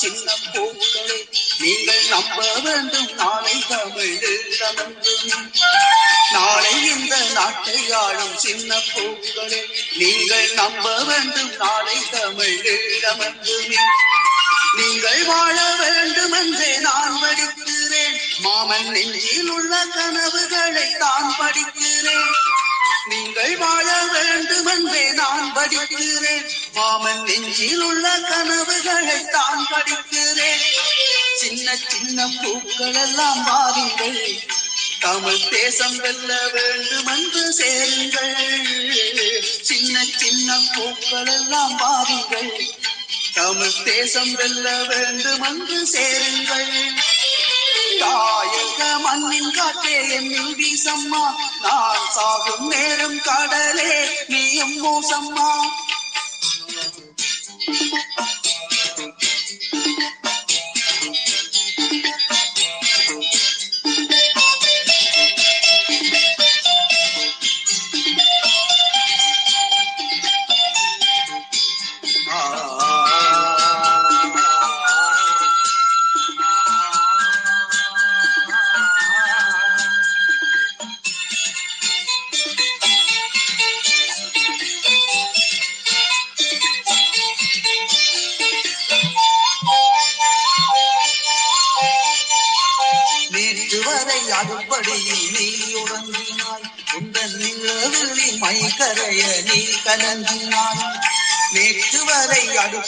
சின்னம் பூக்களே நீங்கள் நம்ப வேண்டும் நாளை தமிழ் நாளை இந்த நாட்டை ஆளும் சின்ன பூக்களே நீங்கள் நம்ப வேண்டும் நாளை தமிழ் நீங்கள் வாழ வேண்டும் என்றே நான் படிக்கிறேன் மாமன் நெஞ்சில் உள்ள கனவுகளை நான் படிக்கிறேன். நீங்கள் வாழ வேண்டும் என்றே நான் படிக்கிறேன். மாமன் நெஞ்சில் உள்ள கனவுகளை தான் படிக்கிறேன். சின்ன சின்ன பூக்கள் எல்லாம் மாறுங்கள் தமிழ் தேசம் வெல்ல வேண்டும் என்று சேருங்கள். சின்ன சின்ன பூக்கள் எல்லாம் மாறுங்கள் தமிழ் தேசம் வெல்ல வேண்டும் என்று சேருங்கள். நின் காற்றே என்னில் வீசம்மா. நான் சாகும் நேரம் கடலே நீயும் மூசம்மா.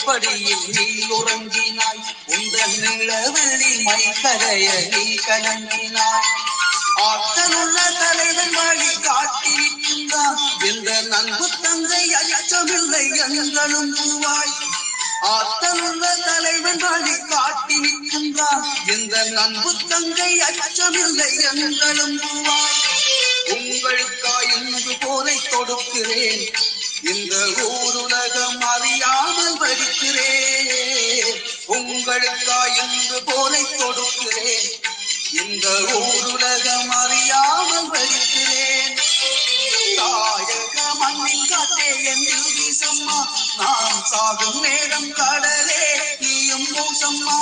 அப்படியில் நீ உறங்கினாய். உங்கள் நிலவில் மைக்கரைய நீ கலங்கினாய். ஆற்றலுள்ள தலைவன் வழி காட்டியிருக்கின்றான். இந்த நன்பு தந்தை அச்சமில்லை எங்களும் பூவாய். ஆற்றலுள்ள தலைவன் வழி காட்டி நிற்கின்றான் இந்த நன்பு தங்கை அச்சமில்லை எங்களும் பூவாய். உங்களுக்காய் இன்று போரை தொடுக்கிறேன் இந்த ஊருலகம் அறியாமல் படிக்கிறேன். உங்களுக்கா இன்று போரை தொடுக்கிறேன் இந்த ஊருலகம் அறியாமல் படிக்கிறேன். தாயக மண்ணில் காற்றே என்னில் வீசம்மா நான் சாகும் நேரம் கடலே நீயும் மூசம்மா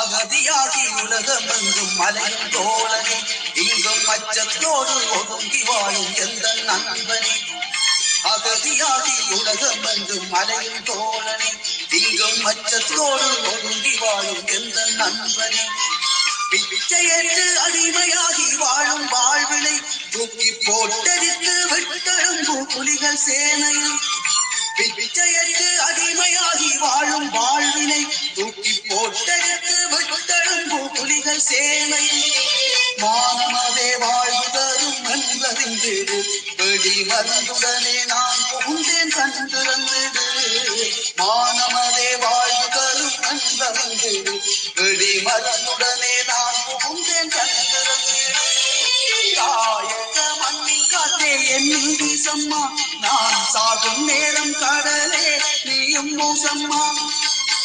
அகதியாகி உலகமெங்கும் மலையும் தோழனே இங்கும் அச்சத்தோடு ஒதுங்கி வாழும் எந்த நண்பனே? அகதியாகி உலகமெங்கும் மலையும் தோழனே இங்கும் அச்சத்தோடு ஒதுங்கி வாழும் எந்த நண்பனே? பிச்சையேற்று அடிமையாகி வாழும் வாழ்வினை தூக்கி போட்டடித்து விட்டெழும்பு புலிகள் சேனை பிச்சையேற்று அடிமையாகி வாழும் வாழ்வினை தூக்கி போட்டெடுத்து விட்டெழும்பு புலிகள் சேனை மானமதே வாழ்வு தரும் என்பறிந்து வெடி மருந்துடனே நான் புகுந்தேன் கண்டிருந்தது மானமதே வாழ்வு தரும் என்பறிந்து வெடி மருந்துடனே நான் புகுந்தேன் கண்டிருந்தது தாயக மண்ணின் காற்றே என்னும் வீசம்மா நான் சாகும் நேரம் கடலே நீயும் மோசம்மா.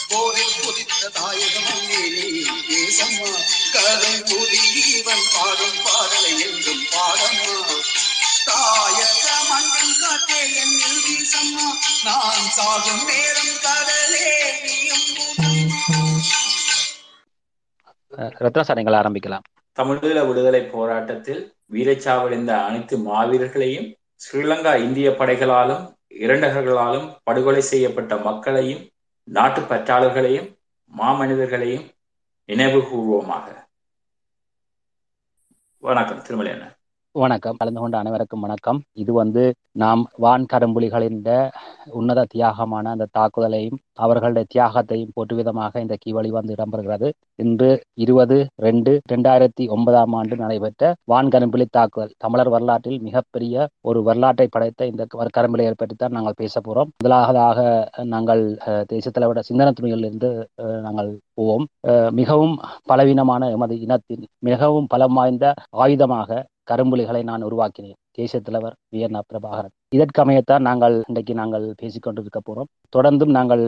போரில் குதித்த தாயகம் மண்ணே நீ தேசம்மா. கரும் புலிவன் பாடும் பாடலை என்றும் பாடம்மா. தாயக மண்ணின் காற்றே என்னில் வீசம்மா நான் சாகும் நேரம் கடலே நீயும் மூசம்மா. ரத்னா சார் நீங்கள் ஆரம்பிக்கலாம். தமிழீழ விடுதலை போராட்டத்தில் வீரச்சாவடைந்த அனைத்து மாவீரர்களையும் ஸ்ரீலங்கா இந்திய படைகளாலும் இரண்டகர்களாலும் படுகொலை செய்யப்பட்ட மக்களையும் நாட்டு பற்றாளர்களையும் மாமனிதர்களையும் நினைவு கூறுவோமாக வணக்கம் திருமலையண்ண வணக்கம். கலந்து கொண்ட அனைவருக்கும் வணக்கம். இது வந்து நாம் வான் கரும்புலிகளின் உன்னத தியாகமான அந்த தாக்குதலையும் அவர்களுடைய தியாகத்தையும் போட்டு விதமாக இந்த கீவழி வந்து இடம்பெறுகிறது. இன்று இருபது ரெண்டு இரண்டாயிரத்தி ஒன்பதாம் ஆண்டு நடைபெற்ற வான் கரும்புலி தாக்குதல். தமிழர் வரலாற்றில் மிகப்பெரிய ஒரு வரலாற்றை படைத்த இந்த கற்கரம்பிலியை பற்றி தான் நாங்கள் பேச போறோம். முதலாவதாக நாங்கள் தேசிய தலைவர சிந்தன துணியிலிருந்து நாங்கள் போவோம். மிகவும் பலவீனமான எமது இனத்தின் மிகவும் பலம் வாய்ந்த ஆயுதமாக கரும்புலிகளை நான் உருவாக்கினேன். தேசிய தலைவர் வி என் பிரபாகரன் இதற்கமையத்தான் நாங்கள் இன்றைக்கு நாங்கள் பேசிக்கொண்டு இருக்க போறோம். தொடர்ந்தும் நாங்கள்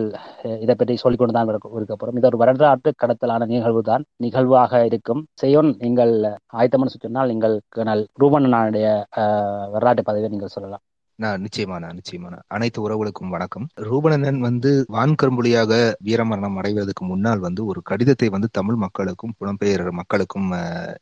இதை பற்றி சொல்லிக்கொண்டு தான் இருக்க போறோம். இது ஒரு வரலாற்று கடத்தலான நிகழ்வு தான் நிகழ்வாக இருக்கும். செய்யோன் நீங்கள் ஆயத்தம்னு சொன்னால் நீங்கள் கர்னல் ரூபண்ணனுடைய வரலாற்று பதவியை நீங்கள் சொல்லலாம். நான் நிச்சயமான நிச்சயமான அனைத்து உறவுகளுக்கும் வணக்கம். ரூபனந்தன் வந்து வான்கரும்புலியாக வீரமரணம் அடைவதற்கு முன்னால் வந்து ஒரு கடிதத்தை வந்து தமிழ் மக்களுக்கும் புலம்பெயர் மக்களுக்கும்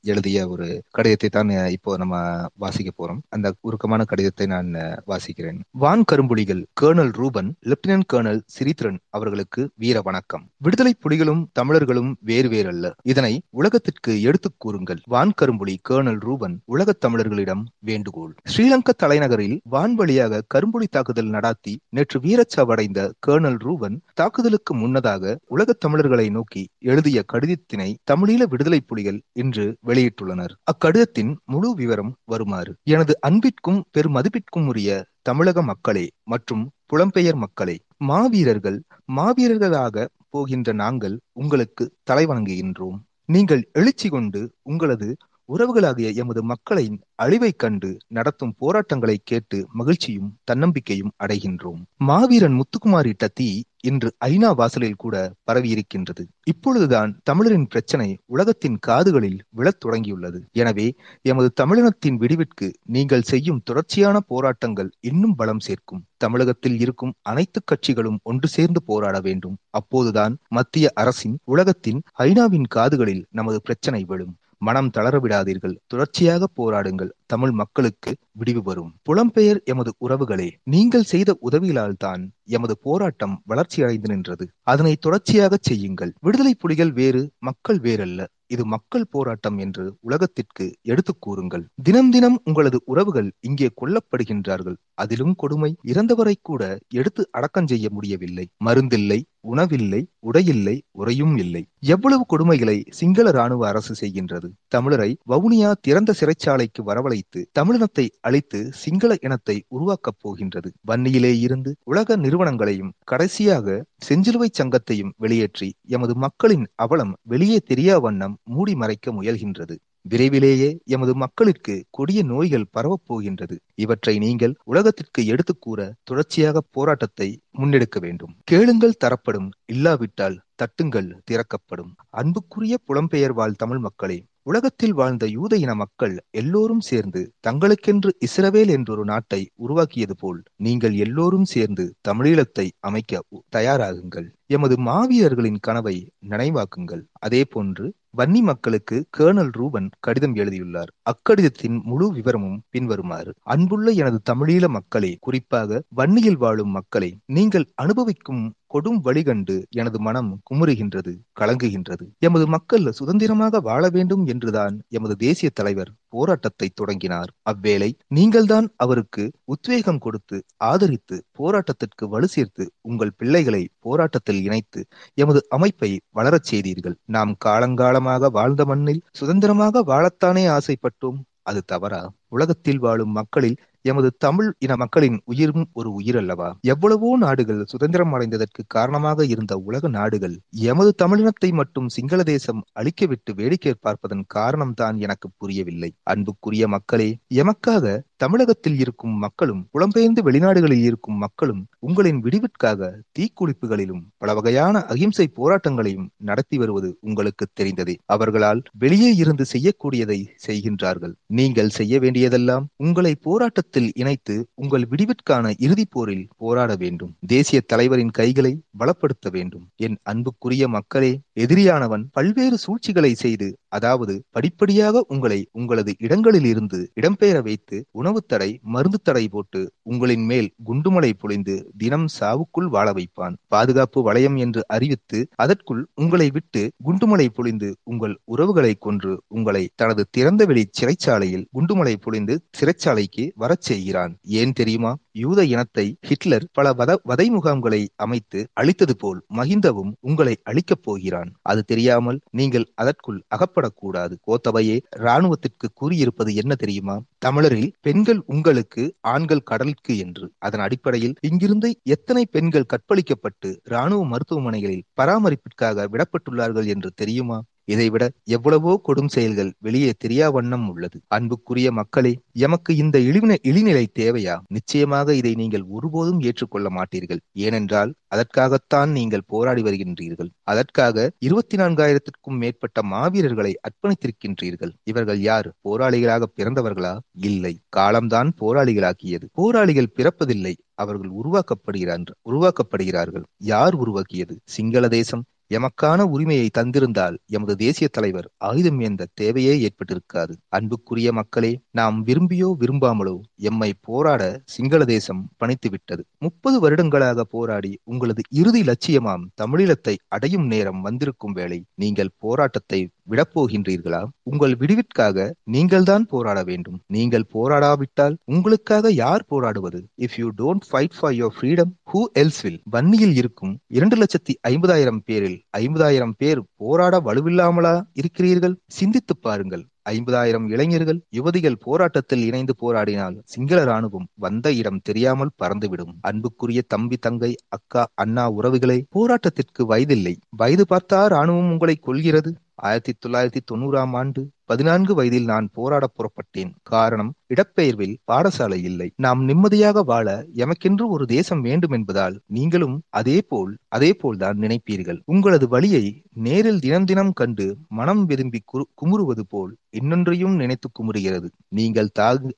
எழுதிய ஒரு கடிதத்தை தான் இப்போ நம்ம வாசிக்க போறோம். அந்த உருக்கமான கடிதத்தை நான் வாசிக்கிறேன். வான் கரும்புலிகள் colonel Ruban lieutenant colonel Sirithran அவர்களுக்கு வீர வணக்கம். விடுதலை புலிகளும் தமிழர்களும் வேறு வேறல்ல. இதனை உலகத்திற்கு எடுத்துக் கூறுங்கள். வான் கரும்புலி கேர்னல் ரூபன் உலகத் தமிழர்களிடம் வேண்டுகோள். ஸ்ரீலங்கா தலைநகரில் வான் வழியாக கரும்புலி தாக்குதல் நடாத்தி நேற்று வீரச்சாவடைந்த கேர்னல் ரூவன் தாக்குதலுக்கு முன்னதாக உலகத் தமிழர்களை நோக்கி எழுதிய கடிதத்தினை தமிழீழ விடுதலை புலிகள் இன்று வெளியிட்டுள்ளனர். அக்கடிதத்தின் முழு விவரம் வருமாறு. எனது அன்பிற்கும் பெருமதிப்பிற்கும் உரிய தமிழக மக்களே மற்றும் புலம்பெயர் மக்களே மாவீரர்கள் மாவீரர்களாக போகின்ற நாங்கள் உங்களுக்கு தலைவணங்குகின்றோம். நீங்கள் எழுச்சி கொண்டு உங்களது உறவுகளாகிய எமது மக்களின் அழிவைக் கண்டு நடத்தும் போராட்டங்களை கேட்டு மகிழ்ச்சியும் தன்னம்பிக்கையும் அடைகின்றோம். மாவீரன் முத்துக்குமார் இட்ட தீ இன்று ஐநா வாசலில் கூட பரவியிருக்கின்றது. இப்பொழுதுதான் தமிழரின் பிரச்சனை உலகத்தின் காதுகளில் விழத் தொடங்கியுள்ளது. எனவே எமது தமிழினத்தின் விடிவிற்கு நீங்கள் செய்யும் தொடர்ச்சியான போராட்டங்கள் இன்னும் பலம் சேர்க்கும். தமிழகத்தில் இருக்கும் அனைத்து கட்சிகளும் ஒன்று சேர்ந்து போராட வேண்டும். அப்போதுதான் மத்திய அரசின் உலகத்தின் ஐநாவின் காதுகளில் நமது பிரச்சனை விழும். மனம் தளரவிடாதீர்கள். தொடர்ச்சியாக போராடுங்கள். தமிழ் மக்களுக்கு விடிவு வரும். புலம்பெயர் எமது உறவுகளே நீங்கள் செய்த உதவிகளால் தான் எமது போராட்டம் வளர்ச்சி அடைந்து நின்றது. அதனை தொடர்ச்சியாக செய்யுங்கள். விடுதலை புலிகள் வேறு மக்கள் வேறல்ல. இது மக்கள் போராட்டம் என்று உலகத்திற்கு எடுத்துக் கூறுங்கள். தினம் தினம் உங்களது உறவுகள் இங்கே கொல்லப்படுகின்றார்கள். அதிலும் கொடுமை. இறந்தவரை கூட எடுத்து அடக்கம் செய்ய முடியவில்லை. மருந்தில்லை உணவில்லை உடையில்லை உரையும் இல்லை. எவ்வளவு கொடுமைகளை சிங்கள ராணுவ அரசு செய்கின்றது. தமிழரை வவுனியா திறந்த சிறைச்சாலைக்கு வரவழைத்து தமிழினத்தை அழித்து சிங்கள இனத்தை உருவாக்கப் போகின்றது. வன்னியிலே இருந்து உலக நிறுவனங்களையும் கடைசியாக செஞ்சிலுவை சங்கத்தையும் வெளியேற்றி எமது மக்களின் அவலம் வெளியே தெரியா வண்ணம் மூடி மறைக்க முயல்கின்றது. விரைவிலேயே எமது மக்களுக்கு கொடிய நோய்கள் பரவப் போகின்றது. இவற்றை நீங்கள் உலகத்திற்கு எடுத்து கூற தொடர்ச்சியாக போராட்டத்தை முன்னெடுக்க வேண்டும். கேளுங்கள் தரப்படும் இல்லாவிட்டால் தட்டுங்கள் திறக்கப்படும். அன்புக்குரிய புலம்பெயர் வாழ் தமிழ் மக்களே உலகத்தில் வாழ்ந்த யூத இன மக்கள் எல்லோரும் சேர்ந்து தங்களுக்கென்று இஸ்ரவேல் என்றொரு நாட்டை உருவாக்கியது போல் நீங்கள் எல்லோரும் சேர்ந்து தமிழீழத்தை அமைக்க தயாராகுங்கள். எமது மாவீரர்களின் கனவை நினைவாக்குங்கள். அதே போன்று வன்னி மக்களுக்கு கேர்னல் ரூபன் கடிதம் எழுதியுள்ளார். அக்கடிதத்தின் முழு விவரமும் பின்வருமாறு. அன்புள்ள எனது தமிழீழ மக்களே குறிப்பாக வன்னியில் வாழும் மக்களே நீங்கள் அனுபவிக்கும் கொடும் வழிகண்டு எனது மனம் குமுறுகின்றது கலங்குகின்றது. எமது மக்கள் சுதந்திரமாக வாழ வேண்டும் என்றுதான் எமது தேசிய தலைவர் போராட்டத்தை தொடங்கினார். அவ்வேளை நீங்கள்தான் அவருக்கு உத்வேகம் கொடுத்து ஆதரித்து போராட்டத்திற்கு வலு சேர்த்து உங்கள் பிள்ளைகளை போராட்டத்தில் இணைத்து எமது அமைப்பை வளரச் செய்தீர்கள். நாம் காலங்காலமாக வாழ்ந்த மண்ணில் சுதந்திரமாக வாழத்தானே ஆசைப்பட்டோம். அது தவறா? உலகத்தில் வாழும் மக்களில் எமது தமிழ் இன மக்களின் உயிரும் ஒரு உயிர் அல்லவா எவ்வளவோ நாடுகள் சுதந்திரம் அடைந்ததற்கு காரணமாக இருந்த உலக நாடுகள் எமது தமிழினத்தை மட்டும் சிங்கள தேசம் அழிக்கவிட்டு வேடிக்கை பார்ப்பதன் காரணம்தான் எனக்கு புரியவில்லை. அன்புக்குரிய மக்களே எமக்காக தமிழகத்தில் இருக்கும் மக்களும் புலம்பெயர்ந்து வெளிநாடுகளில் இருக்கும் மக்களும் உங்களின் விடிவிற்காக தீக்குளிப்புகளிலும் பல வகையான அகிம்சை போராட்டங்களையும் நடத்தி வருவது உங்களுக்கு தெரிந்ததே. அவர்களால் வெளியே இருந்து செய்யக்கூடியதை செய்கின்றார்கள். நீங்கள் செய்ய வேண்டியதெல்லாம் உங்களை போராட்டத்தில் இணைத்து உங்கள் விடிவிற்கான இறுதிப் போரில் போராட வேண்டும். தேசிய தலைவரின் கைகளை பலப்படுத்த வேண்டும். என் அன்புக்குரிய மக்களே எதிரியானவன் பல்வேறு சூழ்ச்சிகளை செய்து அதாவது படிப்படியாக உங்களை உங்களது இடங்களில் இருந்து இடம்பெயர வைத்து உணவு தடை மருந்து தடை போட்டு உங்களின் மேல் குண்டுமலை பொழிந்து தினம் சாவுக்குள் வாழ வைப்பான். பாதுகாப்பு வளையம் என்று அறிவித்து அதற்குள் உங்களை விட்டு குண்டுமலை பொழிந்து உங்கள் உறவுகளை கொன்று உங்களை தனது திறந்தவெளி சிறைச்சாலையில் குண்டுமலை பொழிந்து சிறைச்சாலைக்கு வரச் செய்கிறான். ஏன் தெரியுமா? யூத இனத்தை ஹிட்லர் பல வத வதை முகாம்களை அமைத்து அழித்தது போல் மகிந்தவும் உங்களை அழிக்கப் போகிறான். அது தெரியாமல் நீங்கள் அதற்குள் அகப்படக்கூடாது. கோத்தபையே இராணுவத்திற்கு கூறியிருப்பது என்ன தெரியுமா? தமிழரில் பெண்கள் உங்களுக்கு ஆண்கள் கடலுக்கு என்று. அதன் அடிப்படையில் இங்கிருந்து எத்தனை பெண்கள் கற்பழிக்கப்பட்டு இராணுவ மருத்துவமனைகளில் பராமரிப்பிற்காக விடப்பட்டுள்ளார்கள் என்று தெரியுமா? இதைவிட எவ்வளவோ கொடும் செயல்கள் வெளியே தெரியா வண்ணம் உள்ளது. அன்புக்குரிய மக்களே எமக்கு இந்த இழிவின இழிநிலை தேவையா? நிச்சயமாக இதை நீங்கள் ஒருபோதும் ஏற்றுக்கொள்ள மாட்டீர்கள். ஏனென்றால் அதற்காகத்தான் நீங்கள் போராடி வருகின்றீர்கள். அதற்காக இருபத்தி நான்காயிரத்திற்கும் மேற்பட்ட மாவீரர்களை அர்ப்பணித்திருக்கின்றீர்கள். இவர்கள் யார்? போராளிகளாக பிறந்தவர்களா? இல்லை. காலம்தான் போராளிகளாக்கியது. போராளிகள் பிறப்பதில்லை. அவர்கள் உருவாக்கப்படுகிறார்கள் உருவாக்கப்படுகிறார்கள். யார் உருவாக்கியது? சிங்கள தேசம்? எமக்கான உரிமையை தந்திருந்தால் எமது தேசிய தலைவர் ஆயுதம் ஏந்த தேவையே ஏற்பட்டிருக்காது. அன்புக்குரிய மக்களே நாம் விரும்பியோ விரும்பாமலோ எம்மை போராட சிங்கள தேசம் பணித்து விட்டது முப்பது வருடங்களாக போராடி உங்களது இறுதி லட்சியமாம் தமிழீழத்தை அடையும் நேரம் வந்திருக்கும் வேளை நீங்கள் போராட்டத்தை விடப்போகின்றீர்களா? உங்கள் விடுவிற்காக நீங்கள்தான் போராட வேண்டும். நீங்கள் போராடாவிட்டால் உங்களுக்காக யார் போராடுவது? If you don't fight for your freedom who else will வன்னியில் இருக்கும் இரண்டு லட்சத்தி ஐம்பதாயிரம் பேரில் ஐம்பதாயிரம் பேர் போராட வலுவில்லாமலா இருக்கிறீர்கள்? சிந்தித்து பாருங்கள். ஐம்பதாயிரம் இளைஞர்கள் யுவதிகள் போராட்டத்தில் இணைந்து போராடினால் சிங்கள ராணுவம் வந்த இடம் தெரியாமல் பறந்துவிடும். அன்புக்குரிய தம்பி தங்கை அக்கா அண்ணா உறவுகளை போராட்டத்திற்கு வயதில்லை. வயது பார்த்தா ராணுவம் உங்களை கொள்கிறது ஆயிரத்தி தொள்ளாயிரத்தி தொண்ணூறாம் ஆண்டு பதினான்கு வயதில் நான் போராட புறப்பட்டேன். காரணம் இடப்பெயர்வில் பாடசாலை இல்லை. நாம் நிம்மதியாக வாழ எமக்கென்று ஒரு தேசம் வேண்டும் என்பதால் நீங்களும் அதே போல் அதே போல்தான் நினைப்பீர்கள். உங்களது வழியை நேரில் தினம் தினம் கண்டு மனம் விரும்பி குமுறுவது போல் இன்னொன்றையும் நினைத்து குமுறுகிறது. நீங்கள்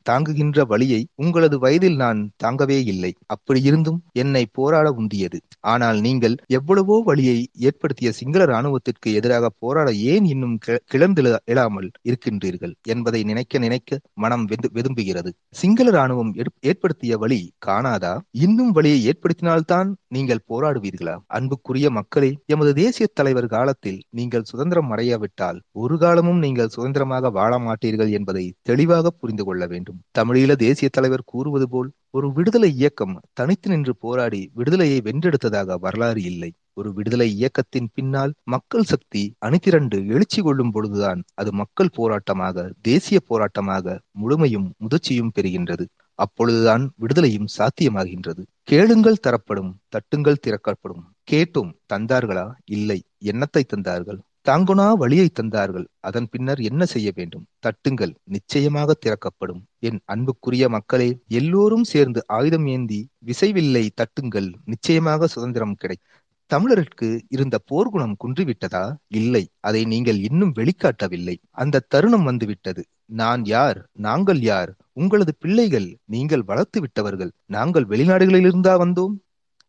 தாங்குகின்ற வழியை உங்களது வயதில் நான் தாங்கவே இல்லை. அப்படியிருந்தும் என்னை போராட உந்தியது ஆனால் நீங்கள் எவ்வளவோ வழியை ஏற்படுத்திய சிங்கள இராணுவத்திற்கு எதிராக போராட ஏன் இன்னும் கிளர்ந்து எழாமல் இருக்கின்றீர்கள் என்பதை நினைக்க நினைக்க மனம் வெதும்புகிறது. சிங்கள ராணுவம் ஏற்படுத்திய வழி காணாதா? இன்னும் வழியை ஏற்படுத்தினால்தான் நீங்கள் போராடுவீர்களா? அன்புக்குரிய மக்களே எமது தேசிய தலைவர் காலத்தில் நீங்கள் சுதந்திரம் அடையாவிட்டால் ஒரு காலமும் நீங்கள் சுதந்திரமாக வாழ மாட்டீர்கள் என்பதை தெளிவாக புரிந்து கொள்ள வேண்டும். தமிழீழ தேசிய தலைவர் கூறுவது போல் ஒரு விடுதலை இயக்கம் தனித்து நின்று போராடி விடுதலையை வென்றெடுத்ததாக வரலாறு இல்லை. ஒரு விடுதலை இயக்கத்தின் பின்னால் மக்கள் சக்தி அணிதிரண்டு எழுச்சி கொள்ளும் பொழுதுதான் அது மக்கள் போராட்டமாக தேசிய போராட்டமாக முழுமையும் முதிர்ச்சியும் பெறுகின்றது. அப்பொழுதுதான் விடுதலையும் சாத்தியமாகின்றது. கேளுங்கள் தரப்படும் தட்டுங்கள் திறக்கப்படும். கேட்டும் தந்தார்களா? இல்லை. எண்ணத்தை தந்தார்கள். தாங்குனா வழியை தந்தார்கள். அதன் பின்னர் என்ன செய்ய வேண்டும்? தட்டுங்கள் நிச்சயமாக திறக்கப்படும். என் அன்புக்குரிய மக்களே எல்லோரும் சேர்ந்து ஆயுதம் ஏந்தி விசைவில்லை தட்டுங்கள் நிச்சயமாக சுதந்திரம் கிடை தமிழருக்கு இருந்த போர்க்குணம் குன்றிவிட்டதா? இல்லை அதை நீங்கள் இன்னும் வெளிக்காட்டவில்லை. அந்த தருணம் வந்துவிட்டது. நான் யார்? நாங்கள் யார்? உங்களது பிள்ளைகள் நீங்கள் வளர்த்து விட்டவர்கள். நாங்கள் வெளிநாடுகளிலிருந்தா வந்தோம்.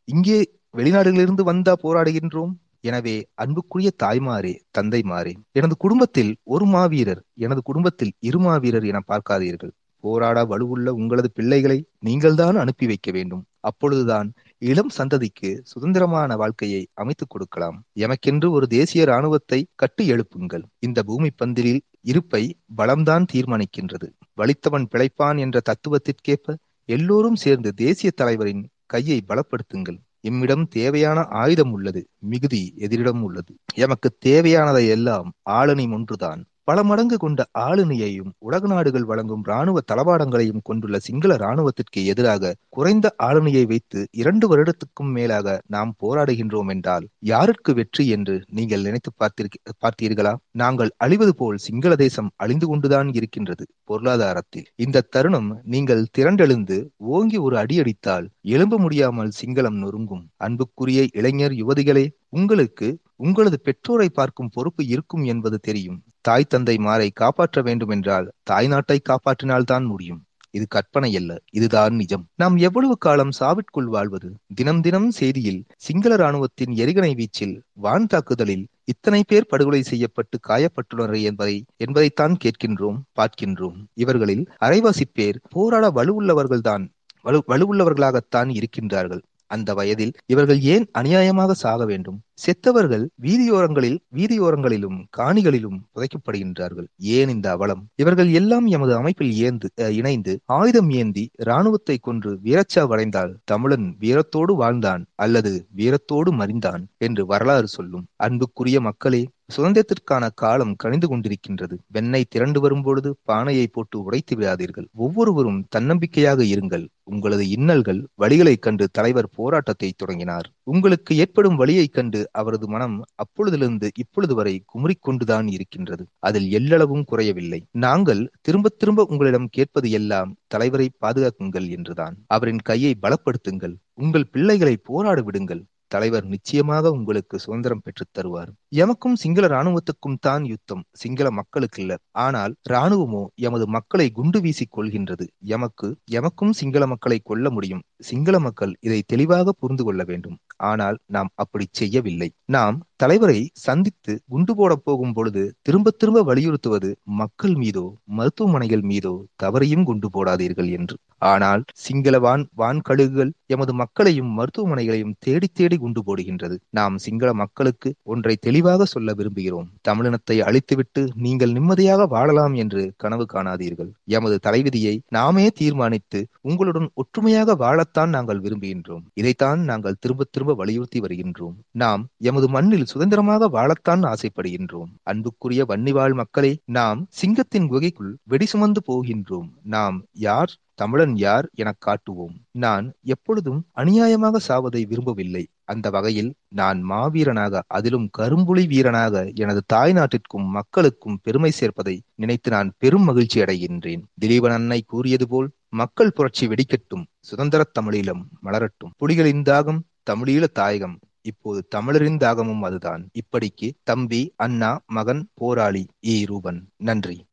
இங்கே வெளிநாடுகளிலிருந்து வந்தா போராடுகின்றோம். எனவே அன்புக்குரிய தாய்மாரே தந்தைமாரே எனது குடும்பத்தில் ஒரு மாவீரர் எனது குடும்பத்தில் இரு மாவீரர் என பார்க்காதீர்கள். போராட வலுவுள்ள உங்களது பிள்ளைகளை நீங்கள்தான் அனுப்பி வைக்க வேண்டும். அப்பொழுதுதான் இளம் சந்ததிக்கு சுதந்திரமான வாழ்க்கையை அமைத்துக் கொடுக்கலாம். எமக்கென்று ஒரு தேசிய இராணுவத்தை கட்டி எழுப்புங்கள். இந்த பூமி பந்திலில் இருப்பை பலம்தான் தீர்மானிக்கின்றது. வலித்தவன் பிழைப்பான் என்ற தத்துவத்திற்கேற்ப எல்லோரும் சேர்ந்து தேசிய தலைவரின் கையை பலப்படுத்துங்கள். எம்மிடம் தேவையான ஆயுதம் உள்ளது மிகுதி எதிரிடம் உள்ளது. எமக்கு தேவையானதை எல்லாம் ஆளணி ஒன்றுதான் பல மடங்கு கொண்ட ஆளுநையையும் உலக நாடுகள் வழங்கும் இராணுவ தளவாடங்களையும் கொண்டுள்ள சிங்கள இராணுவத்திற்கு எதிராக குறைந்த ஆளுநையை வைத்து இரண்டு வருடத்துக்கும் மேலாக நாம் போராடுகின்றோம் என்றால் யாருக்கு வெற்றி என்று நீங்கள் நினைத்து பார்த்திருக்க பார்த்தீர்களா? நாங்கள் அழிவது போல் சிங்கள தேசம் அழிந்து கொண்டுதான் இருக்கின்றது பொருளாதாரத்தில். இந்த தருணம் நீங்கள் திரண்டெழுந்து ஓங்கி ஒரு அடியடித்தால் எழும்ப முடியாமல் சிங்களம் நொறுங்கும். அன்புக்குரிய இளைஞர் யுவதிகளே உங்களுக்கு உங்களது பெற்றோரை பார்க்கும் பொறுப்பு இருக்கும் என்பது தெரியும். தாய் தந்தை மாரை காப்பாற்ற வேண்டும் என்றால் தாய் நாட்டை காப்பாற்றினால்தான் முடியும். இது கற்பனை அல்ல இதுதான் நிஜம். நாம் எவ்வளவு காலம் சாவிற்குள் வாழ்வது? தினம் தினம் செய்தியில் சிங்கள ராணுவத்தின் எரிகணை வீச்சில் வான் தாக்குதலில் இத்தனை பேர் படுகொலை செய்யப்பட்டு காயப்பட்டுள்ளனர் என்பதை என்பதைத்தான் கேட்கின்றோம் பார்க்கின்றோம். இவர்களில் அரைவாசி பேர் போராட வலுவுள்ளவர்கள்தான் வலு வலுவுள்ளவர்களாகத்தான் இருக்கின்றார்கள். அந்த வயதில் இவர்கள் ஏன் அநியாயமாக சாக வேண்டும்? செத்தவர்கள் வீதியோரங்களில் வீதியோரங்களிலும் காணிகளிலும் புதைக்கப்படுகின்றார்கள். ஏன் இந்த அவலம்? இவர்கள் எல்லாம் எமது அமைப்பில் ஏந்து இணைந்து ஆயுதம் ஏந்தி இராணுவத்தை கொன்று வீரச்சாவடைந்தால் தமிழன் வீரத்தோடு வாழ்ந்தான் அல்லது வீரத்தோடு மறிந்தான் என்று வரலாறு சொல்லும். அன்புக்குரிய மக்களே சுதந்திரத்திற்கான காலம் கணிந்து கொண்டிருக்கின்றது. வெண்ணெய் திரண்டு வரும்பொழுது பானையை போட்டு உடைத்து விடாதீர்கள். ஒவ்வொருவரும் தன்னம்பிக்கையாக இருங்கள். உங்களது இன்னல்கள் வழிகளைக் கண்டு தலைவர் போராட்டத்தை தொடங்கினார். உங்களுக்கு ஏற்படும் வழியைக் கண்டு அவரது மனம் அப்பொழுதிலிருந்து இப்பொழுது வரை குமுறிக்கொண்டுதான் இருக்கின்றது. அதில் எல்லளவும் குறையவில்லை. நாங்கள் திரும்ப திரும்ப உங்களிடம் கேட்பது எல்லாம் தலைவரை பாதுகாக்குங்கள் என்றுதான். அவரின் கையை பலப்படுத்துங்கள். உங்கள் பிள்ளைகளை போராட விடுங்கள் தலைவர் நிச்சயமாக உங்களுக்கு சுதந்திரம் பெற்றுத் தருவார். எமக்கும் சிங்கள இராணுவத்துக்கும் தான் யுத்தம். சிங்கள மக்களுக்கு இல்ல. ஆனால் இராணுவமோ எமது மக்களை குண்டு வீசிக் கொள்கின்றது. எமக்கு எமக்கும் சிங்கள மக்களை கொல்ல முடியும். சிங்கள மக்கள் இதை தெளிவாக புரிந்து கொள்ள வேண்டும். ஆனால் நாம் அப்படி செய்யவில்லை. நாம் தலைவரை சந்தித்து குண்டு போட போகும் பொழுது திரும்ப திரும்ப வலியுறுத்துவது மக்கள் மீதோ மருத்துவமனைகள் மீதோ தவறையும் குண்டு போடாதீர்கள் என்று. ஆனால் சிங்கள வான் வான்கழுகுகள் எமது மக்களையும் மருத்துவமனைகளையும் தேடி தேடி குண்டு போடுகின்றது. நாம் சிங்கள மக்களுக்கு ஒன்றை தெளிவாக சொல்ல விரும்புகிறோம். தமிழினத்தை அழித்துவிட்டு நீங்கள் நிம்மதியாக வாழலாம் என்று கனவு காணாதீர்கள். எமது தலைவிதியை நாமே தீர்மானித்து உங்களுடன் ஒற்றுமையாக வாழ வாழத்தான் நாங்கள் விரும்புகின்றோம். இதைத்தான் நாங்கள் திரும்ப திரும்ப வலியுறுத்தி வருகின்றோம். நாம் எமது மண்ணில் சுதந்திரமாக வாழத்தான் ஆசைப்படுகின்றோம். அன்புக்குரிய வன்னிவாழ் மக்களை நாம் சிங்கத்தின் குகைக்குள் வெடி சுமந்து போகின்றோம். நாம் யார்? தமிழன் யார்? எனக் காட்டுவோம். நான் எப்பொழுதும் அநியாயமாக சாவதை விரும்பவில்லை. அந்த வகையில் நான் மாவீரனாக அதிலும் கரும்புலி வீரனாக எனது தாய் நாட்டிற்கும் மக்களுக்கும் பெருமை சேர்ப்பதை நினைத்து நான் பெரும் மகிழ்ச்சி அடைகின்றேன். திலீபன் அன்னை கூறியது போல் மக்கள் புரட்சி வெடிக்கட்டும் சுதந்திரத் தமிழீழம் மலரட்டும். புலிகளின் தாகம் தமிழீழ தாயகம். இப்போது தமிழரின் தாகமும் அதுதான். இப்படிக்கு தம்பி அண்ணா மகன் போராளி ஈ ரூபன். நன்றி.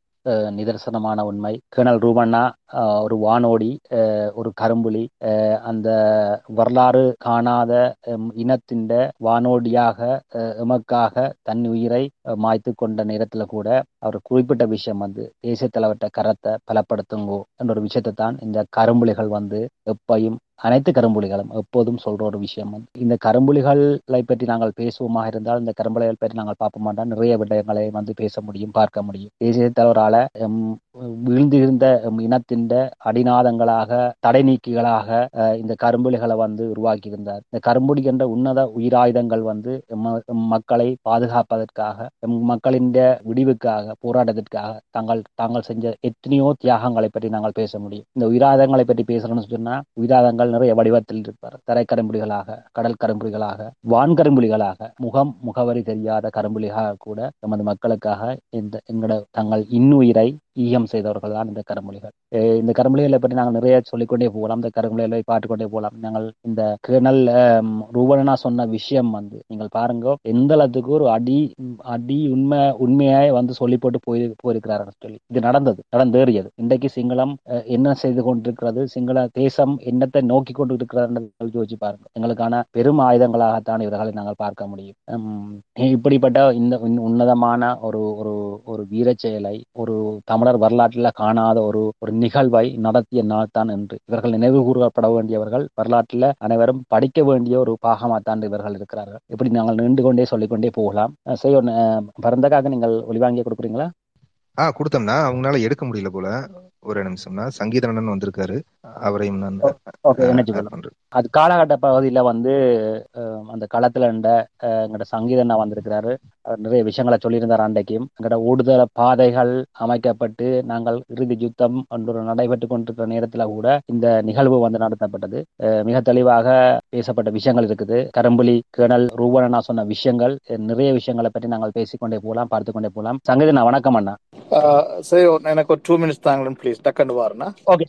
நிதர்சனமான உண்மை. கேணல் ரூபண்ணா ஒரு வானோடி ஒரு கரும்புலி அந்த வரலாறு காணாத இனத்தின் வானோடியாக எமக்காக தன் உயிரை மாய்த்து கொண்ட நேரத்துல கூட அவர் குறிப்பிட்ட விஷயம் வந்து தேசிய தலைவர்கிட்ட கரத்தை பலப்படுத்துங்கோ என்ற ஒரு விஷயத்தை தான் இந்த கரும்புலிகள் வந்து எப்பையும் அனைத்து கரும்புலிகளும் எப்போதும் சொல்ற ஒரு விஷயம் வந்து இந்த கரும்புலிகளை பற்றி நாங்கள் பேசுவோமாக இருந்தால் இந்த கரும்புலிகள் பற்றி நாங்கள் பார்ப்போம் என்றால் நிறைய விடயங்களை வந்து பேச முடியும் பார்க்க முடியும். தேசிய தலைவரால வீழ்ந்திருந்த இனத்தின் அடிநாதங்களாக தடை நீக்கிகளாக இந்த கரும்புலிகளை வந்து உருவாக்கி இருந்தார் இந்த கரும்புலி என்ற உன்னத உயிராயுதங்கள் வந்து மக்களை பாதுகாப்பதற்காக மக்களின் விடிவுக்காக போராட்டத்திற்காக தாங்கள் தாங்கள் செஞ்ச எத்தனையோ தியாகங்களை பற்றி நாங்கள் பேச முடியும். இந்த உயிராயுதங்களை பற்றி பேசணும்னு சொன்னா நிறைய வடிவத்தில் இருப்பார். தரை கரும்புலிகளாக கடல் கரும்புலிகளாக வான்கரும்புலிகளாக முகம் முகவரி தெரியாத கரும்புலிகளாக கூட நமது மக்களுக்காக இந்த எங்களோட தங்கள் இன்னுயிரை ஈகம் செய்தவர்கள் தான் இந்த கருமொழிகள். இந்த கருமொழிகளை பற்றி நாங்கள் நிறைய சொல்லிக்கொண்டே போகலாம். இந்த கருமொழிகளை பாட்டுக்கொண்டே போகலாம். நாங்கள் இந்த கேர்னல் ரூபனா சொன்ன விஷயம் வந்து நீங்கள் பாருங்க எந்த அளவுக்கு ஒரு அடி அடி உண்மை உண்மையாய் வந்து சொல்லி போட்டு போய் போயிருக்கிறார்கள் சொல்லி. இது நடந்தது நடந்தேறியது. இன்றைக்கு சிங்களம் என்ன செய்து கொண்டிருக்கிறது? சிங்கள தேசம் என்னத்தை நோக்கி கொண்டு இருக்கிறது யோசிச்சு பாருங்க. எங்களுக்கான பெரும் ஆயுதங்களாகத்தான் இவர்களை நாங்கள் பார்க்க முடியும். இப்படிப்பட்ட இந்த உன்னதமான ஒரு ஒரு ஒரு வீர செயலை ஒரு தமிழ் தமிழர் வரலாற்றில் காணாத ஒரு ஒரு நிகழ்வை நடத்திய நாள் தான் என்று இவர்கள் நினைவு கூறப்பட வேண்டியவர்கள் வரலாற்றில் அனைவரும் படிக்க வேண்டிய ஒரு பாகமாத்தான் இவர்கள் இருக்கிறார்கள். இப்படி நாங்கள் நின்று கொண்டே சொல்லிக்கொண்டே போகலாம். செய்ய பரந்தக்காக நீங்கள் ஒளிவாங்கிய கொடுக்குறீங்களா? ஆ கொடுத்தோம்னா அவங்களால எடுக்க முடியல போல. ஒரு நிமிஷம்னா சங்கீதனன் வந்திருக்காரு. அவரையும் நான் அது காலகட்ட பகுதியில வந்து அந்த களத்துல இருந்த அஹ், எங்கட சங்கீதனா வந்திருக்கிறாரு. அவர் நிறைய விஷயங்களை சொல்லியிருந்தார் அன்றைக்கும். எங்கட ஊடுதல பாதைகள் அமைக்கப்பட்டு நாங்கள் இறுதி யுத்தம் ஒன்று நடைபெற்று கொண்டிருக்கிற நேரத்துல கூட இந்த நிகழ்வு வந்து நடத்தப்பட்டது. மிக தெளிவாக பேசப்பட்ட விஷயங்கள் இருக்குது. கரும்புலி கேணல் ரூபனா சொன்ன விஷயங்கள் நிறைய விஷயங்களை பற்றி நாங்கள் பேசிக்கொண்டே போகலாம் பார்த்து கொண்டே போகலாம். சங்கீதனா வணக்கம் அண்ணா. சரி எனக்கு ஒரு டூ மினிட்ஸ் தாங்களேன் ப்ளீஸ் டக்குன்னு வாருண்ணா. ஓகே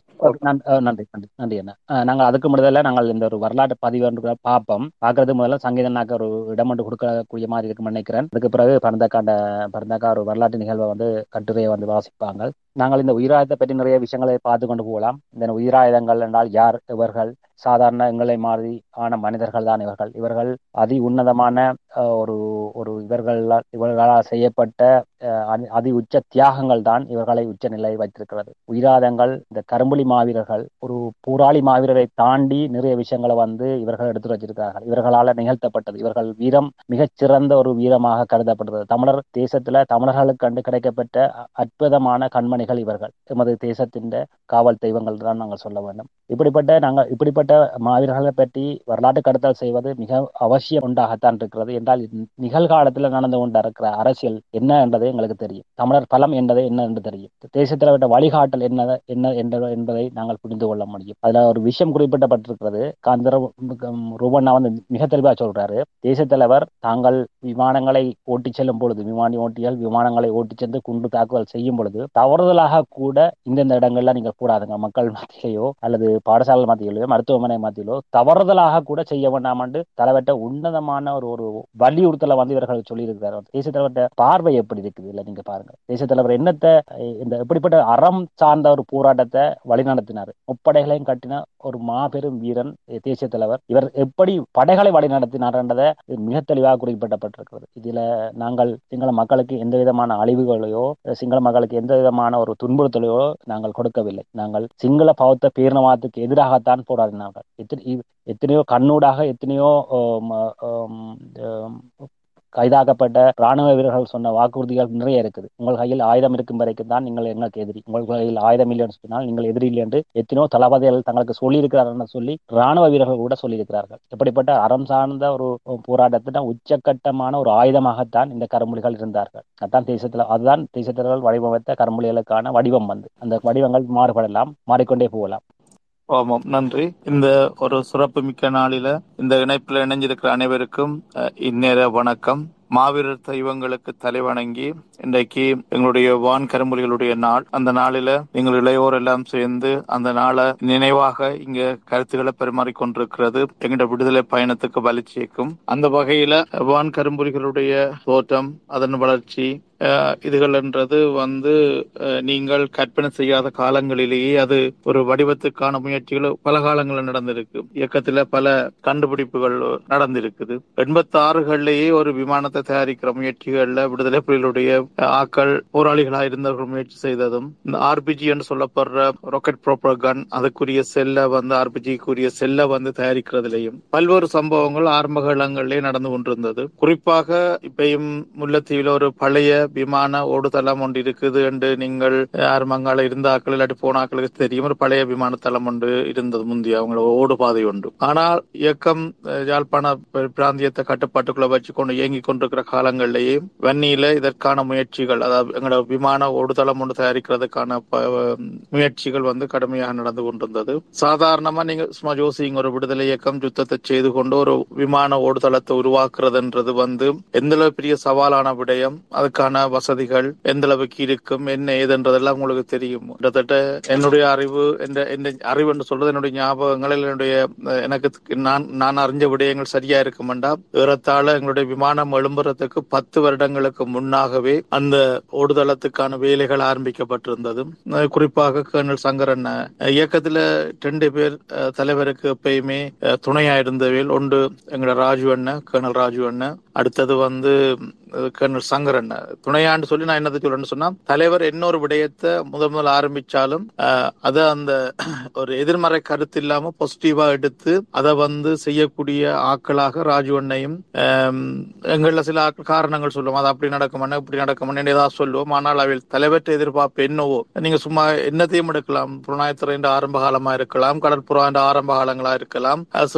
நன்றி நன்றி நன்றி அண்ணா. நாங்கள் அதுக்கு முதல்ல நாங்கள் இந்த ஒரு வரலாற்று பதிவு பார்ப்போம். பார்க்கறது முதல்ல சங்கீதனாக்கு ஒரு இடம் ஒன்று கொடுக்கக்கூடிய மாதிரி இருக்கும்னு நினைக்கிறேன். அதுக்கு பிறகு பரந்தக்காண்ட பரந்தக்கா ஒரு வரலாற்று நிகழ்வை வந்து கட்டுரையை வந்து வாசிப்பாங்க. நாங்கள் இந்த உயிராயுதத்தை பற்றி நிறைய விஷயங்களை பார்த்து கொண்டு போகலாம். இந்த உயிராயுதங்கள் என்றால் யார் இவர்கள்? சாதாரண எங்களை மாதிரி ஆன மனிதர்கள் தான் இவர்கள். இவர்கள் அதி உன்னதமான ஒரு ஒரு இவர்களால் இவர்களால் செய்யப்பட்ட அதி- அதி உச்ச தியாகங்கள் தான் இவர்களை உச்ச நிலை வைத்திருக்கிறது. உயிராதங்கள் இந்த கரும்புலி மாவீரர்கள் ஒரு போராளி மாவீரரை தாண்டி நிறைய விஷயங்களை வந்து இவர்கள் எடுத்து வச்சிருக்கிறார்கள். இவர்களால் நிகழ்த்தப்பட்டது. இவர்கள் வீரம் மிகச்சிறந்த ஒரு வீரமாக கருதப்படுகிறது. தமிழர் தேசத்துல தமிழர்களுக்கு கண்டு கிடைக்கப்பட்ட அற்புதமான கண்மணிகள் இவர்கள். எமது தேசத்தின் காவல் தெய்வங்கள் தான் நாங்கள் சொல்ல வேண்டும். இப்படிப்பட்ட நாங்கள் இப்படிப்பட்ட மாவீரர்களை பற்றி வரலாற்று கடத்தல் செய்வது மிக அவசியம் உண்டாகத்தான் இருக்கிறது. என்றால் நிகழ்காலத்தில் நடந்து கொண்டிருக்கிற அரசியல் என்ன என்பது எங்களுக்கு தெரியும். தமிழர் பலம் என்பது என்ன என்று தெரியும். தேசத்தில் விட்ட வழிகாட்டல் என்ன என்ன என்ற- என்பதை நாங்கள் புரிந்து கொள்ள முடியும். அதில் ஒரு விஷயம் குறிப்பிடப்பட்டிருக்கிறது. காந்தர ரூபண்ணா வந்து மிக தெளிவாக சொல்றாரு. தேசத்தலைவர் தாங்கள் விமானங்களை ஓட்டிச் செல்லும் பொழுது விமானி ஓட்டிகள் விமானங்களை ஓட்டிச் சென்று குண்டு தாக்குதல் செய்யும் பொழுது தவறுதலாக கூட இந்தந்த இடங்கள்ல நீங்கள் கூடாதுங்க மக்கள் மத்தியிலேயோ அல்லது பாடசாலை மத்தியிலோ மருத்துவமனை மத்தியிலோ தவறுதலாக கூட செய்ய வேண்டாம் தலைவர்கிட்ட உன்னதமான ஒரு ஒரு வலியுறுத்தலை வந்து இவர்கள் சொல்லியிருக்கிறார். தேசிய தலைவர்கிட்ட பார்வை எப்படி இருக்குது? இல்லை நீங்க பாருங்க தேசிய தலைவர் என்னத்தை இந்த எப்படிப்பட்ட அறம் சார்ந்த ஒரு போராட்டத்தை வழிநடத்தினார். முப்படைகளையும் கட்டின ஒரு மாபெரும் வீரன் தேசிய தலைவர். இவர் எப்படி படைகளை வழிநடத்தினார்ன்றதை மிக தெளிவாக குறிப்பிடப்பட்டிருக்கிறது. இதுல நாங்கள் சிங்கள மக்களுக்கு எந்த விதமான அழிவுகளையோ சிங்கள மக்களுக்கு எந்த விதமான ஒரு துன்புறுத்தலையோ நாங்கள் கொடுக்கவில்லை. நாங்கள் சிங்கள பௌத்த பேரினவாதத்துக்கு எதிராகத்தான் போராடினார்கள். எத்தனை- எத்தனையோ கண்ணூடாக எத்தனையோ கைதாக்கப்பட்ட ராணுவ வீரர்கள் சொன்ன வாக்குறுதிகள் நிறைய இருக்குது. உங்கள் கையில் ஆயுதம் இருக்கும் வரைக்கும் தான் நீங்கள் எங்களுக்கு எதிரி உங்கள் கையில் ஆயுதம் இல்லைன்னு சொன்னால் நீங்கள் எதிரி இல்லை என்று எத்தனையோ தளபதிகள் தங்களுக்கு சொல்லியிருக்கிறார்கள் சொல்லி ராணுவ வீரர்கள் கூட சொல்லியிருக்கிறார்கள். இப்படிப்பட்ட அறம் சார்ந்த ஒரு போராட்டத்தின் உச்சக்கட்டமான ஒரு ஆயுதமாகத்தான் இந்த கருமொழிகள் இருந்தார்கள். அதான் தேசத்தில் அதுதான் தேசத்தினர்கள் வடிவமைத்த கருமொழிகளுக்கான வடிவம் வந்து. அந்த வடிவங்கள் மாறுபடலாம் மாறிக்கொண்டே போகலாம். ஆமாம் நன்றி. இந்த ஒரு சிறப்பு மிக்க நாளில இந்த இணைப்பில் இணைஞ்சிருக்கிற அனைவருக்கும் அஹ், இந்நேர வணக்கம். மாவீரர் தெய்வங்களுக்கு தலைவணங்கி இன்றைக்கு எங்களுடைய வான் கரும்புலிகளுடைய நாள். அந்த நாளில எங்கள் இளையோர் எல்லாம் சேர்ந்து அந்த நாளை நினைவாக இங்க கருத்துக்களை பரிமாறிக்கொண்டிருக்கிறது எங்களுடைய விடுதலை பயணத்துக்கு வலிச்சேக்கும் அந்த வகையில வான் கரும்புலிகளுடைய தோற்றம் அதன் வளர்ச்சி இதுகள்ன்றது வந்து நீங்கள் கற்பனை செய்யாத காலங்களிலேயே அது ஒரு வடிவத்துக்கான முயற்சிகள் பல காலங்களில் நடந்திருக்கு. இயக்கத்துல பல கண்டுபிடிப்புகள் நடந்திருக்குது. எண்பத்தி ஆறுகள்லேயே ஒரு விமானத்தை தயாரிக்கிற முயற்சிகள்ல விடுதலை புலிகளுடைய ஆக்கள் போராளிகளாக இருந்தவர்கள் முயற்சி செய்ததும் இந்த ஆர்பிஜி என்று சொல்லப்படுற ராக்கெட் ப்ரோப்பர் கன் அதுக்குரிய செல்ல வந்து ஆர்பிஜிக்குரிய செல்ல வந்து தயாரிக்கிறதுலையும் பல்வேறு சம்பவங்கள் ஆரம்ப காலங்களிலே நடந்து கொண்டிருந்தது. குறிப்பாக இப்பயும் முல்லத்தீவில் ஒரு பழைய விமான ஓடுதளம் ஒன்று இருக்குது என்று நீங்கள் யாரும் இருந்தாக்கள் இருந்த ஆக்கள் இல்லாட்டி போனாக்களுக்கு தெரியும். ஒரு பழைய விமான தளம் ஒன்று இருந்தது முந்தைய அவங்களோட ஓடு பாதை ஒன்று. ஆனால் இயக்கம் அஹ், யாழ்ப்பாண பிராந்தியத்தை கட்டுப்பாட்டுக்குள்ள வச்சு கொண்டு இயங்கிக் கொண்டிருக்கிற காலங்களிலேயே வன்னியில இதற்கான முயற்சிகள் அதாவது எங்களோட விமான ஓடுதளம் ஒன்று தயாரிக்கிறதுக்கான ப- முயற்சிகள் வந்து கடுமையாக நடந்து கொண்டிருந்தது. சாதாரணமா நீங்க சும்மா ஜோசிங் ஒரு விடுதலை இயக்கம் யுத்தத்தை செய்து கொண்டு ஒரு விமான ஓடுதளத்தை உருவாக்குறதுன்றது வந்து எந்த பெரிய சவாலான விடயம் அதுக்கான வசதிகள் எந்த அளவுக்கு இருக்கும் என்ன ஏதுன்றதெல்லாம் உங்களுக்கு தெரியும். கிட்டத்தட்ட என்னுடைய அறிவு என்ற என்ற அறிவு என்று சொல்றது என்னுடைய ஞாபகங்கள் என்னுடைய எனக்கு நான் நான் அறிஞ்ச விடயங்கள் சரியா இருக்குமெண்டா? ஏறத்தாழ எங்களுடைய விமானம் எழும்புறதுக்கு பத்து வருடங்களுக்கு முன்னாகவே அந்த ஓடுதளத்துக்கான வேலைகள் ஆரம்பிக்கப்பட்டிருந்தது குறிப்பாக கர்னல் சங்கரன் இயக்கத்துல ரெண்டு பேர் தலைவருக்கு எப்பயுமே துணையா இருந்தவையில் ஒன்று எங்களோட ராஜு அண்ணன் கர்னல் ராஜு அண்ணன் அடுத்தது வந்து கர்னல் சங்கரன் துணையாண்டு சொல்லி நான் என்னத்தை சொல்றேன்னு சொன்னா தலைவர் இன்னொரு விடயத்தை முதல் முதல் ஆரம்பிச்சாலும் அதை அந்த ஒரு எதிர்மறை கருத்து இல்லாம பாசிட்டிவா எடுத்து அதை வந்து செய்யக்கூடிய ஆட்களாக ராஜுவண்ணையும் எங்கள சில காரணங்கள் சொல்லுவோம். அது அப்படி நடக்குமான இப்படி நடக்குமான ஏதாவது சொல்லுவோம். ஆனால் அவையில் தலைவற்ற எதிர்பார்ப்பு என்னவோ நீங்க சும்மா என்னத்தையும் எடுக்கலாம். புலனாய்த்துறை என்ற ஆரம்ப காலமா இருக்கலாம். கடற்புறா என்ற ஆரம்ப காலங்களா இருக்கலாம். அஹ்,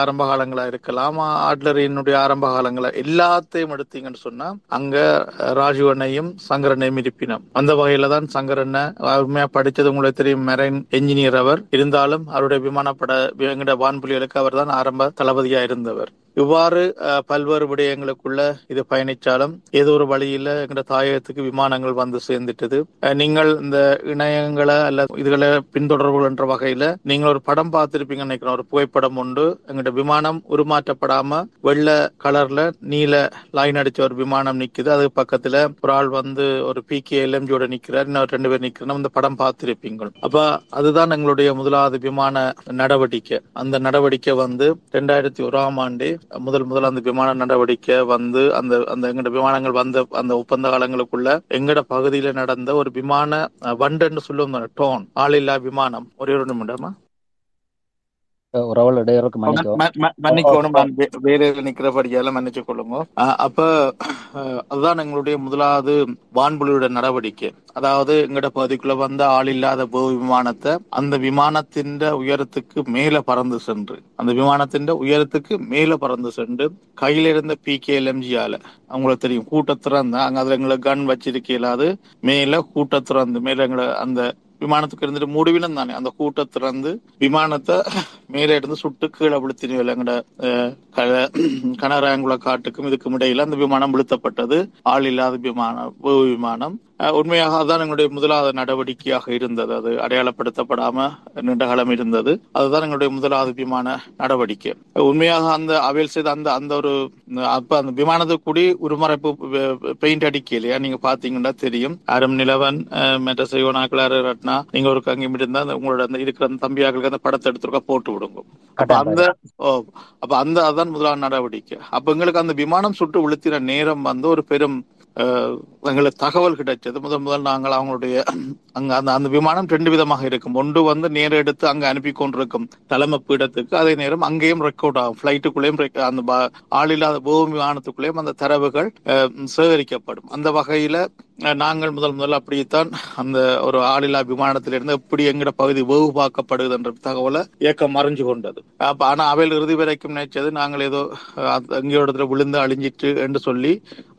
ஆரம்ப காலங்களா இருக்கலாம். ஆட்லரியினுடைய ஆரம்ப காலங்களா எல்லாத்தையும் எடுத்தீங்கன்னு சொன்னா அங்க அஹ், ராஜுவனையும் சங்கரனையும் இருப்பினம். அந்த வகையில தான் சங்கரனை அருமையா படிச்சது உங்களுக்கு தெரியும் மெரைன் என்ஜினியர் அவர். இருந்தாலும் அவருடைய விமானப்பட எங்கட வான்புலிகளுக்கு அவர் தான் ஆரம்ப தளபதியா இருந்தவர். இவ்வாறு பல்வேறு விடயங்களுக்குள்ள இது பயணிச்சாலும் ஏதோ ஒரு வழியில எங்கட தாயகத்துக்கு விமானங்கள் வந்து சேர்ந்துட்டது. நீங்கள் இந்த இணையங்களை அல்ல இதுகளை பின்தொடர்புகள் என்ற வகையில நீங்கள் ஒரு படம் பார்த்திருப்பீங்கன்னு நினைக்கிறோம் ஒரு புகைப்படம் உண்டு. எங்கட விமானம் உருமாற்றப்படாம வெள்ளை கலர்ல நீல லைன் அடிச்ச ஒரு விமானம் நிக்குது. அது பக்கத்துல ஒரு ஆள் வந்து ஒரு பி கே எல்எம்ஜியோட நிக்கிறார். இன்னொரு ரெண்டு பேர் நிக்கிறோம் இந்த படம் பார்த்திருப்பீங்க அப்ப அதுதான் எங்களுடைய முதலாவது விமான நடவடிக்கை. அந்த நடவடிக்கை வந்து ரெண்டாயிரத்தி ஓராம் ஆண்டு முதல் முதல் அந்த விமான நடவடிக்கை வந்து அந்த அந்த எங்கட விமானங்கள் வந்த அந்த ஒப்பந்த காலங்களுக்குள்ள எங்கட பகுதியில நடந்த ஒரு விமான வண்டன்னு சொல்லுவோம் டோன் ஆளில்லா விமானம். ஒரே ஒரு நிமிடமா ம- மன்னிக்கணும் நான் வே- வேற இதுல நிக்கிறபடியால மன்னிச்சு கொள்ளுங்க அப்ப அதுதான் எங்களுடைய முதலாவது வான்புலியோட நடவடிக்கை. அதாவது எங்கட பகுதிக்குள்ள வந்த ஆள் இல்லாத போர் விமானத்தை அந்த விமானத்தின் உயரத்துக்கு மேல பறந்து சென்று அந்த விமானத்தின் உயரத்துக்கு மேல பறந்து சென்று கையில இருந்த பி கே எல்எம்ஜியால அவங்களுக்கு தெரியும் கூட்டத்திறந்த அங்க அதுல எங்களை கன் வச்சிருக்க இயலாது மேல கூட்டத்திறந்து மேல எங்களை அந்த விமானத்துக்கு இருந்துட்டு முடிவிலும் தானே. அந்த கூட்டை இருந்து விமானத்தை மேலே இருந்து சுட்டு கீழே விழுத்தினு எங்கட அஹ், கனராயங்குள காட்டுக்கும் இதுக்கும் இடையில அந்த விமானம் விழுத்தப்பட்டது. ஆள் இல்லாத விமானம் விமானம். உண்மையாக அதுதான் எங்களுடைய முதலாவது நடவடிக்கையாக இருந்தது. அது அடையாளப்படுத்தப்படாம நீண்ட காலம் இருந்தது. அதுதான் எங்களுடைய முதலாவது விமான நடவடிக்கை. உண்மையாக அந்த அவையில் செய்த அந்த அந்த ஒரு அப்ப அந்த விமானத்துக்கு கூடி உருமறைப்பு பெயிண்ட் அடிக்க இல்லையா? நீங்க பாத்தீங்கன்னா தெரியும். அரும் நிலவன் மற்ற செய்வனாக்கள் ரத்னா நீங்க ஒரு அங்கே இருந்தா அந்த உங்களோட அந்த இருக்கிற அந்த தம்பியாக்களுக்கு அந்த படத்தை எடுத்துருக்கா போட்டு விடுங்க அப்ப அந்த ஓ அப்ப அந்த அதான் முதலாவது நடவடிக்கை. அப்ப எங்களுக்கு அந்த விமானம் சுட்டு விழுத்தின நேரம் வந்து ஒரு பெரும் எங்களுக்கு தகவல் கிடைச்சது. முதல் முதல் நாங்கள் அவங்களுடைய அங்க அந்த அந்த விமானம் ரெண்டு விதமாக இருக்கும். ஒன்று வந்து நேரம் எடுத்து அங்கே அனுப்பி கொண்டிருக்கும் தலைமை பீடத்துக்கு. அதே நேரம் அங்கேயும் ரெக்கார்ட் ஆகும். ஃப்ளைட்டுக்குள்ளேயும் அந்த ஆளில்லாத பூமி விமானத்துக்குள்ளேயும் அந்த தரவுகள் அஹ், சேகரிக்கப்படும். அந்த வகையில நாங்கள் முதல் முதல் அப்படித்தான் அந்த ஒரு ஆளில்லா விமானத்திலிருந்து எப்படி எங்கட பகுதி வேவு பார்க்கப்படுது என்ற தகவலை இயக்கம் மறைஞ்சு கொண்டது. அப்ப ஆனா அவையில் இறுதி வரைக்கும் நினைச்சது நாங்கள் ஏதோ அங்கே எங்கேயோ இடத்துல விழுந்து அழிஞ்சிட்டு என்று சொல்லி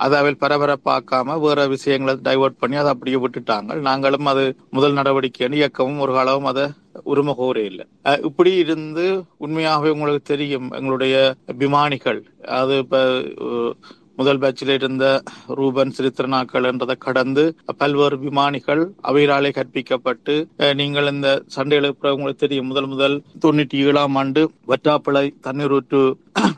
அதை அவையில் பார்க்காம வேற விஷயங்களை டைவர்ட் பண்ணி அதை அப்படியே விட்டுட்டாங்க. நாங்களும் அது முதல் நடவடிக்கைன்னு இயக்கமும் ஒரு காலமும் அதை உரிமை கோரே இல்லை இப்படி இருந்து உண்மையாகவே உங்களுக்கு தெரியும் எங்களுடைய அபிமானிகள். அது இப்ப முதல் பேட்சில் இருந்த ரூபன் சிரித்திரனாக்கள் என்றதை கடந்து பல்வேறு விமானிகள் அவைகளாலே கற்பிக்கப்பட்டு நீங்கள் இந்த சண்டைகளுக்கு உங்களுக்கு தெரியும். முதல் முதல் தொண்ணூற்றி ஏழாம் ஆண்டு வட்டாப்பிளை தண்ணீர் ஊற்று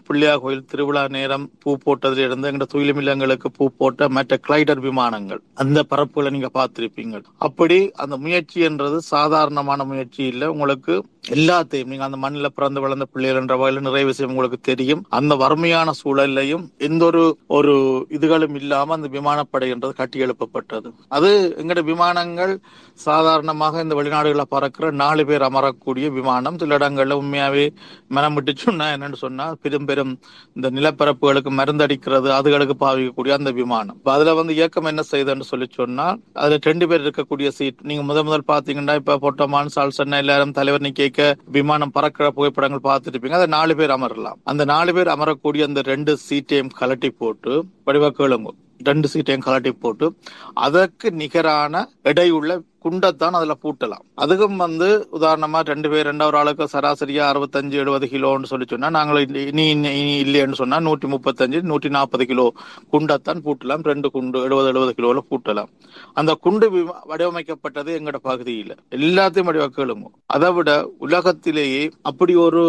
பிள்ளையார் கோயில் திருவிழா நேரம் பூ போட்டதில் இருந்து எங்க துயிலுமில்லங்களுக்கு பூ போட்ட மற்ற கிளைடர் விமானங்கள். அந்த பரப்புகளை நீங்க பார்த்திருப்பீங்க. அப்படி அந்த முயற்சி என்றது சாதாரணமான முயற்சி இல்லை. உங்களுக்கு எல்லாத்தையும் நீங்க அந்த மண்ணில் பிறந்து வளர்ந்த பிள்ளைகள் என்ற வகையில் நிறைய விஷயம் உங்களுக்கு தெரியும். அந்த வறுமையான சூழல்லையும் எந்த ஒரு ஒரு இதுகளும் இல்லாம அந்த விமானப்படை என்றது கட்டி எழுப்பப்பட்டது. அது எங்கட விமானங்கள் சாதாரணமாக இந்த வெளிநாடுகளை பறக்கிற நாலு பேர் அமரக்கூடிய விமானம். சில இடங்கள்ல உண்மையாவே மனம் விட்டு சொன்னா என்னன்னு சொன்னா பெரும் பெரும் இந்த நிலப்பரப்புகளுக்கு மருந்தடிக்கிறது அதுகளுக்கு பாவிக்கக்கூடிய அந்த விமானம். அதுல வந்து இயக்கம் என்ன செய்யுதுன்னு சொல்லி சொன்னா அதுல ரெண்டு பேர் இருக்கக்கூடிய சீட். நீங்க முதல் முதல் பாத்தீங்கன்னா இப்ப பொட்டமான் சால்சன்னா எல்லாரும் தலைவர் நீ கேட்க விமானம் பறக்கிற புகைப்படங்கள் பார்த்துட்டு இருப்பீங்க. அதை நாலு பேர் அமரலாம். அந்த நாலு பேர் அமரக்கூடிய அந்த ரெண்டு சீட்டையும் கலட்டி போட்டு வடிவ கேளுங்க. ரெண்டு சீட்டையும் கலட்டி போட்டு அதற்கு நிகரான எடையுள்ள குண்டைத்தான் அதுல பூட்டலாம். அதுக்கும் வந்து உதாரணமா ரெண்டு பேர் ரெண்டாவது ஆளுக்கு சராசரியா அறுபத்தஞ்சு எழுபது கிலோன்னு சொல்லி சொன்னா நாங்கள் இனி இனி இனி இல்லைன்னு சொன்னா நூற்றி முப்பத்தஞ்சு நூற்றி நாற்பது கிலோ குண்டைத்தான் பூட்டலாம். ரெண்டு குண்டு எழுபது எழுபது கிலோல பூட்டலாம். அந்த குண்டு வடிவமைக்கப்பட்டது எங்களோட பகுதியில். எல்லாத்தையும் வடிவமைக்கலுங்க அதை விட உலகத்திலேயே அப்படி ஒரு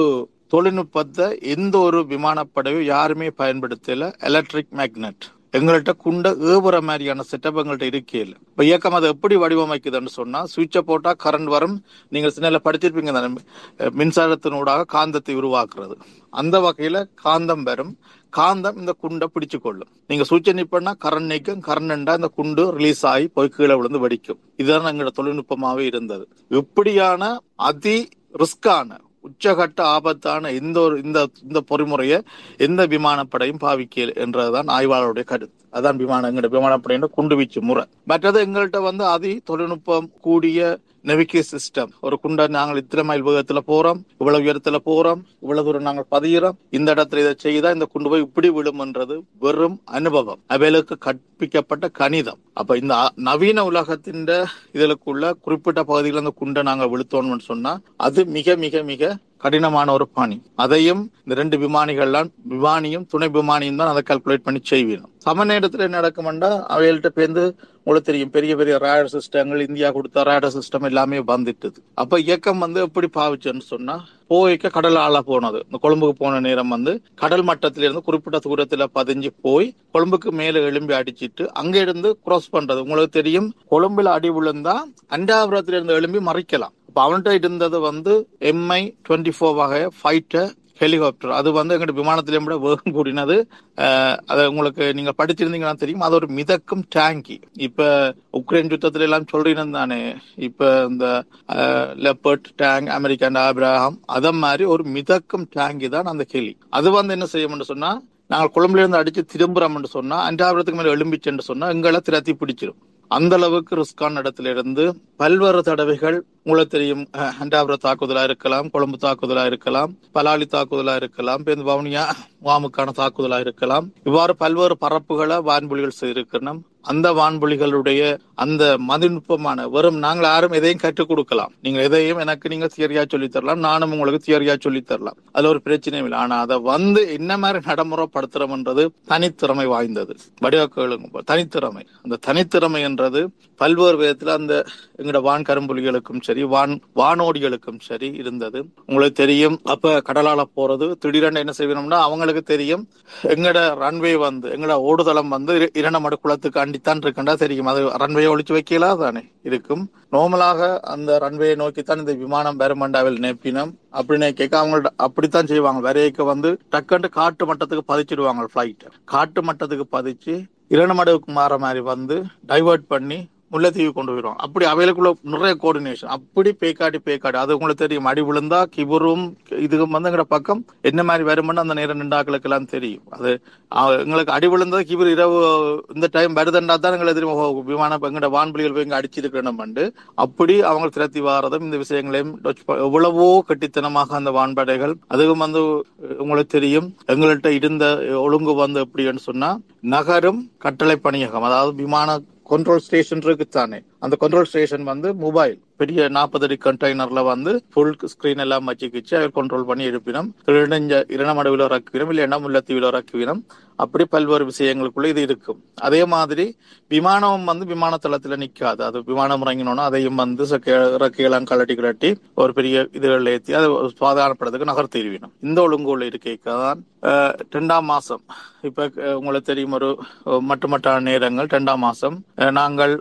தொழில்நுட்பத்தை எந்த ஒரு விமானப்படையும் யாருமே பயன்படுத்தல. எலக்ட்ரிக் மேக்னெட் எங்கள்கிட்ட குண்ட ஏவுற மாதிரியான செட்டப் எங்கள்கிட்ட இருக்கே இல்லை. இப்போ இயக்கம் அதை எப்படி வடிவமைக்குதுன்னு சொன்னால் சுவிட்சை போட்டால் கரண்ட் வரும். நீங்கள் சின்ன படிச்சிருப்பீங்க தானே மின்சாரத்தினூடாக காந்தத்தை உருவாக்குறது. அந்த வகையில் காந்தம் வரும். காந்தம் இந்த குண்டை பிடிச்சு கொள்ளும் நீங்க சுவிட்சை நிப்பன்னா கரண்ட் நீக்கும். கரண்ட் இந்த குண்டு ரிலீஸ் ஆகி போய் கீழே விழுந்து வெடிக்கும். இதுதான் எங்களோட தொழில்நுட்பமாகவே இருந்தது. இப்படியான அதி ரிஸ்கான உச்சகட்ட ஆபத்தான இந்த ஒரு இந்த இந்த பொறிமுறையை எந்த விமானப்படையும் பாவிக்கல என்றதுதான் ஆய்வாளருடைய கருத்து. அதான் விமான எங்கள்ட விமானப்படையின் குண்டு வீச்சு முறை. மற்றது எங்கள்கிட்ட வந்து அதி தொழில்நுட்பம் கூடிய நெவிக்கே சிஸ்டம். ஒரு குண்டை நாங்கள் இத்தனை மைல் வேகத்துல போறோம். இவ்வளவு உயரத்துல போறோம். இவ்வளவு தூரம் நாங்கள் பதிகிறோம். இந்த இடத்துல இதை செய்தா இந்த குண்டு போய் இப்படி விழும்ன்றது வெறும் அனுபவம். அவைகளுக்கு கற்பிக்கப்பட்ட கணிதம். அப்ப இந்த நவீன உலகத்தின் இதற்குள்ள குறிப்பிட்ட பகுதியில் அந்த குண்டை நாங்கள் விழுத்தோம்னு சொன்னா அது மிக மிக மிக கடினமான ஒரு பாணி. அதையும் இந்த ரெண்டு விமானிகள்லாம் விமானியும் துணை விமானியும் தான் அதை கால்குலேட் பண்ணி செய்வீங்க சம நேரத்தில் என்ன நடக்கும்டா அவைகள்ட்ட பேருந்து உங்களுக்கு தெரியும் பெரிய பெரிய ரேடர் சிஸ்டங்கள் இந்தியா கொடுத்த ரேடர் சிஸ்டம் எல்லாமே வந்துட்டுது. அப்ப இயக்கம் வந்து எப்படி பாவிச்சுன்னு சொன்னா போய்க்க கடல் ஆள போனது. இந்த கொழும்புக்கு போன நேரம் வந்து கடல் மட்டத்திலிருந்து குறிப்பிட்ட தூரத்துல பதிஞ்சு போய் கொழும்புக்கு மேல எழும்பி அடிச்சிட்டு அங்க இருந்து கிராஸ் பண்றது. உங்களுக்கு தெரியும் கொழும்புல அடி விழுந்தா அண்டாபுரத்துல இருந்து எழும்பி மறைக்கலாம். அப்ப அவன்கிட்ட இருந்தது வந்து எம்ஐ டுவெண்ட்டி ஃபோர் வகை ஃபைட்டர் ஹெலிகாப்டர் அது வந்து எங்கிட்ட விமானத்திலே விட வேகம் கூடினது. அஹ், அது உங்களுக்கு நீங்க படிச்சிருந்தீங்கன்னா தெரியும். அது ஒரு மிதக்கும் டேங்கி இப்ப உக்ரைன் யுத்தத்துல எல்லாம் சொல்றீங்க தானே. இப்ப இந்த லெப்பர்ட் டேங்க் அமெரிக்கன் ஆப்ரஹாம் அத மாதிரி ஒரு மிதக்கும் டேங்கி தான் அந்த ஹெலி அது வந்து என்ன செய்யும்னு சொன்னா நாங்கள் கொழும்புல இருந்து அடிச்சு திரும்புறோம்னு சொன்னா அஞ்சாயிரத்துக்கு மேல எலும்பிச்சுன்னு சொன்னா எங்களை திரத்தி பிடிச்சிரும். அந்த அளவுக்கு ரிஸ்கான இடத்திலிருந்து பல்வேறு தடவைகள் உங்களுக்கு தெரியும் அஹ், தாக்குதலா இருக்கலாம் கொழும்பு தாக்குதலா இருக்கலாம் பலாலி தாக்குதலா இருக்கலாம் இப்ப வவுனியா வாமுக்கான தாக்குதலா இருக்கலாம். இவ்வாறு பல்வேறு பரப்புகளை வான்புலிகள் செய்திருக்கணும் அந்த வான்புலிகளுடைய அந்த மதிநுட்பமான வெறும் நாங்கள் யாரும் எதையும் கற்றுக் கொடுக்கலாம். நீங்க எதையும் எனக்கு நீங்க தியரியா சொல்லி தரலாம் நானும் உங்களுக்கு தியரியா சொல்லி தரலாம். அதுல ஒரு பிரச்சனையும் இல்லை. ஆனா அதை வந்து என்ன மாதிரி நடைமுறைப்படுத்துறோம்ன்றது தனித்திறமை வாய்ந்தது. வடிவாக்குகளுங்க தனித்திறமை. அந்த தனித்திறமை என்றது பல்வேறு விதத்துல அந்த எங்களோட வான் கரும்புலிகளுக்கும் சரி வான் வானோடிகளுக்கும் சரி இருந்தது. உங்களுக்கு தெரியும் அப்ப கடலால போறது திடீரென என்ன செய்யணும்னா அவங்களுக்கு தெரியும் எங்கட ரன்வே வந்து எங்கட ஓடுதளம் வந்து இரண்டு மடு குளத்துக்கு தாண்டித்தான் இருக்கண்டா தெரியும். அது ரன்வே ஒழிச்சு வைக்கலா? தானே. இருக்கும். நார்மலாக அந்த ரன்வேயை நோக்கித்தான் இந்த விமானம் பெருமண்டாவில் நேப்பினம். அப்படின்னு கேட்க அவங்கள்ட்ட அப்படித்தான் செய்வாங்க. வரையக்க வந்து டக்குன்னு காட்டு மட்டத்துக்கு பதிச்சிடுவாங்க ஃபிளைட் காட்டு மட்டத்துக்கு பதிச்சு இரணமடுவுக்கு மாற மாதிரி வந்து டைவர்ட் பண்ணி முல்லைத்தீவு கொண்டு போயிடும் அப்படி அவைகளுக்குள்ள நிறைய கோஆர்டினேஷன் அப்படி பேக்காடி பேக்காடி அது உங்களுக்கு தெரியும். அடி விழுந்தா கிபரும் இதுவும் வந்து பக்கம் என்ன மாதிரி வரும்னு அந்த நேரம் நின்றாக்களுக்கு எல்லாம் தெரியும். அது எங்களுக்கு அடி விழுந்தா கிபர் இரவு இந்த டைம் வருதுண்டா தான் எங்களுக்கு தெரியும். ஓஹோ, விமானம் எங்கட வான்புலிகள் போய் இங்கே அடிச்சிருக்கணும் அப்படி அவங்க திரத்தி வாரதும் இந்த விஷயங்களையும் எவ்வளவோ கட்டித்தனமாக அந்த வான்படைகள். அதுவும் வந்து உங்களுக்கு தெரியும். எங்கள்கிட்ட இருந்த ஒழுங்கு வந்து எப்படின்னு சொன்னா நகரும் கட்டளை பணியகம் அதாவது விமான கண்ட்ரோல் ஸ்டேஷன் இருக்குத்தானே? அந்த கண்ட்ரோல் ஸ்டேஷன் வந்து மொபைல் பெரிய நாற்பது அடி கண்டெய்னர்ல வந்து ஃபுல் ஸ்கிரீன் எல்லாம் வச்சுக்கிச்சு. அவர் கண்ட்ரோல் பண்ணி இருப்பினோம் இரணஞ்ச இரணமடவில் இறக்குவினம் இல்லைன்னா முல்லத்தீவில் இறக்குவினம் அப்படி பல்வேறு விஷயங்களுக்குள்ள இது இருக்கும். அதே மாதிரி விமானம் வந்து விமான தளத்துல நிக்காது. அது விமானம் இறங்கினோன்னா அதையும் வந்து இறக்கையெல்லாம் கலட்டி கலட்டி ஒரு பெரிய இதுகள் ஏற்றி அதை சுகாதாரப்படுறதுக்கு நகர்த்திடுவினோம். இந்த ஒழுங்குள்ள இருக்கைக்கு ரெண்டாம் மாசம் இப்ப உங்களுக்கு தெரியும் ஒரு மட்டுமட்டான நேரங்கள் ரெண்டாம் மாசம். நாங்கள்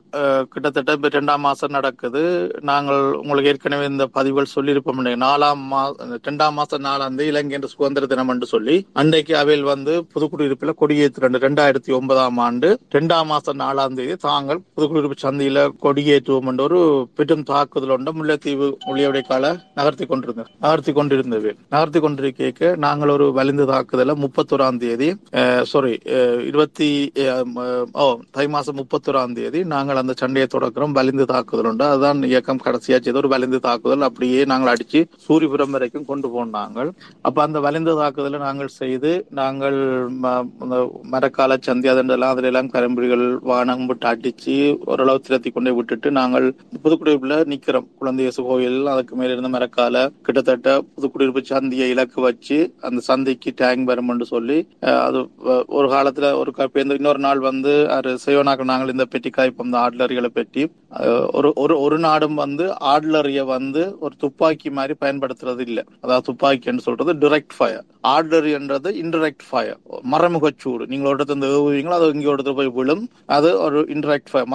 கிட்டத்தட்ட இப்ப ரெண்டாம் மாசம் நடக்குது. நாங்கள் உங்களுக்கு ஏற்கனவே இந்த பதிவுகள் சொல்லியிருப்போம். நாலாம் மா ரெண்டாம் மாசம் நாலாம் தேதி இலங்கை என்று சுதந்திர தினம் என்று சொல்லி அன்றைக்கு அவையில் வந்து புதுக்குடியிருப்பில் கொடியேற்று ரெண்டு ரெண்டாயிரத்தி ஒன்பதாம் ஆண்டு ரெண்டாம் மாசம் நாலாம் தேதி தாங்கள் புதுக்குடியிருப்பு சந்தையில கொடியேற்றுவோம் என்ற ஒரு பெரும் தாக்குதல் ஒன்று முல்லைத்தீவு மொழியுடைய கால நகர்த்தி கொண்டிருந்தது நகர்த்தி கொண்டிருந்தது. நகர்த்தி கொண்டிருக்க நாங்கள் ஒரு வலிந்து தாக்குதல முப்பத்தோராம் தேதி சாரி இருபத்தி ஓ தை மாசம் முப்பத்தொராம் தேதி நாங்கள் அந்த சண்டையை தொடக்கிறோம் வலிந்து தாக்குதல் உண்டு. அதுதான் இயக்கம் கடைசியா செய்த ஒரு வலிந்து தாக்குதல். அப்படியே நாங்கள் அடிச்சு சூரியபுரம் வரைக்கும் கொண்டு போனாங்க அப்ப அந்த வலிந்து தாக்குதலை நாங்கள் செய்து நாங்கள் ம- அந்த மரக்கால சந்தி அதெல்லாம் அதுல எல்லாம் கரும்புகள் வானம் விட்டு அடிச்சு ஓரளவு திரத்தி கொண்டே விட்டுட்டு நாங்கள் புதுக்குடியிருப்புல நிக்கிறோம். குழந்தையசு கோயில் அதுக்கு மேல இருந்த மரக்கால கிட்டத்தட்ட புதுக்குடியிருப்பு சந்தியை இலக்கு வச்சு அந்த சந்தைக்கு டேங்க் வரும்னு சொல்லி அது ஒரு காலத்துல ஒரு க- இன்னொரு நாள் வந்து அது செய்வனாக்க நாங்கள் இந்த பெட்டி காய்ப்போம் இந்த ஆட்லரிகளை பெட்டி. அஹ், ஒரு ஒரு ஒரு நாடும் வந்து ஆர்ட்லரிய வந்து ஒரு துப்பாக்கி மாதிரி பயன்படுத்துறது இல்ல. அதாவது துப்பாக்கின்னு சொல்றது டிரெக்ட் ஃபயர் ஆர்ட்லரின்றது இன்டெரக்ட் ஃபயர் மறைமுக நீங்கள் ஒரு இடத்துல ஏவுவீங்களோ அது இங்கே ஒரு இடத்துல போய் விழும். அது ஒரு இன்டெரக்ட் ஃபயர்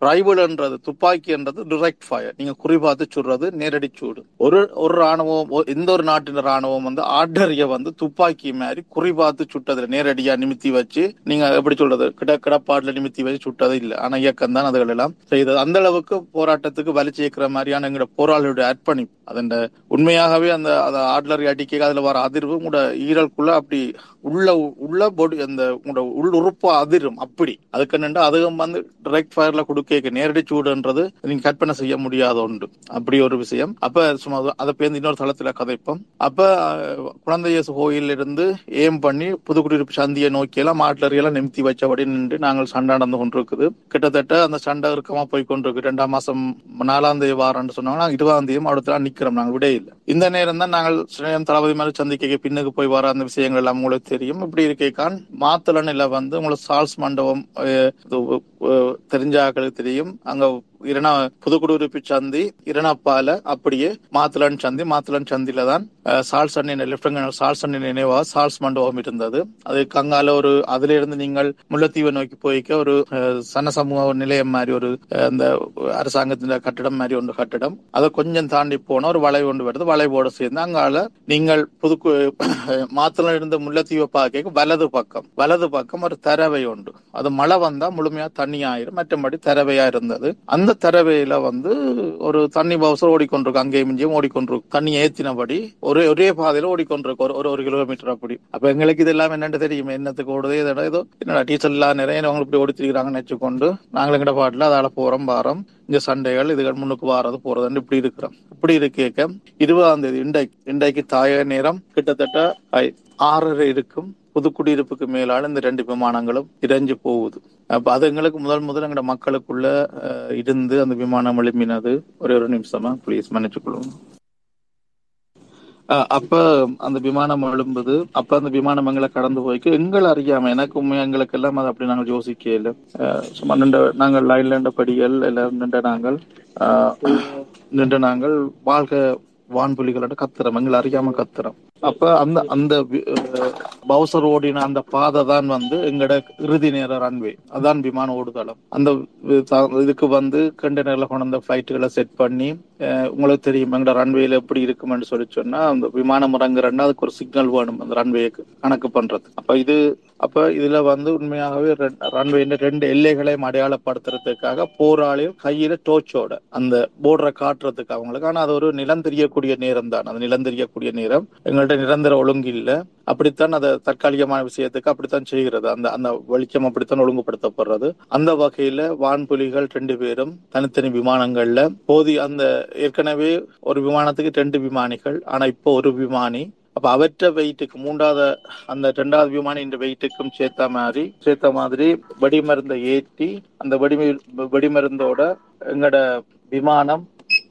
ரைவல் என்றது ரைபிள்ன்றது துப்பாக்கின்றது டிரெக்ட் ஃபயர் நீங்க குறிபார்த்து சுடுறது நேரடி சூடு. ஒரு ஒரு ராணுவம் எந்த ஒரு நாட்டின் ராணுவம் வந்து ஆர்டரிய வந்து துப்பாக்கி மாதிரி குறிபார்த்து சுட்டதில் நேரடியா நிமித்தி வச்சு நீங்க எப்படி சொல்றது? கிட கிடப்பாடுல நிமித்தி வச்சு சுட்டது இல்ல. ஆனா இயக்கம் தான் அதுகள் எல்லாம் செய்தது. அந்த அளவுக்கு போராட்டத்துக்கு வலி சேர்க்கிற மாதிரியான எங்களோட போராளியோட அர்ப்பணிப்பு. அதன் உண்மையாகவே அந்த அதை ஆட்லரி அடிக்க அதுல வர அதிர்வு உங்களோட ஈரலுக்குள்ள அப்படி உள்ள உள்ள பொடி அந்த உங்களோட உள் உறுப்பு அதிரும் அப்படி. அதுக்கு நின்று அதுவும் வந்து டைரக்ட் ஃபயர்ல கொடுக்க நேரடி சூடுன்றது நீங்க கற்பனை செய்ய முடியாத ஒன்று. அப்படி ஒரு விஷயம். அப்ப சும்மா அதை பேருந்து இன்னொரு தளத்துல கதைப்போம். அப்ப குழந்தை இயேசு கோயில் இருந்து ஏம் பண்ணி புதுக்குடியிருப்பு சந்தியை நோக்கி எல்லாம் மாட்டிலறியெல்லாம் நிமித்தி வச்சபடி நின்று நாங்கள் சண்டை நடந்து கொண்டிருக்குது. கிட்டத்தட்ட அந்த சண்டை இறுக்கமா போய் கொண்டிருக்கு ரெண்டாம் மாசம் நாலாம் தேதி வாரம்னு சொன்னாங்கன்னா இருபதாம் தேதியும் அடுத்த நிக்கிறோம் நாங்கள் விட இல்லை இந்த நேரம் தான் நாங்கள் தளபதி மேல சந்திக்க பின்னுக்கு போய் வர அந்த விஷயங்கள் எல்லாம் உங்களுக்கு தெரியும். இப்படி இருக்கேக்கான். மாத்தலனில வந்து உங்களுக்கு சால்ஸ் மண்டபம் இது, தெரிஞ்ச தெரியும். அங்க இரணா புதுக்குடியிருப்பு சந்தி இரணப்பால அப்படியே மாத்தலன் சந்தி மாத்தலன் சந்தில தான் சால்ஸ் அண்ணன் லெப்டினன்ட் சால்ஸ் அண்ணன் நினைவா சால்ஸ் மண்டபம் இருந்தது. அது கங்கால ஒரு அதுல இருந்து நீங்கள் முல்லைத்தீவை நோக்கி போய்க்க ஒரு சன சமூக நிலையம் மாதிரி ஒரு அந்த அரசாங்கத்தின் கட்டிடம் மாதிரி ஒன்று கட்டிடம். அதை கொஞ்சம் தாண்டி போன ஒரு வளைவு ஒன்று வருது. வளைவோடு சேர்ந்து அங்கால நீங்கள் புதுக்கு மாத்தல இருந்த முல்லைத்தீவை பார்க்க வலது பக்கம் வலது பக்கம் ஒரு தரவை உண்டு. அது மழை வந்தா முழுமையா தண்ணி ஆயிரும் மற்றபடி தரவையா இருந்தது. அந்த தரவையில வந்து ஒரு தண்ணி பவுசர் ஓடிக்கொண்டிருக்கு அங்கேயும் இங்கேயும் ஓடிக்கொண்டிருக்கு தண்ணி ஏத்தினபடி ஒரே ஒரே பாதையில ஓடிக்கொண்டிருக்கு ஒரு ஒரு ஒரு கிலோமீட்டர் அப்படி. அப்ப எங்களுக்கு இதெல்லாம் என்னன்னு தெரியும்? என்னத்துக்கு ஓடுது இதோட ஏதோ? என்னடா டீச்சர் எல்லாம் நிறைய அவங்க இப்படி ஓடித்திருக்கிறாங்கன்னு வச்சுக்கொண்டு நாங்கள் எங்கட பாட்டில் அதால போறோம் வாரம். இங்க சண்டைகள் இதுகள் முன்னுக்கு வாரது போறதுன்னு இப்படி இருக்கிறோம். இப்படி இருக்க இருபதாம் தேதி இண்டை இண்டைக்கு தாய நேரம் கிட்டத்தட்ட ஆறரை இருக்கும். புதுக்குடியிருப்புக்கு மேலான இந்த ரெண்டு விமானங்களும் இறைஞ்சு போகுது. அப்ப அது எங்களுக்கு முதல் முதல் எங்களோட மக்களுக்குள்ள அஹ், இருந்து அந்த விமானம் எழுப்பினது ஒரே ஒரு நிமிஷமா ப்ளீஸ் மன்னிச்சுக்கொள்ளுங்க அப்ப அந்த விமானம் எழும்புது. அப்ப அந்த விமானம் எங்களை கடந்து போய்க்கு. எங்களை அறியாம எனக்கு உண்மையா எங்களுக்கு எல்லாம் அதை அப்படி நாங்கள் யோசிக்கல இல்லை. சும்மா நின்ற நாங்கள் லைன்ல நின்ற படிகள் எல்லாம் நின்ற நாங்கள் நின்ற நாங்கள் வாழ்க வான்புலிகளோட கத்துறோம் எங்களை அறியாம கத்துறோம் அப்ப அந்த அந்த பவுசர் ஓடின அந்த பாதை தான் வந்து எங்கட இறுதி நேர ரன்வே அதான் விமான ஓடுதளம். அந்த இதுக்கு வந்து கண்டெய்னர்ல கொண்டு வந்த செட் பண்ணி உங்களுக்கு தெரியும் எங்கட ரன்வேல எப்படி இருக்கும்னு சொல்லி சொன்னா அந்த விமானம் இறங்குறன்னா அதுக்கு ஒரு சிக்னல் வேணும் அந்த ரன்வேக்கு கணக்கு பண்றது அப்ப இது அப்ப இதுல வந்து உண்மையாகவே ரன்வேல ரெண்டு எல்லைகளையும் அடையாளப்படுத்துறதுக்காக போராளியும் கையில டோச்சோட அந்த போர்டரை காட்டுறதுக்கு அவங்களுக்கு. ஆனா அது ஒரு நிலம் தெரியக்கூடிய நேரம் தான். அது நிலம் தெரியக்கூடிய நேரம். எங்கள்ட்ட நிரந்தர ஒழுங்கு இல்லை. அப்படித்தான் அதை தற்காலிகமான விஷயத்துக்கு அப்படித்தான் செய்கிறது. அந்த அந்த வெளிச்சம் அப்படித்தான் ஒழுங்குபடுத்தப்படுறது. அந்த வகையில வான்புலிகள் ரெண்டு பேரும் தனித்தனி விமானங்கள்ல போதி அந்த ஏற்கனவே ஒரு விமானத்துக்கு ரெண்டு விமானிகள் ஆனா இப்போ ஒரு விமானி. அப்ப அவற்ற வெயிட்டுக்கு மூன்றாவது அந்த ரெண்டாவது விமானி இந்த வெயிட்டுக்கும் சேர்த்த மாதிரி சேர்த்த மாதிரி வெடிமருந்தை ஏற்றி அந்த வெடி வெடிமருந்தோட எங்கட விமானம்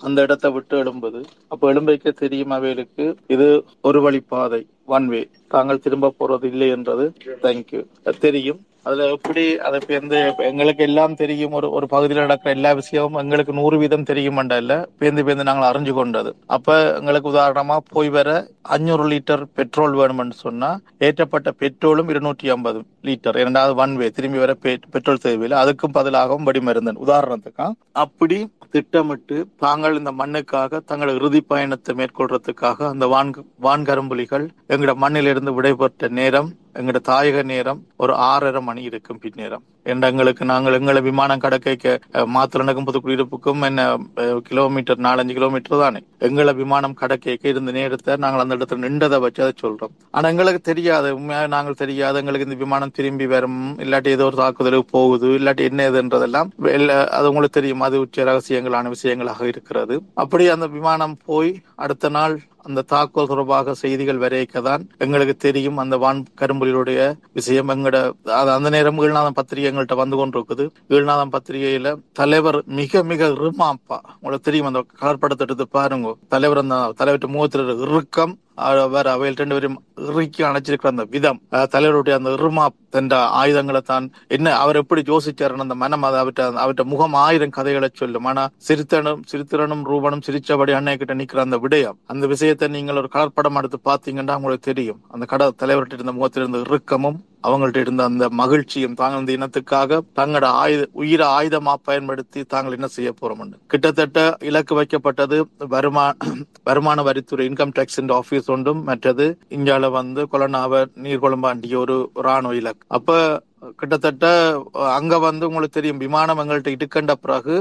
அந்த இடத்தை விட்டு எழும்புது. அப்ப எழும்பைக்க தெரியும் அவைகளுக்கு இது ஒரு வழி பாதை ஒன் வே தாங்கள் திரும்ப போறது இல்லை என்றது தேங்க்யூ தெரியும். அதுல எப்படி அதை பேர்ந்து எங்களுக்கு எல்லாம் தெரியும் ஒரு ஒரு பகுதியில் நடக்கிற எல்லா விஷயமும் எங்களுக்கு நூறு வீதம் தெரியுமாண்டா இல்ல. பேர்ந்து பேர்ந்து நாங்கள் அறிஞ்சு கொண்டது. அப்ப எங்களுக்கு உதாரணமா போய் வர அஞ்சூறு லிட்டர் பெட்ரோல் வேணும்னு சொன்னா ஏற்றப்பட்ட பெட்ரோலும் இருநூற்றி ஐம்பது லிட்டர் இரண்டாவது ஒன் வே திரும்பி வர பெட்ரோல் தேவையில்லை. அதுக்கும் பதிலாகவும் வெடிமருந்தன். உதாரணத்துக்கா அப்படி திட்டமிட்டு தாங்கள் இந்த மண்ணுக்காக தங்கள் இறுதி பயணத்தை மேற்கொள்றதுக்காக அந்த வான் வான்கரம்புலிகள் எங்களோட மண்ணிலிருந்து விடைபெற்ற நேரம் எங்களோட தாயக நேரம் ஒரு ஆறரை மணி இருக்கும் பின்னேரம். எங்களுக்கு நாங்கள் எங்களை விமானம் கடக்க மாத்திரனுக்கும் புதுக்குடியிருப்புக்கும் என்ன கிலோமீட்டர் நாலஞ்சு கிலோமீட்டர் தானே. எங்களை விமானம் கடக்க இருந்த நேரத்தை நாங்கள் அந்த இடத்துல நின்றதை வச்சு அதை சொல்றோம். ஆனா எங்களுக்கு தெரியாது. உண்மையாக நாங்கள் தெரியாது. எங்களுக்கு இந்த விமானம் திரும்பி வரும். இல்லாட்டி ஏதோ ஒரு தாக்குதலுக்கு போகுது. இல்லாட்டி என்ன ஏதுன்றதெல்லாம் வெள்ள- அது உங்களுக்கு தெரியும். அது உச்ச ரகசியங்களான விஷயங்களாக இருக்கிறது. அப்படி அந்த விமானம் போய் அடுத்த நாள் அந்த தாக்குதல் தொடர்பாக செய்திகள் வரைக்க தான் எங்களுக்கு தெரியும். அந்த வான் கரும்புலியுடைய விஷயம். எங்கட அந்த நேரம் பத்திரிகை எங்கள்கிட்ட வந்து கொண்டிருக்குது. ஈழ்நாதம் பத்திரிகையில தலைவர் மிக மிக இருமாப்பா உங்களுக்கு தெரியும் அந்த கலர் படத்தை எடுத்து பாருங்க. தலைவர் அந்த தலைவர்கிட்ட முகத்தில் இறுக்கம் வேற அவையில் ரெண்டு பேரும் இறுக்கி அணைச்சிருக்கிற அந்த விதம். தலைவருடைய அந்த இருமா என்ற ஆயுதங்களை தான் என்ன அவர் எப்படி யோசிச்சாருன்னு அந்த மனம் அதை அவற்ற அவர்கிட்ட முகம் ஆயிரம் கதைகளை சொல்லும். ஆனா சிறுத்தனும் சிரித்திரனும் ரூபனும் சிரிச்சபடி அன்னை கிட்ட நிக்கிற அந்த விடயம் அந்த விஷயத்தை நீங்கள் ஒரு கடற்படம் எடுத்து பாத்தீங்கன்னா உங்களுக்கு தெரியும். அந்த கட தலைவர்கிட்ட இருந்த முகத்தில் இருந்த இறுக்கமும் அவங்கள்ட்ட இருந்த அந்த மகிழ்ச்சியும் தாங்கள் இந்த இனத்துக்காக தங்களோட ஆயுத உயிரை ஆயுதமா பயன்படுத்தி தாங்கள் என்ன செய்ய போறோம் கிட்டத்தட்ட இலக்கு வைக்கப்பட்டது வருமா வருமான வரித்துறை இன்கம் டேக்ஸ் ஆபீஸ் தொண்டும் மற்றது இந்தியால வந்து கொலனாவ நீர்கொழும்பாண்டிய ஒரு ராணுவ இலக்கு. அப்ப கிட்டத்தட்ட அங்க வந்து உங்களுக்கு தெரியும் விமானம் எங்கள்கிட்ட இடுக்கண்ட பிறகு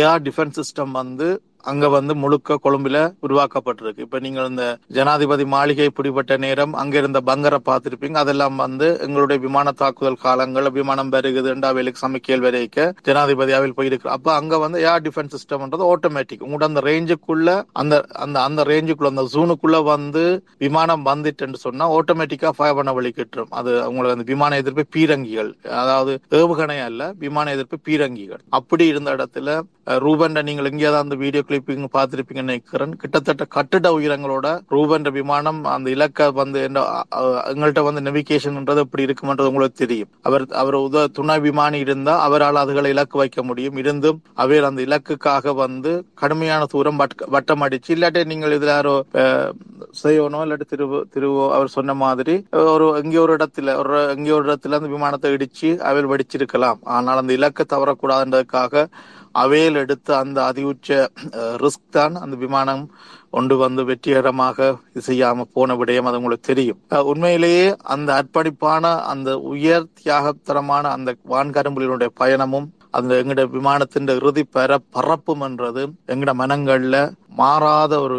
ஏஆர் டிஃபென்ஸ் சிஸ்டம் வந்து அங்க வந்து முழுக்க கொழும்புல உருவாக்கப்பட்டிருக்கு. இப்ப நீங்கள் இந்த ஜனாதிபதி மாளிகை பிடிபட்ட நேரம் அங்க இருந்த பங்கரை பார்த்திருப்பீங்க. அதெல்லாம் வந்து எங்களுடைய விமான தாக்குதல் காலங்கள் விமானம் பெருகுது அவைகளுக்கு சமைக்கல் வரைக்க ஜனாதிபதி அவையில் போயிருக்கு அப்ப அங்க வந்து ஏர் டிஃபென்ஸ் சிஸ்டம்ன்றது ஆட்டோமேட்டிக் உங்களோட அந்த ரேஞ்சுக்குள்ள அந்த அந்த அந்த ரேஞ்சுக்குள்ள அந்த ஜூனுக்குள்ள வந்து விமானம் வந்துட்டுன்னு சொன்னா ஆட்டோமேட்டிக்கா ஃபயர் பண்ண வழிக்கிட்டுரும் அது உங்களுக்கு அந்த விமான எதிர்ப்பு பீரங்கிகள். அதாவது ஏவுகணை அல்ல விமான எதிர்ப்பு பீரங்கிகள். அப்படி இருந்த இடத்துல ரூபன்ட நீங்கள் எங்கேயாவது அந்த வீடியோ கிளிப்பிங் பார்த்திருப்பீங்கன்னு நினைக்கிறேன். கிட்டத்தட்ட கட்டிட உயரங்களோட ரூபன்ட விமானம் அந்த இலக்க வந்து என்ன, எங்கள்கிட்ட வந்து நெவிகேஷன்ன்றது எப்படி இருக்குமன்றது உங்களுக்கு தெரியும். அவர் அவர் உத துணை விமானி இருந்தா அவரால் அதுகளை இலக்கு வைக்க முடியும். இருந்தும் அவர் அந்த இலக்குக்காக வந்து கடுமையான தூரம் வட்- வட்டம் அடிச்சு இல்லாட்டி நீங்கள் இதுல யாரோ அஹ், செய்யணும் இல்லாட்டி திரு திருவோ அவர் சொன்ன மாதிரி ஒரு எங்கே ஒரு இடத்துல ஒரு எங்கே ஒரு இடத்துல அந்த விமானத்தை இடிச்சு அவர் வெடிச்சிருக்கலாம். ஆனால் அந்த இலக்கை தவறக்கூடாதுன்றதுக்காக அவையில் எடுத்த அந்த அதிஉச்ச ரிஸ்க் தான் அந்த விமானம் கொண்டு வந்து வெற்றிகரமாக செய்யாமல் செய்யாம போன விடயம் அது உங்களுக்கு தெரியும். உண்மையிலேயே அந்த அர்ப்பணிப்பான அந்த உயர் தியாகத்தரமான அந்த வான்கரும்புகளினுடைய பயணமும் அந்த எங்கட விமானத்தின் இறுதி பெற பறப்பும் என்றது எங்கட மனங்கள்ல மாறாத ஒரு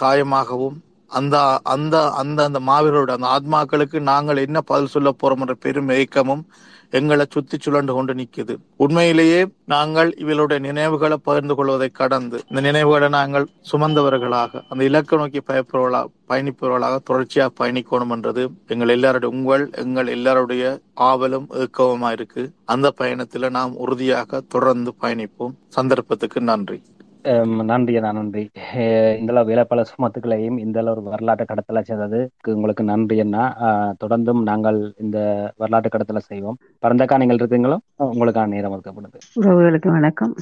காயமாகவும் அந்த அந்த அந்த அந்த மாவீரரோட அந்த ஆத்மாக்களுக்கு நாங்கள் என்ன பதில் சொல்ல போறோம் என்ற பெரும் ஏக்கமும் எங்களை சுத்தி சுழண்டு கொண்டு நிற்குது உண்மையிலேயே நாங்கள் இவளுடைய நினைவுகளை பகிர்ந்து கொள்வதை கடந்து இந்த நினைவுகளை நாங்கள் சுமந்தவர்களாக அந்த இலக்கு நோக்கி பயப்படுவர்களாக பயணிப்பவர்களாக தொடர்ச்சியாக பயணிக்கணும் என்றது எங்கள் எல்லாருடைய உங்கள் எங்கள் எல்லாருடைய ஆவலும் ஏக்கவுமா இருக்கு அந்த பயணத்துல நாம் உறுதியாக தொடர்ந்து பயணிப்போம். சந்தர்ப்பத்துக்கு நன்றி. நன்றி அண்ணா நன்றி. இந்த அளவு பல சுமத்துக்களையும் இந்த ஒரு வரலாற்று கடத்தலை செய்ததுக்கு உங்களுக்கு நன்றி அண்ணா. ஆஹ் தொடர்ந்தும் நாங்கள் இந்த வரலாற்று கடத்தலை செய்வோம். பரந்தக்கா நீங்கள் இருக்கீங்களோ உங்களுக்கான நேரம் ஒதுக்கப்படுது உறவுகளுக்கு வணக்கம்.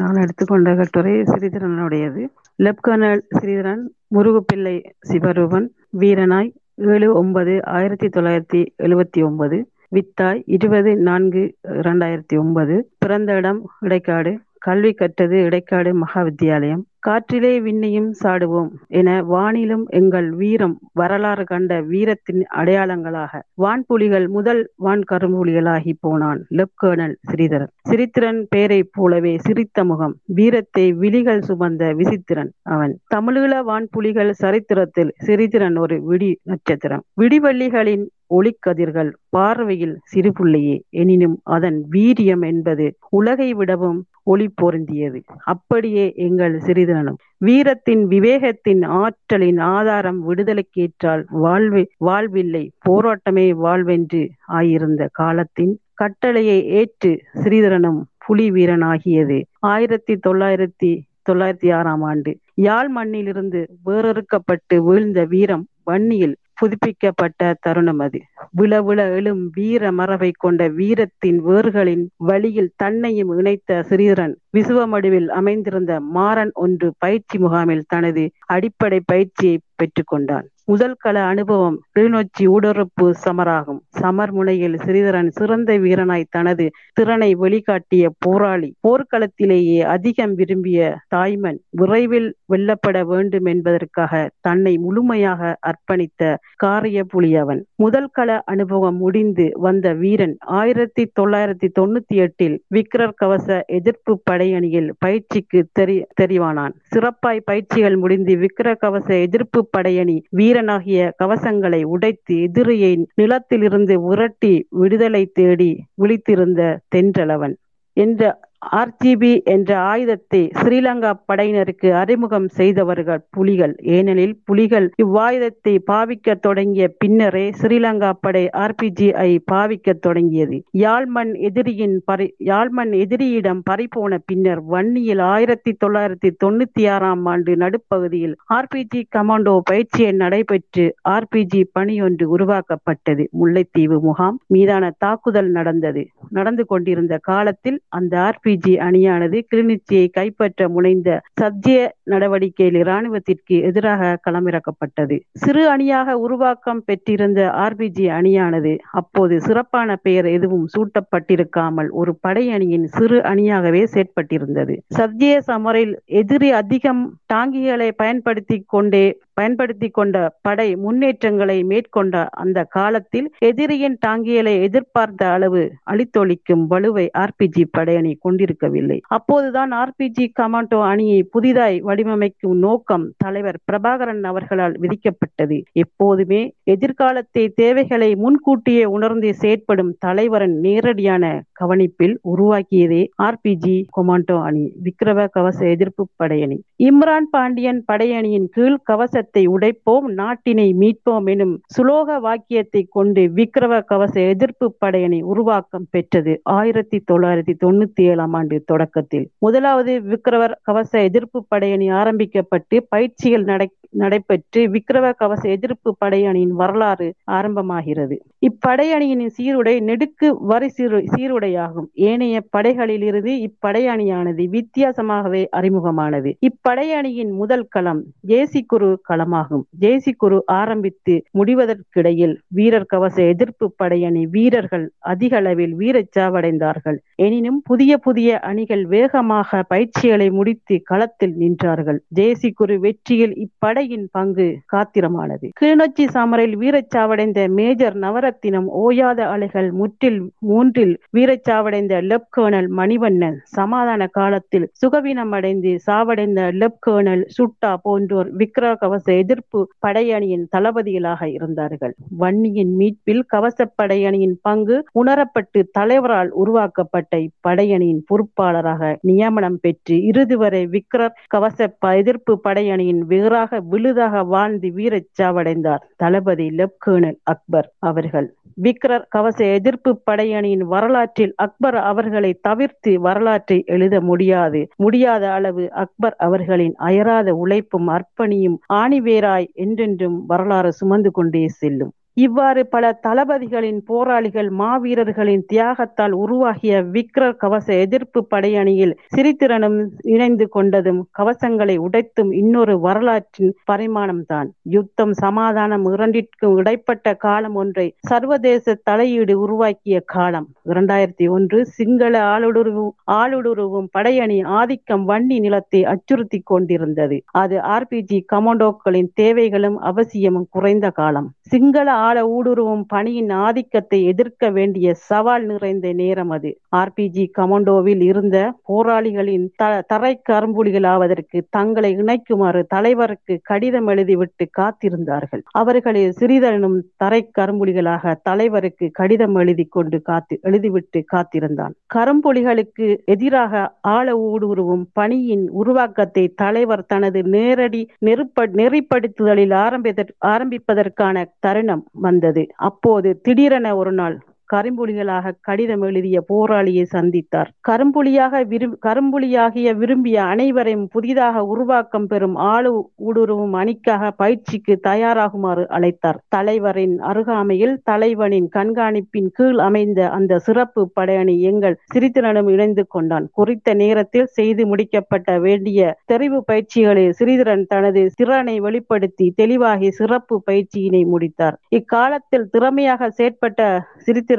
நான் எடுத்துக்கொண்ட கட்டுரை ஸ்ரீதரனுடையது லெப்கனல் ஸ்ரீதரன் முருகுப்பிள்ளை சிவரூபன் வீரனாய் ஏழு ஒன்பது ஆயிரத்தி தொள்ளாயிரத்தி எழுவத்தி ஒன்பது வித்தாய் இருபது நான்கு இரண்டாயிரத்தி ஒன்பது பிறந்த இடம் இடைக்காடு கல்வி கற்றது இடைக்காடு மகா வித்தியாலயம் காற்றிலே விண்ணையும் சாடுவோம் என வானிலும் எங்கள் வீரம் வரலாறு கண்ட வீரத்தின் அடையாளங்களாக. வான்புலிகள் முதல் வான் கரும்புலிகளாகி போனான். லெப்கர்னல் ஸ்ரீதரன் சிரித்திரன் பெயரைப் போலவே சிரித்த முகம். வீரத்தை விழிகள் சுமந்த விசித்திரன் அவன். தமிழீழ வான்புலிகள் சரித்திரத்தில் சிரித்திரன் ஒரு விடி நட்சத்திரம். விடிவள்ளிகளின் ஒளிக்கதிர்கள் பார்வையில் சிறுபுள்ளையே எனினும் அதன் வீரியம் என்பது உலகை விடவும் ஒளி பொருந்தியது. அப்படியே எங்கள் சிறிதனும். வீரத்தின் விவேகத்தின் ஆற்றலின் ஆதாரம் விடுதலைக்கேற்றால் வாழ்வு வாழ்வில்லை போராட்டமே வாழ்வென்று ஆயிருந்த காலத்தின் கட்டளையை ஏற்று ஸ்ரீதரனும் புலி வீரனாகியது. ஆயிரத்தி தொள்ளாயிரத்தி தொள்ளாயிரத்தி ஆறாம் ஆண்டு யாழ் மண்ணிலிருந்து வேறறுக்கப்பட்டு வீழ்ந்த வீரம் வன்னியில் புதுப்பிக்கப்பட்ட தருணம் அது. விழவிழ எழும் வீர மரபை கொண்ட வீரத்தின் வேர்களின் வழியில் தன்னையும் இணைத்த ஸ்ரீதரன் விசுவமடுவில் அமைந்திருந்த மாறன் ஒன்று பயிற்சி முகாமில் தனது அடிப்படை பயிற்சியை பெற்றுக்கொண்டான். முதல் கள அனுபவம் கிளிநொச்சி ஊடுருப்பு சமராகும். சமர் முனையில் ஸ்ரீதரன் சிறந்த வீரனாய் தனது திறனை வெளிக்காட்டிய போராளி போர்க்களத்திலேயே அதிகம் விரும்பிய தாய்மன் விரைவில் வெல்லப்பட வேண்டும் என்பதற்காக தன்னை முழுமையாக அர்ப்பணித்த காரிய புலியவன் முதல் கள அனுபவம் முடிந்து வந்த வீரன் ஆயிரத்தி தொள்ளாயிரத்தி தொண்ணூத்தி எட்டில் விக்ரர் கவச எதிர்ப்பு படையணியில் பயிற்சிக்கு தெரி தெரிவானான். சிறப்பாய் பயிற்சிகள் முடிந்து விக்ரர் கவச எதிர்ப்பு படையணி வீரனாகிய கவசங்களை உடைத்து எதிரியை நிலத்திலிருந்து உரட்டி விடுதலை தேடி விழித்திருந்த தென்றலவன். என்ற ஆர்ஜிபி என்ற ஆயுதத்தை ஸ்ரீலங்கா படையினருக்கு அறிமுகம் செய்தவர்கள் புலிகள். ஏனெனில் புலிகள் இவ்வாயுதத்தை பாவிக்க தொடங்கிய பின்னரே ஸ்ரீலங்கா படை ஆர்பிஜிஐ பாவிக்க தொடங்கியது. யாழ்மண் எதிரியின் பறி யாழ்மண் எதிரியிடம் பறிபோன பின்னர் வன்னியில் ஆயிரத்தி தொள்ளாயிரத்தி தொண்ணூத்தி ஆறாம் ஆண்டு நடுப்பகுதியில் ஆர்பிஜி கமாண்டோ பயிற்சியை நடைபெற்று ஆர்பிஜி பணியொன்று உருவாக்கப்பட்டது. முல்லைத்தீவு முகாம் மீதான தாக்குதல் நடந்தது. நடந்து கொண்டிருந்த காலத்தில் அந்த ஆர்பி ஆர்பிஜி அணியானது கிளிநொச்சியை கைப்பற்ற முனைந்த சத்திய நடவடிக்கையில் இராணுவத்திற்கு எதிராக களமிறக்கப்பட்டது. சிறு அணியாக உருவாக்கம் பெற்றிருந்த ஆர்பிஜி அணியானது அப்போது சிறப்பான பெயர் எதுவும் சூட்டப்பட்டிருக்காமல் ஒரு படையணியின் சிறு அணியாகவே செயற்பட்டிருந்தது. சத்திய சமரில் எதிரி அதிகம் டாங்கிகளை பயன்படுத்தி கொண்டே பயன்படுத்தி கொண்ட படை முன்னேற்றங்களை மேற்கொண்ட அந்த காலத்தில் எதிரியின் டாங்கிகளை எதிர்பார்த்த அளவு அழித்தொழிக்கும் வலுவை ஆர்பிஜி படையணி கொண்டு கொண்டிருக்கவில்லை. அப்போதுதான் ஆர்பிஜி கமாண்டோ அணியை புதிதாய் வடிவமைக்கும் நோக்கம் தலைவர் பிரபாகரன் அவர்களால் விதிக்கப்பட்டது. எப்போதுமே எதிர்காலத்தை தேவைகளை முன்கூட்டியே உணர்ந்து செயற்படும் தலைவரின் நேரடியான கவனிப்பில் உருவாக்கியதே ஆர்பிஜி கொமாண்டோ அணி விக்ரவ கவச எதிர்ப்பு படையணி. இம்ரான் பாண்டியன் படையணியின் கீழ் கவசத்தை உடைப்போம் நாட்டினை மீட்போம் எனும் சுலோக வாக்கியத்தை கொண்டு விக்ரவ கவச எதிர்ப்பு படையணி உருவாக்கம் பெற்றது. ஆயிரத்தி தொள்ளாயிரத்தி தொண்ணூத்தி ஏழாம் ஆண்டு தொடக்கத்தில். முதலாவது விக்ரவர் கவச எதிர்ப்பு படையணி ஆரம்பிக்கப்பட்டு பயிற்சிகள் நடை நடைபெற்று விக்ரவ கவச எதிர்ப்பு படையணியின் வரலாறு ஆரம்பமாகிறது. இப்படையணியின் சீருடை நெடுக்கு வரி சீரு சீருடையாகும். ஏனைய படைகளிலிருந்து இப்படையணியானது வித்தியாசமாகவே அறிமுகமானது. இப்படையணியின் முதல் களம் ஜேசி குரு களமாகும். ஜேசி குரு ஆரம்பித்து முடிவதற்கிடையில் வீரர் கவச எதிர்ப்பு படையணி வீரர்கள் அதிக அளவில் வீரச்சாவடைந்தார்கள். எனினும் புதிய புதிய அணிகள் வேகமாக பயிற்சிகளை முடித்து களத்தில் நின்றார்கள். ஜேசிக்குரு வெற்றியில் இப்படையின் பங்கு காத்திரமானது. கிளிநொச்சி சமரில் வீரச்சாவடைந்த மேஜர் நவரத்தினம் ஓயாத அலைகள் முற்றில் மூன்றில் வீரச்சாவடைந்த லெப்கேர்னல் மணிவண்ணன் சமாதான காலத்தில் சுகவீனம் அடைந்து சாவடைந்த லெப்கேர்னல் சுட்டா போன்றோர் விக்ர கவச எதிர்ப்பு படையணியின் தளபதிகளாக இருந்தார்கள். வன்னியின் மீட்பில் கவச படையணியின் பங்கு உணரப்பட்டு தலைவரால் உருவாக்கப்பட்ட இப்படையணியின் பொறுப்பாளராக நியமனம் பெற்று இறுதி வரை விக்ரர் கவச எதிர்ப்பு படையணியின் வேறாக விழுதாக வாழ்ந்து வீரச்சாவடைந்தார் தளபதி லெப்டினல் அக்பர் அவர்கள். விக்ரர் கவச எதிர்ப்பு படையணியின் வரலாற்றில் அக்பர் அவர்களை தவிர்த்து வரலாற்றை எழுத முடியாது. முடியாத அளவு அக்பர் அவர்களின் அயராத உழைப்பும் அர்ப்பணியும் ஆணிவேராய் என்றென்றும் வரலாறு சுமந்து கொண்டே செல்லும். இவ்வாறு பல தளபதிகளின் போராளிகள் மாவீரர்களின் தியாகத்தால் உருவாகிய விக்ர கவச எதிர்ப்பு படையணியில் சிரித்திரனும் இணைந்து கொண்டதும் கவசங்களை உடைத்தும் இன்னொரு வரலாற்றின் பரிமாணம்தான் யுத்தம் சமாதானம் இரண்டிற்கும் இடைப்பட்ட காலம் ஒன்றை சர்வதேச தலையீடு உருவாக்கிய காலம். இரண்டாயிரத்தி ஒன்று சிங்கள ஆளுடுருவு ஆளுடுருவும் படையணி ஆதிக்கம் வன்னி நிலத்தை அச்சுறுத்தி கொண்டிருந்தது. அது ஆர்பிஜி கமாண்டோக்களின் தேவைகளும் அவசியமும் குறைந்த காலம். சிங்கள ஆழ ஊடுருவும் பணியின் ஆதிக்கத்தை எதிர்க்க வேண்டிய சவால் நிறைந்த நேரம் அது. ஆர்பிஜி கமாண்டோவில் இருந்த போராளிகளின் த தரை கரும்புலிகளாவதற்கு தங்களை இணைக்குமாறு தலைவருக்கு கடிதம் எழுதிவிட்டு காத்திருந்தார்கள். அவர்களில் சிறிதனும் தரை கரும்புலிகளாக தலைவருக்கு கடிதம் எழுதி கொண்டு காத்து எழுதிவிட்டு காத்திருந்தான். கரும்புலிகளுக்கு எதிராக ஆழ ஊடுருவும் பணியின் உருவாக்கத்தை தலைவர் தனது நேரடி நெருப்ப நெறிப்படுத்துதலில் ஆரம்பித ஆரம்பிப்பதற்கான தருணம் வந்தது. அப்போது திடீரென ஒரு நாள் கரும்புலிகளாக கடிதம் எழுதிய போராளியை சந்தித்தார். கரும்புலியாக விரும் கரும்புலியாகிய விரும்பிய அனைவரையும் புதிதாக உருவாக்கம் பெறும் ஆளு ஊடுருவும் அணிக்காக பயிற்சிக்கு தயாராகுமாறு அழைத்தார். தலைவரின் அருகாமையில் தலைவனின் கண்காணிப்பின் கீழ் அமைந்த அந்த சிறப்பு படையணி எங்கள் சிறிதரனும் இணைந்து கொண்டான். குறித்த நேரத்தில் செய்து முடிக்கப்பட்ட வேண்டிய தெரிவு பயிற்சிகளில் சிறிதரன் தனது திறனை வெளிப்படுத்தி தெளிவாகி சிறப்பு பயிற்சியினை முடித்தார். இக்காலத்தில் திறமையாக செயற்பட்ட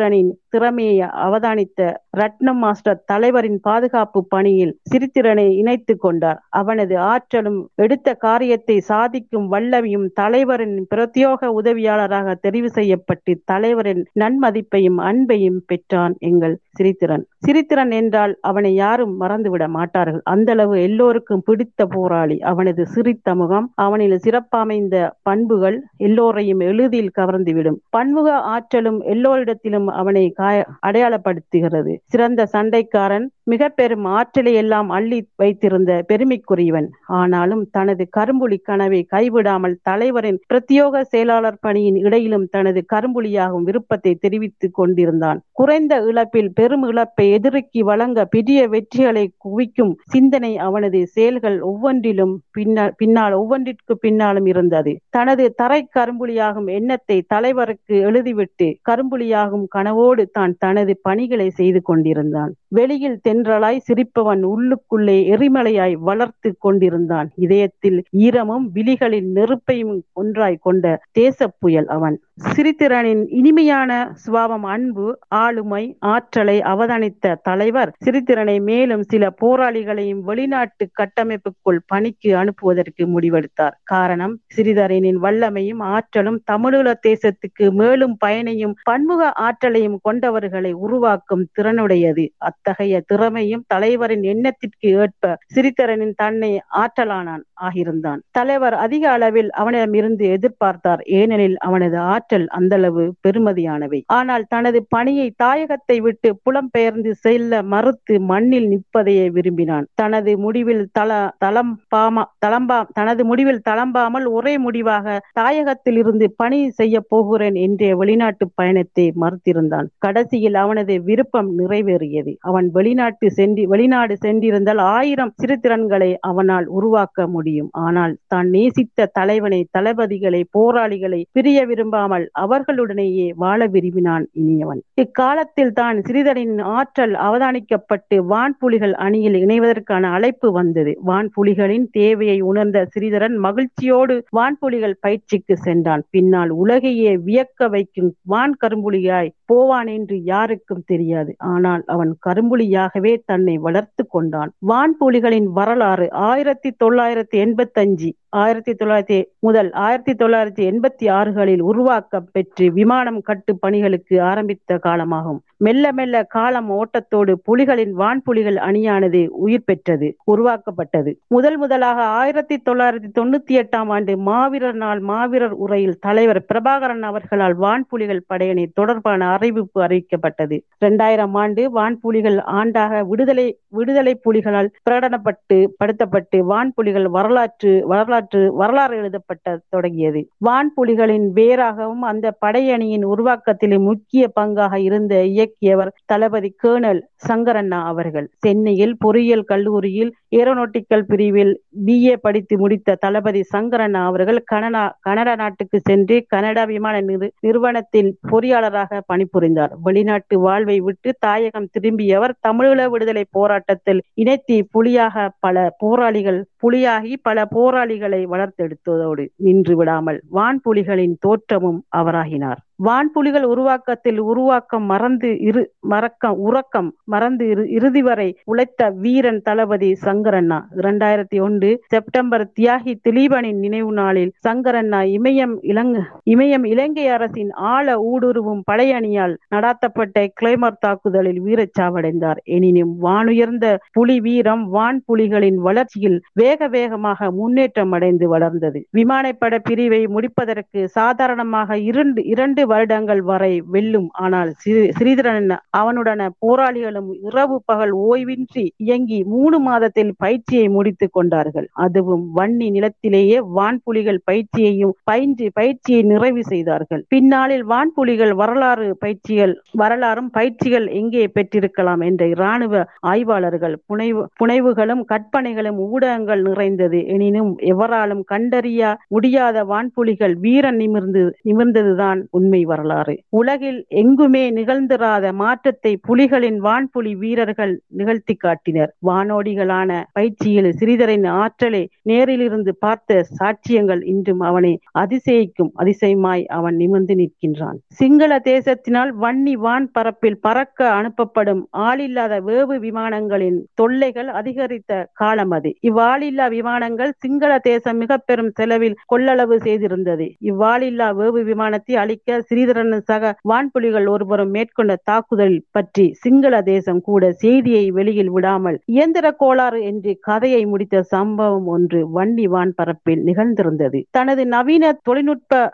சிறித்திரனின் திறமையை அவதானித்த ரட்னம் மாஸ்டர் தலைவரின் பாதுகாப்பு பணியில் சிறித்திரனை இணைத்துக் கொண்டார். அவனது ஆற்றலும் எடுத்த காரியத்தை சாதிக்கும் வல்லமையும் தலைவரின் பிரத்யோக உதவியாளராக தெரிவு செய்யப்பட்டு தலைவரின் நன்மதிப்பையும் அன்பையும் பெற்றான் எங்கள் சிரித்திரன் சிரித்திரன் என்றால் அவனை யாரும் மறந்துவிட மாட்டார்கள். அந்த அளவு எல்லோருக்கும் பிடித்த போராளி அவனது சிரித்த முகம் அவனில் சிறப்பமைந்த பண்புகள் எல்லோரையும் எளிதில் கவர்ந்துவிடும் பன்முக ஆற்றலும் எல்லோரிடத்திலும் அவனை காய அடையாளப்படுத்துகிறது. சிறந்த சண்டைக்காரன் மிக பெரும் ஆற்றலை எல்லாம் அள்ளி வைத்திருந்த பெருமைக்குரியவன். ஆனாலும் தனது கரும்புலி கனவை கைவிடாமல் தலைவரின் பிரத்யோக செயலாளர் பணியின் இடையிலும் தனது கரும்புலியாகும் விருப்பத்தை தெரிவித்துக் கொண்டிருந்தான். குறைந்த இழப்பில் பெரும் இழப்பை எதிர்க்கி வழங்க பெரிய வெற்றிகளை குவிக்கும் சிந்தனை அவனது செயல்கள் ஒவ்வொன்றிலும் பின்னால் பின்னால் ஒவ்வொன்றிற்கு பின்னாலும் இருந்தது. தனது தரை கரும்புலியாகும் எண்ணத்தை தலைவருக்கு எழுதிவிட்டு கரும்புலியாகும் கனவோடு தான் தனது பணிகளை செய்து கொண்டிருந்தான். வெளியில் தென்றலாய் சிரிப்பவன் உள்ளுக்குள்ளே எரிமலையாய் வளர்த்து கொண்டிருந்தான். இதயத்தில் ஈரமும் விழிகளில் நெருப்பையும் ஒன்றாய் கொண்ட தேச புயல் அவன். சிறித்திறனின் இனிமையான சுபாவம் அன்பு ஆளுமை ஆற்றலை அவதானித்த தலைவர் சிறித்திறனை மேலும் சில போராளிகளையும் வெளிநாட்டு கட்டமைப்புக்குள் பணிக்கு அனுப்புவதற்கு முடிவெடுத்தார். காரணம் சிறிதரனின் வல்லமையும் ஆற்றலும் தமிழீழ தேசத்துக்கு மேலும் பயனையும் பன்முக ஆற்றலையும் கொண்டவர்களை உருவாக்கும் திறனுடையது. அத்தகைய திறமையும் தலைவரின் எண்ணத்திற்கு ஏற்ப சிறிதரனின் தன்னை ஆற்றலானான் ஆகியிருந்தான். தலைவர் அதிக அளவில் அவனிடமிருந்து எதிர்பார்த்தார் ஏனெனில் அவனது ஆற்றல் அந்தளவு பெருமதியானவை. ஆனால் தனது பணியை தாயகத்தை விட்டு புலம்பெயர்ந்து செல்ல மறுத்து மண்ணில் நிற்பதையே விரும்பினான். தனது முடிவில் தல தளம்பாமா தளம்பா தனது முடிவில் தளம்பாமல் ஒரே முடிவாக தாயகத்தில் இருந்து பணி செய்ய போகிறேன் என்ற வெளிநாட்டு பயணத்தை மறுத்திருந்தான். கடைசியில் அவனது விருப்பம் நிறைவேறியது. அவன் வெளிநாட்டு சென்று வெளிநாடு சென்றிருந்தால் ஆயிரம் சிறுத்திறன்களை அவனால் உருவாக்க முடியும். ஆனால் தான் நேசித்த தலைவனை தளபதிகளை போராளிகளை பிரிய விரும்பாமல் அவர்களுடனேயே வாழ விரும்பினான் இனியவன். இக்காலத்தில் தான் சிறிதரின் ஆற்றல் அவதானிக்கப்பட்டு வான்புலிகள் அணியில் இணைவதற்கான அழைப்பு வந்தது. வான்புலிகளின் தேவையை உணர்ந்த சிறிதரன் மகிழ்ச்சியோடு வான்புலிகள் பயிற்சிக்கு சென்றான். பின்னால் உலகையே வியக்க வைக்கும் வான் கரும்புலியாய் போவான் என்று யாருக்கும் தெரியாது. ஆனால் அவன் கரும்புலியாகவே தன்னை வளர்த்து கொண்டான். வான்புலிகளின் வரலாறு ஆயிரத்தி தொள்ளாயிரத்தி எண்பத்தி அஞ்சு ஆயிரத்தி தொள்ளாயிரத்தி முதல் ஆயிரத்தி தொள்ளாயிரத்தி எண்பத்தி ஆறுகளில் உருவாக்கம் பெற்று விமானம் கட்டு பணிகளுக்கு ஆரம்பித்த காலமாகும். மெல்ல மெல்ல காலம் ஓட்டத்தோடு புலிகளின் வான்புலிகள் அணியானது உயிர் பெற்றது உருவாக்கப்பட்டது. முதல் முதலாக ஆயிரத்தி தொள்ளாயிரத்தி தொண்ணூத்தி எட்டாம் ஆண்டு மாவீரர் நாள் மாவீரர் உரையில் தலைவர் பிரபாகரன் அவர்களால் வான்புலிகள் படையணி தொடர்பான அறிவிப்பு அறிவிக்கப்பட்டது. இரண்டாயிரம் ஆண்டு வான்புலிகள் ஆண்டாக விடுதலை விடுதலை புலிகளால் பிரகடனப்பட்டு படுத்தப்பட்டு வான்புலிகள் வரலாற்று வரலாற்று வரலாறு எழுதப்பட்ட தொடங்கியது. வான்புலிகளின் வேராகவும் அந்த படையணியின் உருவாக்கத்திலே முக்கிய பங்காக இருந்த இயக்கியவர் தளபதி கேர்னல் சங்கரண்ணா அவர்கள். சென்னையில் பொறியியல் கல்லூரியில் ஏரோநாட்டிக்கல் பிரிவில் பிஏ படித்து முடித்த தளபதி சங்கரன் அவர்கள் கனடா கனடா நாட்டுக்கு சென்று கனடா விமான நிறு நிறுவனத்தில் பொறியாளராக பணிபுரிந்தார். வெளிநாட்டு வாழ்வை விட்டு தாயகம் திரும்பியவர் தமிழீழ விடுதலை போராட்டத்தில் இணைத்தி புலியாக பல போராளிகள் புலியாகி பல போராளிகளை வளர்த்தெடுத்ததோடு நின்று விடாமல் வான்புலிகளின் தோற்றமும் அவராகினார். வான்புலிகள் உருவாக்கத்தில் உருவாக்கம் மறந்து இரு மறக்கம் உறக்கம் மறந்து இரு இறுதி வரை உழைத்த வீரன் தளபதி சங்க சங்கரண்ணா. இரண்டாயிரத்தி ஒன்று செப்டம்பர் தியாகி திலீபனின் நினைவு நாளில் சங்கரண்ணா இமயம் இலங்கை இமயம் இலங்கை அரசின் ஆழ ஊடுருவும் படையணியால் நடாத்தப்பட்ட கிளைமர் தாக்குதலில் வீரச்சாவடைந்தார். எனினும் வானுயர்ந்த புலி வீரம் வான் புலிகளின் வளர்ச்சியில் வேக வேகமாக முன்னேற்றம் அடைந்து வளர்ந்தது. விமானப்பட பிரிவை முடிப்பதற்கு சாதாரணமாக இரண்டு இரண்டு வருடங்கள் வரை வெல்லும். ஆனால் ஸ்ரீதரன் அவனுடன போராளிகளும் இரவு பகல் ஓய்வின்றி இயங்கி மூணு மாதத்தில் பயிற்சியை முடித்துக் கொண்டார்கள். அதுவும் வன்னி நிலத்திலேயே வான்புலிகள் பயிற்சியையும் பயின்று பயிற்சியை நிறைவு செய்தார்கள். பின்னாளில் வான்புலிகள் வரலாறு பயிற்சிகள் வரலாறும் பயிற்சிகள் எங்கே பெற்றிருக்கலாம் என்ற இராணுவ ஆய்வாளர்கள் புனைவு புனைவுகளும் கற்பனைகளும் ஊடகங்கள் நிறைந்தது. எனினும் எவராலும் கண்டறிய முடியாத வான்புலிகள் வீரன் நிமிர்ந்து நிமிர்ந்ததுதான் உண்மை வரலாறு. உலகில் எங்குமே நிகழ்ந்திராத மாற்றத்தை புலிகளின் வான்புலி வீரர்கள் நிகழ்த்தி காட்டினர். வானோடிகளான என பயிற்சியில் சிறிதரின் ஆற்றலை நேரிலிருந்து பார்த்த சாட்சியங்கள் இன்றும் அவனை அதிசயிக்கும் அதிசயமாய் அவன் நிமிர்ந்து நிற்கின்றான். சிங்கள தேசத்தினால் வன்னி வான் பரப்பில் பறக்க அனுப்பப்படும் ஆளில்லாத வேவு விமானங்களின் தொல்லைகள் அதிகரித்த காலம் அது. இவ்வாளில்லா விமானங்கள் சிங்கள தேசம் மிக பெரும் செலவில் கொள்ளளவு செய்திருந்தது. இவ்வாளில்லா வேவு விமானத்தை அழிக்க ஸ்ரீதரன் சக வான்புலிகள் ஒருவரும் மேற்கொண்ட தாக்குதல் பற்றி சிங்கள தேசம் கூட செய்தியை வெளியில் விடாமல் இயந்திர கோளாறு என்று கதையை முடித்த சம்பவம் ஒன்று வன்னி வான்பரப்பில் நிகழ்ந்திருந்தது. தனது நவீன தொழில்நுட்ப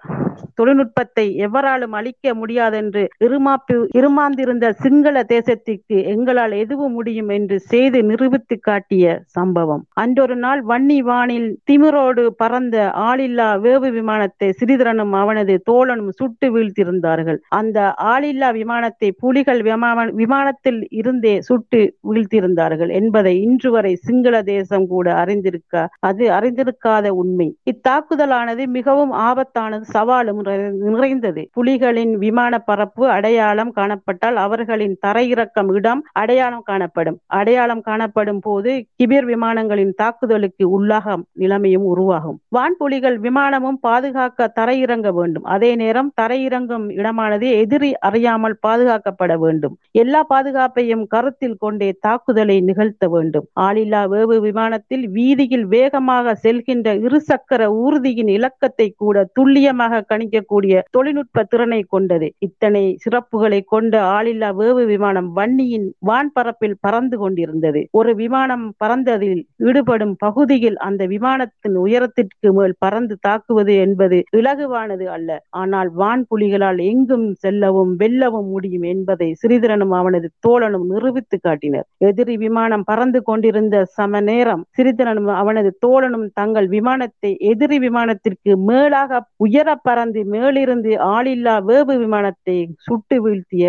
தொழில்நுட்பத்தை எவராலும் அளிக்க முடியாதென்று இருமாப்பு இருமாந்திருந்த சிங்கள தேசத்திற்கு எங்களால் எதுவும் முடியும் என்று செய்து நிரூபித்து காட்டிய சம்பவம். அன்றொரு நாள் வன்னி வானில் திமிரோடு பறந்த ஆளில்லா வேவு விமானத்தை சிறிதரனும் அவனது தோழனும் சுட்டு வீழ்த்தியிருந்தார்கள். அந்த ஆளில்லா விமானத்தை புலிகள் விமான- விமானத்தில் இருந்தே சுட்டு வீழ்த்தியிருந்தார்கள் என்பதை இன்று வரை சிங்கள தேசம் கூட அறிந்திருக்க அது அறிந்திருக்காத உண்மை. இத்தாக்குதலானது மிகவும் ஆபத்தானது சவாலும் நிறைந்தது. புலிகளின் விமான பரப்பு அடையாளம் காணப்பட்டால் அவர்களின் தரையிறக்கம் இடம் அடையாளம் காணப்படும். அடையாளம் காணப்படும் போது கிபிர் விமானங்களின் தாக்குதலுக்கு உள்ளாக நிலைமையும் உருவாகும். வான்புலிகள் விமானமும் பாதுகாக்க தரையிறங்க வேண்டும். அதே நேரம் தரையிறங்கும் இடமானது எதிரி அறியாமல் பாதுகாக்கப்பட வேண்டும். எல்லா பாதுகாப்பையும் கருத்தில் கொண்டே தாக்குதலை நிகழ்த்த வேண்டும். ஆளில்லா வேவு விமானத்தில் வீதியில் வேகமாக செல்கின்ற இருசக்கர ஊர்தியின் இலக்கத்தை கூட துல்லியமாக கணிக்கக்கூடிய தொழில்நுட்ப திறனை கொண்டது. இத்தனை சிறப்புகளை கொண்ட ஆளில்லா வேவு விமானம் வன்னியின் வான்பரப்பில் பறந்து கொண்டிருந்தது. ஒரு விமானம் பறந்ததில் ஈடுபடும் பகுதியில் அந்த விமானத்தின் உயரத்திற்கு மேல் பறந்து தாக்குவது என்பது இலகுவானது அல்ல. ஆனால் வான் புலிகளால் எங்கும் செல்லவும் வெல்லவும் முடியும் என்பதை சிறிதரனும் அவனது தோழனும் நிரூபித்து காட்டினர். எதிரி விமானம் பறந்து கொண்டிருந்த சம நேரம் சிறிதனும் அவனது தோழனும் தங்கள் விமானத்தை எதிரி விமானத்திற்கு மேலாக உயர பறந்து மேலிருந்து ஆளில்லா வேவு விமானத்தை சுட்டு வீழ்த்திய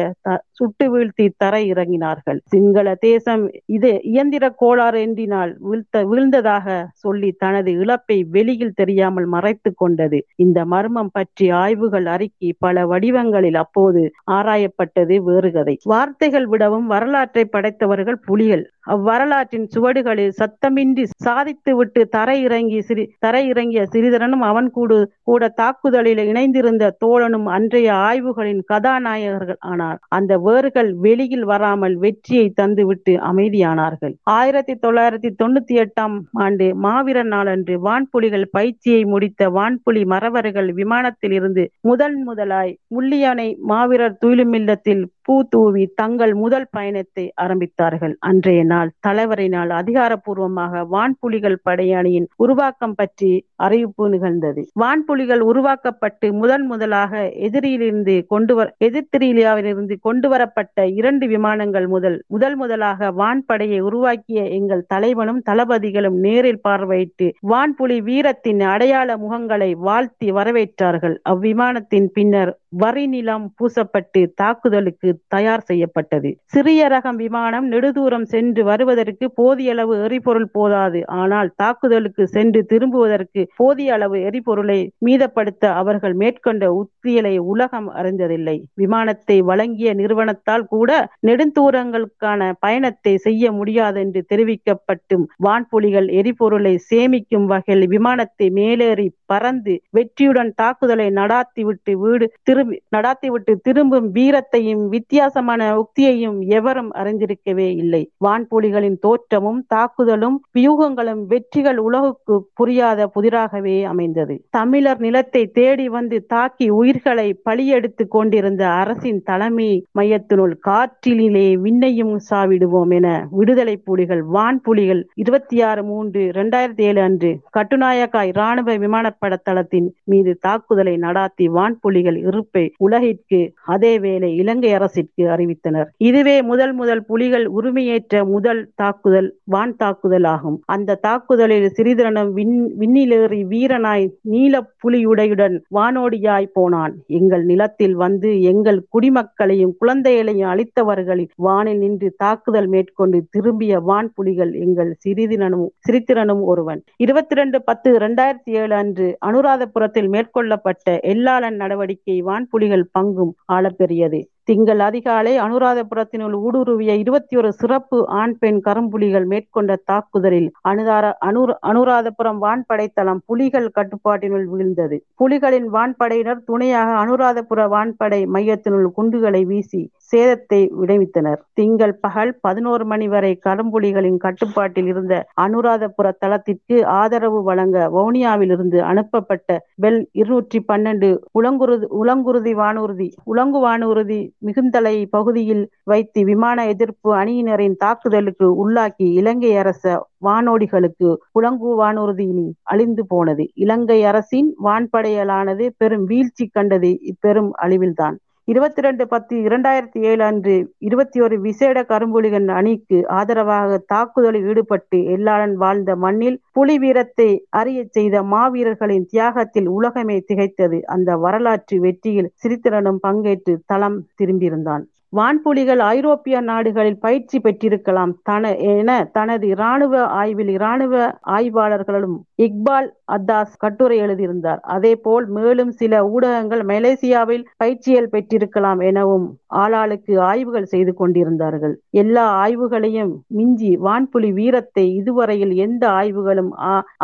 சுட்டு வீழ்த்தி தரை இறங்கினார்கள். சிங்கள தேசம் இது இயந்திர கோளாறு என்றினால் வீழ்த்த வீழ்ந்ததாக சொல்லி தனது இழப்பை வெளியில் தெரியாமல் மறைத்துக் கொண்டது. இந்த மர்மம் பற்றி ஆய்வுகள் அறிக்கை பல வடிவங்களில் அப்போது ஆராயப்பட்டது வேறு கதை. வார்த்தைகள் விடவும் வரலாற்றை படைத்தவர்கள் புலிகள். அவ்வரலாற்றின் சுவடுகளில் சத்தமின்றி சாதித்துவிட்டு தரை இறங்கி சிறி தரை இறங்கிய சிறிதரனும் அவன் கூடு கூட தாக்குதலில் இணைந்திருந்த தோழனும் அன்றைய ஆய்வுகளின் கதாநாயகர்கள் ஆனார். அந்த வேர்கள் வெளியில் வராமல் வெற்றியை தந்துவிட்டு அமைதியானார்கள். ஆயிரத்தி தொள்ளாயிரத்தி தொண்ணூத்தி எட்டாம் ஆண்டு மாவீரர் நாளன்று வான்புலிகள் பயிற்சியை முடித்த வான்புலி மறவர்கள் விமானத்தில் இருந்து முதன் முதலாய் முள்ளியனை மாவீரர் துயிலுமில்லத்தில் பூ தூவி தங்கள் முதல் பயணத்தை ஆரம்பித்தார்கள். அன்றைய நாள் தலைவரினால் அதிகாரப்பூர்வமாக வான்புலிகள் படையணியின் உருவாக்கம் பற்றி அறிவிப்பு நிகழ்ந்தது. வான்புலிகள் உருவாக்கப்பட்டு முதன் முதலாக எதிரியிலிருந்து கொண்டு வர எதிர்த்திரியிலிருந்து கொண்டு வரப்பட்ட இரண்டு விமானங்கள் முதல் முதல் முதலாக வான்படையை உருவாக்கிய எங்கள் தலைவனும் தளபதிகளும் நேரில் பார்வையிட்டு வான்புலி வீரத்தின் அடையாள முகங்களை வாழ்த்தி வரவேற்றார்கள். அவ்விமானத்தின் பின்னர் வரி நிலம் பூசப்பட்டு தாக்குதலுக்கு தயார் செய்யப்பட்டது. சிறிய ரகம் விமானம் நெடுதூரம் சென்று வருவதற்கு போதிய அளவு எரிபொருள் போதாது. ஆனால் தாக்குதலுக்கு சென்று திரும்புவதற்கு போதிய அளவு எரிபொருளை மீதப்படுத்த அவர்கள் மேற்கொண்ட உத்தியலை உலகம் அறிந்ததில்லை. விமானத்தை வழங்கிய நிறுவனத்தால் கூட நெடுந்தூரங்களுக்கான பயணத்தை செய்ய முடியாது என்று தெரிவிக்கப்பட்டும் வான்புலிகள் எரிபொருளை சேமிக்கும் வகையில் விமானத்தை மேலேறி பறந்து வெற்றியுடன் தாக்குதலை நடாத்திவிட்டு வீடு திரு திரும்பி நடாத்திவிட்டு திரும்பும் வீரத்தையும் வித்தியாசமான உக்தியையும் எவரும் அறிந்திருக்கவே இல்லை. வான்புலிகளின் தோற்றமும் தாக்குதலும் வியூகங்களும் வெற்றிகள் உலகுக்கு புரியாத புதிராகவே அமைந்தது. தமிழர் நிலத்தை தேடி வந்து தாக்கி உயிர்களை பலியெடுத்து கொண்டிருந்த அரசின் தலைமை மையத்தினுள் காற்றிலே விண்ணையும் சாவிடுவோம் என விடுதலை புலிகள் வான்புலிகள் இருபத்தி ஆறு மூன்று இரண்டாயிரத்தி ஏழு அன்று கட்டுநாயக்காய் இராணுவ விமானப்பட தளத்தின் மீது தாக்குதலை நடாத்தி வான்புலிகள் இரு அறிவிப்பை உலகிற்கு அதேவேளை இலங்கை அரசிற்கு அறிவித்தனர். இதுவே முதல் முதல் புலிகள் உரிமையேற்ற முதல் தாக்குதல் வான் தாக்குதல் ஆகும். அந்த தாக்குதலில் சிறிதரனும் விண் விண்ணிலேறி வீரனாய் நீல புலியுடையுடன் வானோடியாய் போனான். எங்கள் நிலத்தில் வந்து எங்கள் குடிமக்களையும் குழந்தைகளையும் அழித்தவர்களில் வானில் நின்று தாக்குதல் மேற்கொண்டு திரும்பிய வான் புலிகள் எங்கள் சிறிதிரனும் சிரித்திரனும் ஒருவன். இருபத்தி ரெண்டு பத்து இரண்டாயிரத்தி ஏழு அன்று அனுராதபுரத்தில் மேற்கொள்ளப்பட்ட எல்லாளன் நடவடிக்கை வான் வான்புலிகள் பங்கும் ஆழப்பெரியது. திங்கள் அதிகாலை அனுராதபுரத்தினுள் ஊடுருவிய இருபத்தி ஒரு சிறப்பு ஆண் பெண் கரும்புலிகள் மேற்கொண்ட தாக்குதலில் அனுதார அனு அனுராதபுரம் வான்படைத்தளம் புலிகள் கட்டுப்பாட்டினுள் விழுந்தது. புலிகளின் வான்படையினர் துணையாக அனுராதபுர வான்படை மையத்தினுள் குண்டுகளை வீசி சேதத்தை விளைவித்தனர். திங்கள் பகல் பதினோரு மணி வரை கடும்புலிகளின் கட்டுப்பாட்டில் இருந்த அனுராதபுர தளத்திற்கு ஆதரவு வழங்க வவுனியாவிலிருந்து அனுப்பப்பட்ட பெல் இருநூற்றி பன்னெண்டு உலங்குருதி உலங்குருதி வானூர்தி உலங்கு வானூர்தி மிகுந்தலை பகுதியில் வைத்து விமான எதிர்ப்பு அணியினரின் தாக்குதலுக்கு உள்ளாக்கி இலங்கை அரச வானோடிகளுக்கு புலங்கு வானூர்தியினி அழிந்து போனது. இலங்கை அரசின் வான்படையலானது பெரும் வீழ்ச்சி கண்டது இப்பெரும் அழிவில்தான். இருபத்தி ரெண்டு பத்து இரண்டாயிரத்தி ஏழு அன்று இருபத்தி ஒரு விசேட கரும்புலிகள் அணிக்கு ஆதரவாக தாக்குதலில் ஈடுபட்டு எல்லாளன் வாழ்ந்த மண்ணில் புலி வீரத்தை அறிய செய்த மாவீரர்களின் தியாகத்தில் உலகமே திகைத்தது. அந்த வரலாற்று வெற்றியில் சிரித்திரனும் பங்கேற்று தளம் திரும்பியிருந்தான். வான்புலிகள் ஐரோப்பிய நாடுகளில் பயிற்சி பெற்றிருக்கலாம். தன என தனது இராணுவ ஆய்வில் இராணுவ ஆய்வாளர்களும் இக்பால் அத்தாஸ் கட்டுரை எழுதியிருந்தார். அதே போல் மேலும் சில ஊடகங்கள் மலேசியாவில் பயிற்சியல் பெற்றிருக்கலாம் எனவும் ஆளாளுக்கு ஆய்வுகள் செய்து கொண்டிருந்தார்கள். எல்லா ஆய்வுகளையும் மிஞ்சி வான்புலி வீரத்தை இதுவரையில் எந்த ஆய்வுகளும்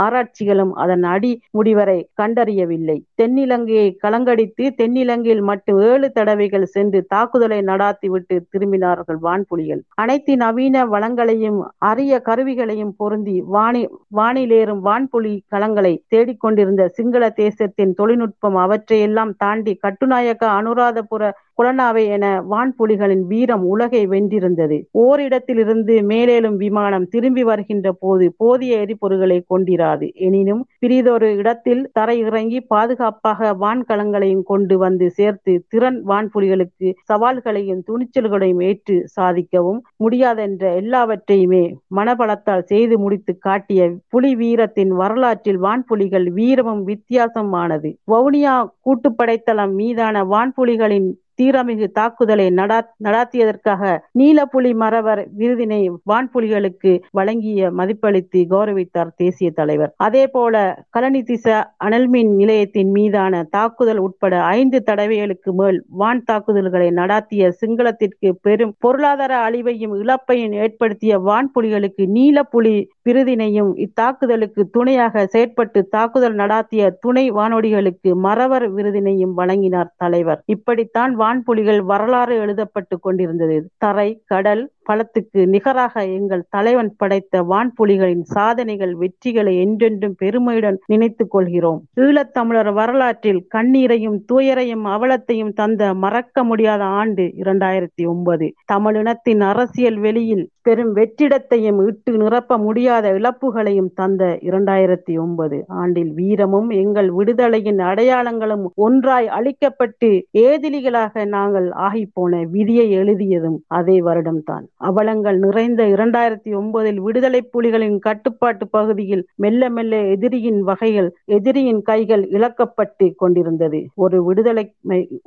ஆராய்ச்சிகளும் அதன் அடி முடிவரை கண்டறியவில்லை. தென்னிலங்கையை கலங்கடித்து தென்னிலங்கையில் மட்டும் ஏழு தடவைகள் சென்று தாக்குதலை நடாத்திவிட்டு திரும்பினார்கள் வான்புலிகள். அனைத்து நவீன வளங்களையும் அரிய கருவிகளையும் பொருந்தி வானி வானிலேறும் வான்புலி களங்களை தேடிக்கொண்டிருந்த சிங்கள தேசத்தின் தொழில்நுட்பம் அவற்றையெல்லாம் தாண்டி கட்டுநாயக்க அனுராதபுர புலனாவை என வான்புலிகளின் வீரம் உலகை வென்றிருந்தது. ஓரிடத்திலிருந்து மேலேலும் விமானம் திரும்பி வருகின்ற போது போதிய எரிபொருள்களை கொண்டிராது. எனினும் பிரிதொரு இடத்தில் தரையிறங்கி பாதுகாப்பாக வான்கலங்களையும் கொண்டு வந்து சேர்த்து திறன் வான்புலிகளுக்கு சவால்களையும் துணிச்சல்களையும் ஏற்று சாதிக்கவும் முடியாதென்ற எல்லாவற்றையுமே மனபலத்தால் செய்து முடித்து காட்டிய புலி வீரத்தின் வரலாற்றில் வான்புலிகள் வீரமும் வித்தியாசமானது. வவுனியா கூட்டுப்படைத்தளம் மீதான வான்புலிகளின் தீரமிகு தாக்குதலை நடாத்தியதற்காக நீலப்புலி மறவர் விருதினை வான்புலிகளுக்கு வழங்கிய மதிப்பளித்து கௌரவித்தார் தேசிய தலைவர். அதே போல கலனிதிச அனல்மின் நிலையத்தின் மீதான தாக்குதல் உட்பட ஐந்து தடவைகளுக்கு மேல் வான் தாக்குதல்களை நடாத்திய சிங்களத்திற்கு பெரும் பொருளாதார அழிவையும் இழப்பையும் ஏற்படுத்திய வான்புலிகளுக்கு நீலப்புலி விருதினையும் இத்தாக்குதலுக்கு துணையாக செயற்பட்டு தாக்குதல் நடாத்திய துணை வானொடிகளுக்கு மறவர் விருதினையும் வழங்கினார் தலைவர். இப்படித்தான் வான்புலிகள் வரலாறு எழுதப்பட்டு கொண்டிருந்தது. தரை கடல் பலத்துக்கு நிகராக எங்கள் தலைவன் படைத்த வான்புலிகளின் சாதனைகள் வெற்றிகளை என்றென்றும் பெருமையுடன் நினைத்துக் கொள்கிறோம். ஈழத்தமிழர் வரலாற்றில் கண்ணீரையும் துயரையும் அவலத்தையும் தந்த மறக்க முடியாத ஆண்டு இரண்டாயிரத்தி ஒன்பது. தமிழினத்தின் அரசியல் வெளியில் பெரும் வெற்றிடத்தையும் இட்டு நிரப்ப முடியாத இழப்புகளையும் தந்த இரண்டாயிரத்தி ஒன்பது. ஆண்டில் வீரமும் எங்கள் விடுதலையின் அடையாளங்களும் ஒன்றாய் அளிக்கப்பட்டு ஏதிலிகளாக நாங்கள் ஆகிப்போன விதியை எழுதியதும் அதே வருடம்தான். அவலங்கள் நிறைந்த இரண்டாயிரத்தி ஒன்பதில் விடுதலை புலிகளின் கட்டுப்பாட்டு பகுதியில் மெல்ல மெல்ல எதிரியின் வகைகள் எதிரியின் கைகள் இழக்கப்பட்டு கொண்டிருந்தது. ஒரு விடுதலை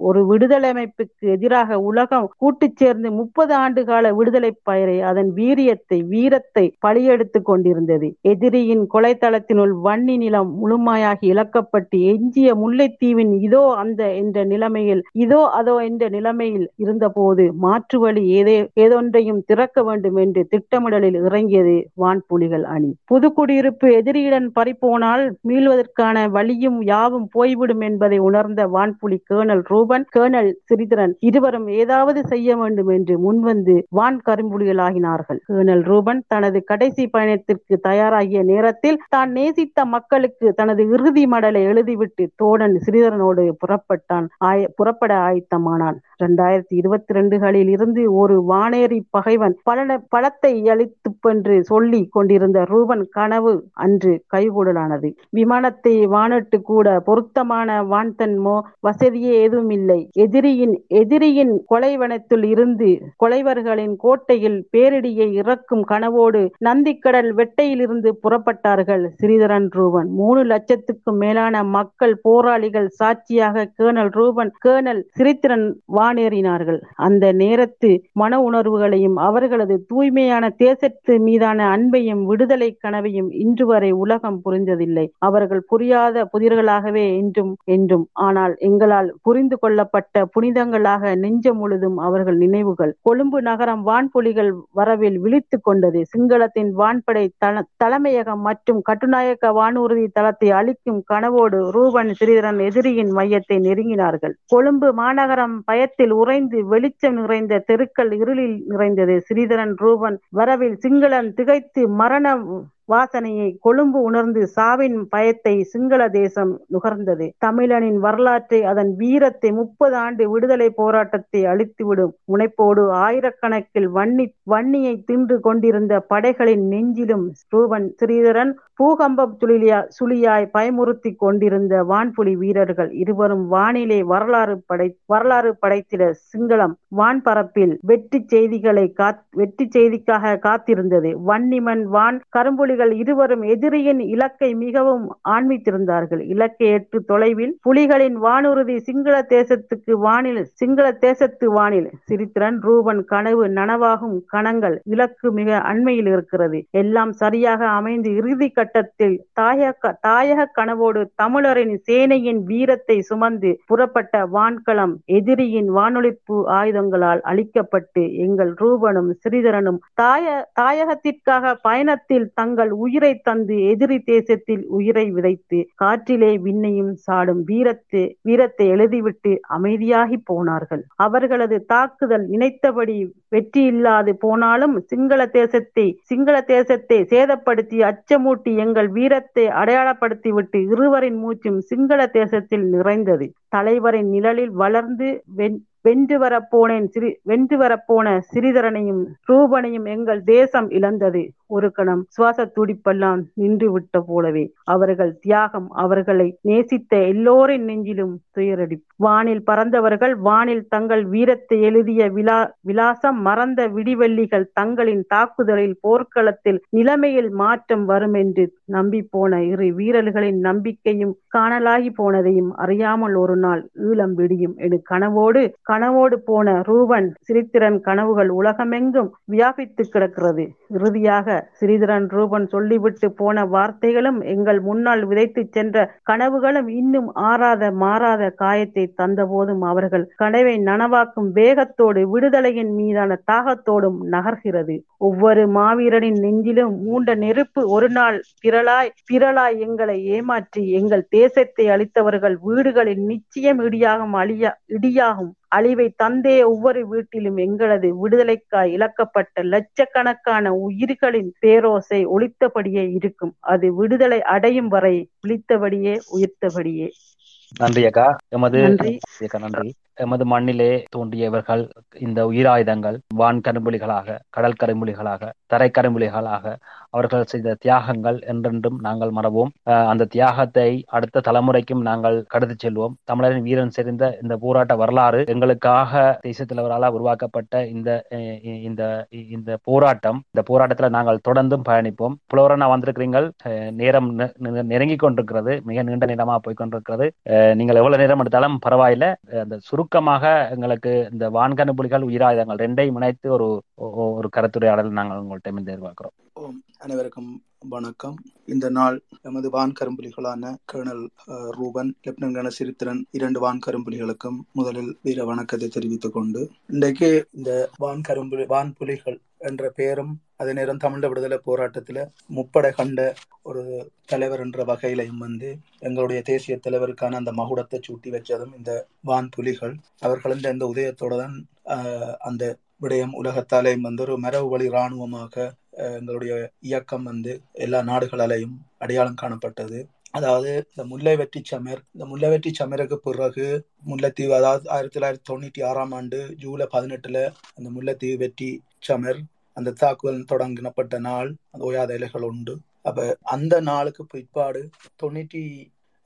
ஒரு விடுதலை அமைப்புக்கு எதிராக உலகம் கூட்டு சேர்ந்து முப்பது ஆண்டு கால விடுதலை பயிரை அதன் வீரியத்தை வீரத்தை பழியெடுத்து கொண்டிருந்தது. எதிரியின் கொலைத்தளத்தினுள் வன்னி நிலம் முழுமையாகி இழக்கப்பட்டு எஞ்சிய முல்லைத்தீவின் இதோ அந்த என்ற நிலைமையில் இதோ அதோ என்ற நிலைமையில் இருந்தபோது மாற்று வழி ஏதே ஏதொன்றையும் திறக்க வேண்டும் என்று திட்டமிடலில் இறங்கியது வான்புலிகள் அணி. புதுக்குடியிருப்பு எதிரியுடன் பறிப்போனால் மீள்வதற்கான வழியும் யாவும் போய்விடும் என்பதை உணர்ந்த வான்புலி கேர்னல் ரூபன் கேர்னல் சிறிதரன் இருவரும் ஏதாவது செய்ய வேண்டும் என்று முன்வந்து வான் கரும்புலிகளாகினார்கள். கேர்னல் ரூபன் தனது கடைசி பயணத்திற்கு தயாராகிய நேரத்தில் தான் நேசித்த மக்களுக்கு தனது இறுதி மடலை எழுதிவிட்டு தோடன் சிறிதரனோடு புறப்பட்டான் புறப்பட ஆயத்தமானான். இரண்டாயிரத்தி இருபத்தி ரெண்டுகளில் இருந்து ஒரு வானேறி பகைவன் பல பலத்தை அளித்துப்பென்று சொல்லி கொண்டிருந்த ரூபன் கனவு அன்று கைகூடலானது. விமானத்தை வானட்டு கூட பொருத்தமான வான்தன்மோ வசதியே எதுவும் இல்லை எதிரியின் எதிரியின் கொலைவனத்தில் இருந்து கொலைவர்களின் கோட்டையில் பேரிடியை இறக்கும் கனவோடு நந்திக்கடல் வெட்டையிலிருந்து புறப்பட்டார்கள் ஸ்ரீதரன் ரூபன். மூணு லட்சத்துக்கும் மேலான மக்கள் போராளிகள் சாட்சியாக கேர்னல் ரூபன் கேர்னல் சிரித்திரன் வானேறினார்கள். அந்த நேரத்து மன உணர்வுகளையும் அவர்களது தூய்மையான தேசத்து மீதான அன்பையும் விடுதலை கனவையும் இன்று வரை உலகம் புரிந்ததில்லை. அவர்கள் புரியாத புதிர்களாகவே என்றும் என்றும் ஆனால் எங்களால் புரிந்து கொள்ளப்பட்ட புனிதங்களாக நெஞ்சம் முழுதும் அவர்கள் நினைவுகள். கொழும்பு நகரம் வான்புலிகள் வரவில் விழித்து கொண்டது. சிங்களத்தின் வான்படை தலைமையகம் மற்றும் கட்டுநாயக்க வானூர்தி தளத்தை அளிக்கும் கனவோடு ரூபன் சிறீதரன் எதிரியின் மையத்தை நெருங்கினார்கள். கொழும்பு மாநகரம் பயத்தில் உறைந்து வெளிச்சம் நிறைந்த தெருக்கள் இருளில் நிறைந்தது. ஸ்ரீதரன் ரூபன் வரவில் சிங்களன் திகைத்து மரண வாசனையை கொழும்பு உணர்ந்து சாவின் பயத்தை சிங்கள தேசம் நுகர்ந்தது. தமிழனின் வரலாற்றை அதன் வீரத்தை முப்பது ஆண்டு விடுதலை போராட்டத்தை அழித்துவிடும் முனைப்போடு ஆயிரக்கணக்கில் வன்னி வன்னியை தின்று கொண்டிருந்த படைகளின் நெஞ்சிலும் ரூபன் ஸ்ரீதரன் பூகம்ப சுழிலியா சுழியாய் பயமுறுத்தி கொண்டிருந்த வான்புலி வீரர்கள் இருவரும் வானிலே வரலாறு படை வரலாறு படைத்திட சிங்களம் வான்பரப்பில் வெற்றி செய்திகளை காத் வெற்றி செய்திக்காக காத்திருந்தது. வன்னிமன் வான் கரும்புலிகள் இருவரும் எதிரியின் இலக்கை மிகவும் ஆண்மித்திருந்தார்கள். இலக்கை எட்டு தொலைவில் புலிகளின் வானூர்தி சிங்கள தேசத்துக்கு வானில் சிங்கள தேசத்து வானில். சிரித்திரன் ரூபன் கனவு நனவாகும் கணங்கள் இலக்கு மிக அண்மையில் இருக்கிறது. எல்லாம் சரியாக அமைந்து இறுதி கட்டத்தில் தாயக தாயக கனவோடு தமிழரின் சேனையின் வீரத்தை சுமந்து புறப்பட்ட வான்களம் எதிரியின் வானொலிப்பு ஆயுதங்களால் அழிக்கப்பட்டு எங்கள் ரூபனும் சிறிதரனும் தாய தாயகத்திற்காக பயணத்தில் தங்கள் உயிரை தந்து எதிரி தேசத்தில் உயிரை விதைத்து காற்றிலே விண்ணையும் சாடும் வீரத்து வீரத்தை எழுதிவிட்டு அமைதியாகி போனார்கள். அவர்களது தாக்குதல் நினைத்தபடி வெற்றி இல்லாது போனாலும் சிங்கள தேசத்தை சிங்கள தேசத்தை சேதப்படுத்தி அச்சமூட்டி எங்கள் வீரத்தை அடையாளப்படுத்திவிட்டு இருவரின் மூச்சும் சிங்கள தேசத்தில் நிறைந்தது. தலைவரின் நிழலில் வளர்ந்து வெண் வென்று வரப்போனேன் சிறி வென்று வரப்போன சிறிதரனையும் ரூபனையும் எங்கள் தேசம் இழந்தது. ஒரு கணம் சுவாச துடிப்பெல்லாம் நின்று விட்ட போலவே அவர்கள் தியாகம் அவர்களை நேசித்த எல்லோரின் நெஞ்சிலும் துயரடி வானில் பறந்தவர்கள் வானில் தங்கள் வீரத்தை எழுதிய விலா விலாசம் மறந்த விடிவெள்ளிகள் தங்களின் தாக்குதலில் போர்க்களத்தில் நிலைமையில் மாற்றம் வரும் என்று நம்பி போன இரு வீரர்களின் நம்பிக்கையும் காணலாகி போனதையும் அறியாமல் ஒரு நாள் ஈழம் விடியும் என கனவோடு கனவோடு போன ரூபன் சிரித்திரன் கனவுகள் உலகமெங்கும் வியாபித்து கிடக்கிறது. இறுதியாக சிறிதரன் ரூபன் சொல்லிவிட்டு போன வார்த்தைகளும் எங்கள் முன்னால் விதைத்து சென்ற கனவுகளும் இன்னும் ஆறாத மாறாத காயத்தை தந்தபோதும் அவர்கள் கனவை நனவாக்கும் வேகத்தோடு விடுதலையின் மீதான தாகத்தோடும் நகர்கிறது. ஒவ்வொரு மாவீரனின் நெஞ்சிலும் மூண்ட நெருப்பு ஒரு நாள் பிறலாய் பிறலாய் எங்களை ஏமாற்றி எங்கள் தேசத்தை அளித்தவர்கள் வீடுகளில் நிச்சயம் இடியாகும் அழியா இடியாகும். அழிவை தந்தே ஒவ்வொரு வீட்டிலும் எங்களது விடுதலைக்காய் இழக்கப்பட்ட லட்சக்கணக்கான உயிர்களின் பேரோசை ஒழித்தபடியே இருக்கும். அது விடுதலை அடையும் வரை விழித்தபடியே உயிர்த்தபடியே. நன்றி அக்கா. எமது நன்றி. எமது மண்ணிலே தோன்றியவர்கள் இந்த உயிராயுதங்கள் வான் கரும்புலிகளாக கடல் கரும்புலிகளாக தரை கரும்புலிகளாக அவர்கள் செய்த தியாகங்கள் என்றென்றும் நாங்கள் மறவோம். அந்த தியாகத்தை அடுத்த தலைமுறைக்கும் நாங்கள் கடத்தி செல்வோம். தமிழரின் வீரன் செறிந்த இந்த போராட்ட வரலாறு எங்களுக்காக தேசிய தலைவரால் உருவாக்கப்பட்ட இந்த இந்த இந்த போராட்டம் இந்த போராட்டத்தில் நாங்கள் தொடர்ந்தும் பயணிப்போம். புலவரனா வந்திருக்கிறீங்கள் நேரம் நெ- நெ- நெருங்கி கொண்டிருக்கிறது மிக நீண்ட நேரமா போய் கொண்டிருக்கிறது. நீங்கள் எவ்வளவு நேரம் எடுத்தாலும் பரவாயில்ல. அந்த சுருக்கமாக எங்களுக்கு இந்த வான்கணு புலிகள் உயிராயுதங்கள் ரெண்டையும் இணைத்து ஒரு ஒ- ஒரு கருத்துரையாடல் நாங்கள் உங்கள்கிட்ட எதிர்பார்க்கிறோம். ஓம் அனைவருக்கும் வணக்கம். இந்த நாள் எமது வான் கரும்புலிகளான கர்னல் ரூபன் லெப்டினன்ட் கணசிரித்திரன் சிரித்திரன் இரண்டு வான் கரும்புலிகளுக்கும் முதலில் வீர வணக்கத்தை தெரிவித்துக் கொண்டு இன்றைக்கு இந்த வான் கரும்புலி வான் புலிகள் என்ற பெயரும் அதே நேரம் தமிழ விடுதலை போராட்டத்தில் முப்படை கண்ட ஒரு தலைவர் என்ற வகையிலையும் வந்து எங்களுடைய தேசிய தலைவருக்கான அந்த மகுடத்தை சூட்டி வச்சதும் இந்த வான் புலிகள் அவர்களின் இந்த உதயத்தோட தான் அந்த விடயம் உலகத்தாலேயும் வந்து ஒரு மரபு வழி இராணுவமாக எங்களுடைய இயக்கம் வந்து எல்லா நாடுகளாலையும் அடையாளம் காணப்பட்டது. அதாவது இந்த முல்லை வெற்றி சமர் இந்த முல்லை வெற்றி சமருக்கு பிறகு முல்லைத்தீவு அதாவது ஆயிரத்தி தொள்ளாயிரத்தி தொண்ணூற்றி ஆறாம் ஆண்டு ஜூலை பதினெட்டுல அந்த முல்லைத்தீவு வெற்றி சமர் அந்த தாக்குதல் தொடங்கினப்பட்ட நாள் அந்த ஓயாத இலைகள் உண்டு. அப்ப அந்த நாளுக்கு பிற்பாடு தொண்ணூற்றி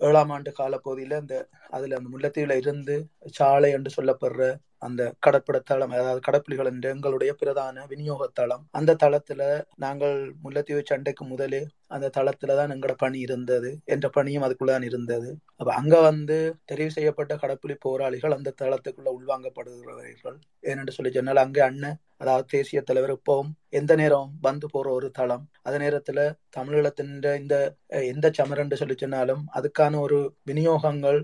ஏழாம் ஆண்டு காலப்பகுதியில இந்த அதுல அந்த முல்லைத்தீவுல இருந்து சாலை என்று சொல்லப்படுற அந்த கடற்பட தளம் அதாவது கடப்புலிகள் என்ற எங்களுடைய பிரதான விநியோக தளம். அந்த தளத்துல நாங்கள் முல்லைத்தீவு சண்டைக்கு முதலே அந்த தளத்துல தான் எங்களோட பணி இருந்தது. என்ற பணியும் அதுக்குள்ளதான் இருந்தது. அப்ப அங்க வந்து தெரிவு செய்யப்பட்ட கடற்புலி போராளிகள் அந்த தளத்துக்குள்ள உள்வாங்கப்படுகிறவர்கள். ஏனென்று சொல்லி சொன்னால் அங்கே அண்ணன் அதாவது தேசிய தலைவர் இப்பவும் எந்த நேரம் வந்து போற ஒரு தளம். அதே நேரத்துல தமிழீழத்தின் இந்த எந்த சமரண்டு சொல்லி சொன்னாலும் அதுக்கான ஒரு விநியோகங்கள்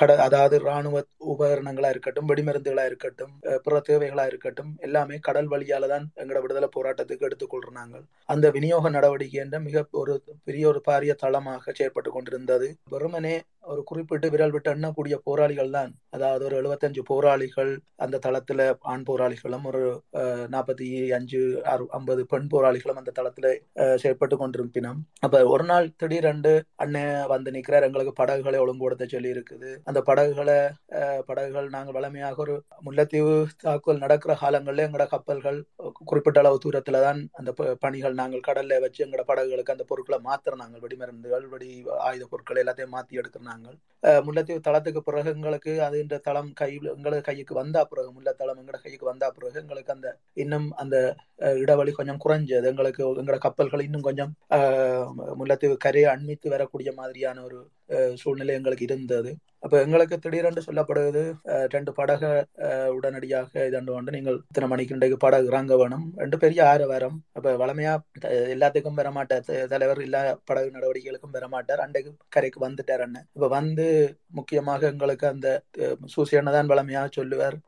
கட அதாவது ராணுவ உபகரணங்களா இருக்கட்டும் வெடிமருந்துகளா இருக்கட்டும் பிற தேவைகளா இருக்கட்டும் எல்லாமே கடல் வழியால தான் எங்களோட விடுதலை போராட்டத்துக்கு எடுத்துக்கொள்றாங்க. அந்த விநியோக நடவடிக்கை என்ற மிக ஒரு பெரிய ஒரு பாரிய தளமாக செயற்பட்டு கொண்டிருந்தது. வெறுமனே ஒரு குறிப்பிட்டு விரல் விட்டு எண்ணக்கூடிய போராளிகள் தான். அதாவது ஒரு எழுபத்தஞ்சு போராளிகள் அந்த தளத்துல ஆண் போராளிகளும் ஒரு நாற்பத்தி அஞ்சு ஐம்பது பெண் போராளிகளும் அந்த தளத்துல செயற்பட்டு கொண்டிருப்பினோம். அப்ப ஒரு நாள் திடீரெண்டு அண்ணன் வந்து நிக்கிறார். எங்களுக்கு படகுகளை ஒழுங்குபடுத்த சொல்லி இருக்குது. அந்த படகுகளை படகுகள் நாங்கள் வளமையாக ஒரு முல்லைத்தீவு தாக்குதல் நடக்கிற காலங்களில் எங்களோட கப்பல்கள் குறிப்பிட்ட அளவு தூரத்துல தான் அந்த பணிகள் நாங்கள் கடல்ல வச்சு எங்களோட படகுகளுக்கு அந்த பொருட்களை மாத்திரம் நாங்கள் வெடிமருந்துகள் வெடி ஆயுத பொருட்கள் எல்லாத்தையும் மாத்தி நாங்கள். முல்லைத்தீவு தளத்துக்கு பிறகு எங்களுக்கு அது இந்த தளம் கை எங்களுக்கு கைக்கு வந்தா பிறகு முல்லத்தளம் எங்களோட கைக்கு வந்தா பிறகு எங்களுக்கு அந்த இன்னும் அந்த இடவழி கொஞ்சம் குறைஞ்சது. எங்களுக்கு எங்களோட கப்பல்கள் இன்னும் கொஞ்சம் முல்லைத்தீவு கரையை அண்மித்து வரக்கூடிய மாதிரியான ஒரு சூழ்நிலை எங்களுக்கு இருந்தது. அப்ப எங்களுக்கு திடீரென்று சொல்லப்படுவது ரெண்டு படகு உடனடியாக இதாண்டு வந்து நீங்கள் இத்தனை மணிக்கு இன்றைக்கு படகு இறங்க வேணும் ரெண்டு பெரிய ஆரவாரம். அப்ப வளமையா எல்லாத்துக்கும் பெறமாட்டார் தலைவர் எல்லா படகு நடவடிக்கைகளுக்கும் பெறமாட்டார் அன்றைக்கு கரைக்கு வந்துட்டார் அண்ணன் இப்ப வந்து முக்கியமாக எங்களுக்கு அந்த சூசியனை தான் வளமையாக சொல்லுவார்.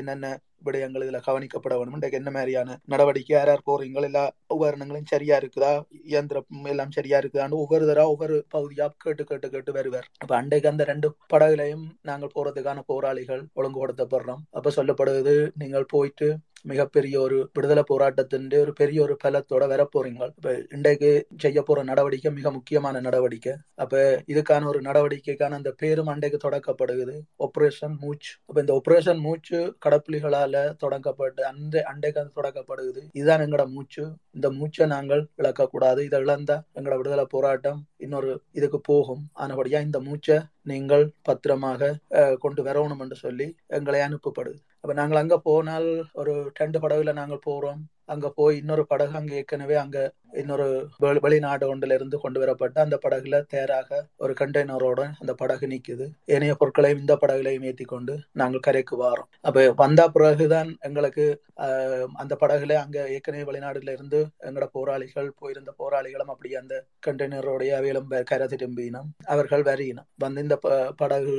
என்னென்ன விடயங்கள் இதுல கவனிக்கப்பட வேணும். இன்றைக்கு என்ன மாதிரியான நடவடிக்கை யார் யார் போறீங்களோ எல்லா உபகரணங்களும் சரியா இருக்குதா? இயந்திரம் எல்லாம் சரியா இருக்குதான்னு ஒவ்வொரு தடவை ஒவ்வொரு பகுதியா கேட்டு கேட்டு கேட்டு வருவார். அப்ப அன்றைக்கு அந்த ரெண்டு படகுலையும் நாங்கள் போறதுக்கான போராளிகள் ஒழுங்குபடுத்தப்படுறோம். அப்ப சொல்லப்படுவது நீங்கள் போயிட்டு மிகப்பெரிய ஒரு விடுதலை போராட்டத்தின் ஒரு பெரிய ஒரு பலத்தோட வர இப்ப இன்றைக்கு செய்ய போற நடவடிக்கை மிக முக்கியமான நடவடிக்கை. அப்ப இதுக்கான ஒரு நடவடிக்கைக்கான அந்த பேரும் அன்றைக்கு தொடக்கப்படுகிறது. ஆபரேஷன் மூச்சு அப்ப இந்த ஆபரேஷன் மூச்சு கடப்புலிகளால தொடங்கப்பட்டு அந்த அன்றைக்கு அது தொடக்கப்படுகிறது. இதுதான் எங்களோட மூச்சு இந்த மூச்சை நாங்கள் இழக்கக்கூடாது. இதை இழந்தா எங்களோட விடுதலை போராட்டம் இன்னொரு இதுக்கு போகும். ஆனபடியா இந்த மூச்சை நீங்கள் பத்திரமாக கொண்டு வரணும் என்று சொல்லி எங்களை அனுப்பப்படுது அப்போ நாங்கள் அங்கே போனால் ஒரு ரெண்டு படகுல நாங்கள் போகிறோம் அங்கே போய் இன்னொரு படகு அங்கே ஏற்கனவே அங்கே இன்னொரு வெளிநாடு ஒன்றுல இருந்து கொண்டு வரப்பட்ட அந்த படகுல தேராக ஒரு கண்டெய்னரோட அந்த படகு நிக்குது. ஏனைய பொருட்களையும் இந்த படகுலையும் ஏற்றி கொண்டு நாங்கள் கரைக்கு வாரோம். அப்ப வந்த பிறகுதான் எங்களுக்கு அந்த படகுல அங்க ஏற்கனவே வெளிநாடுல இருந்து எங்களோட போராளிகள் போயிருந்த போராளிகளும் அப்படி அந்த கண்டெய்னரோடைய அவையிலும் கரை திரும்பினோம். அவர்கள் வரையினோம். வந்து இந்த படகு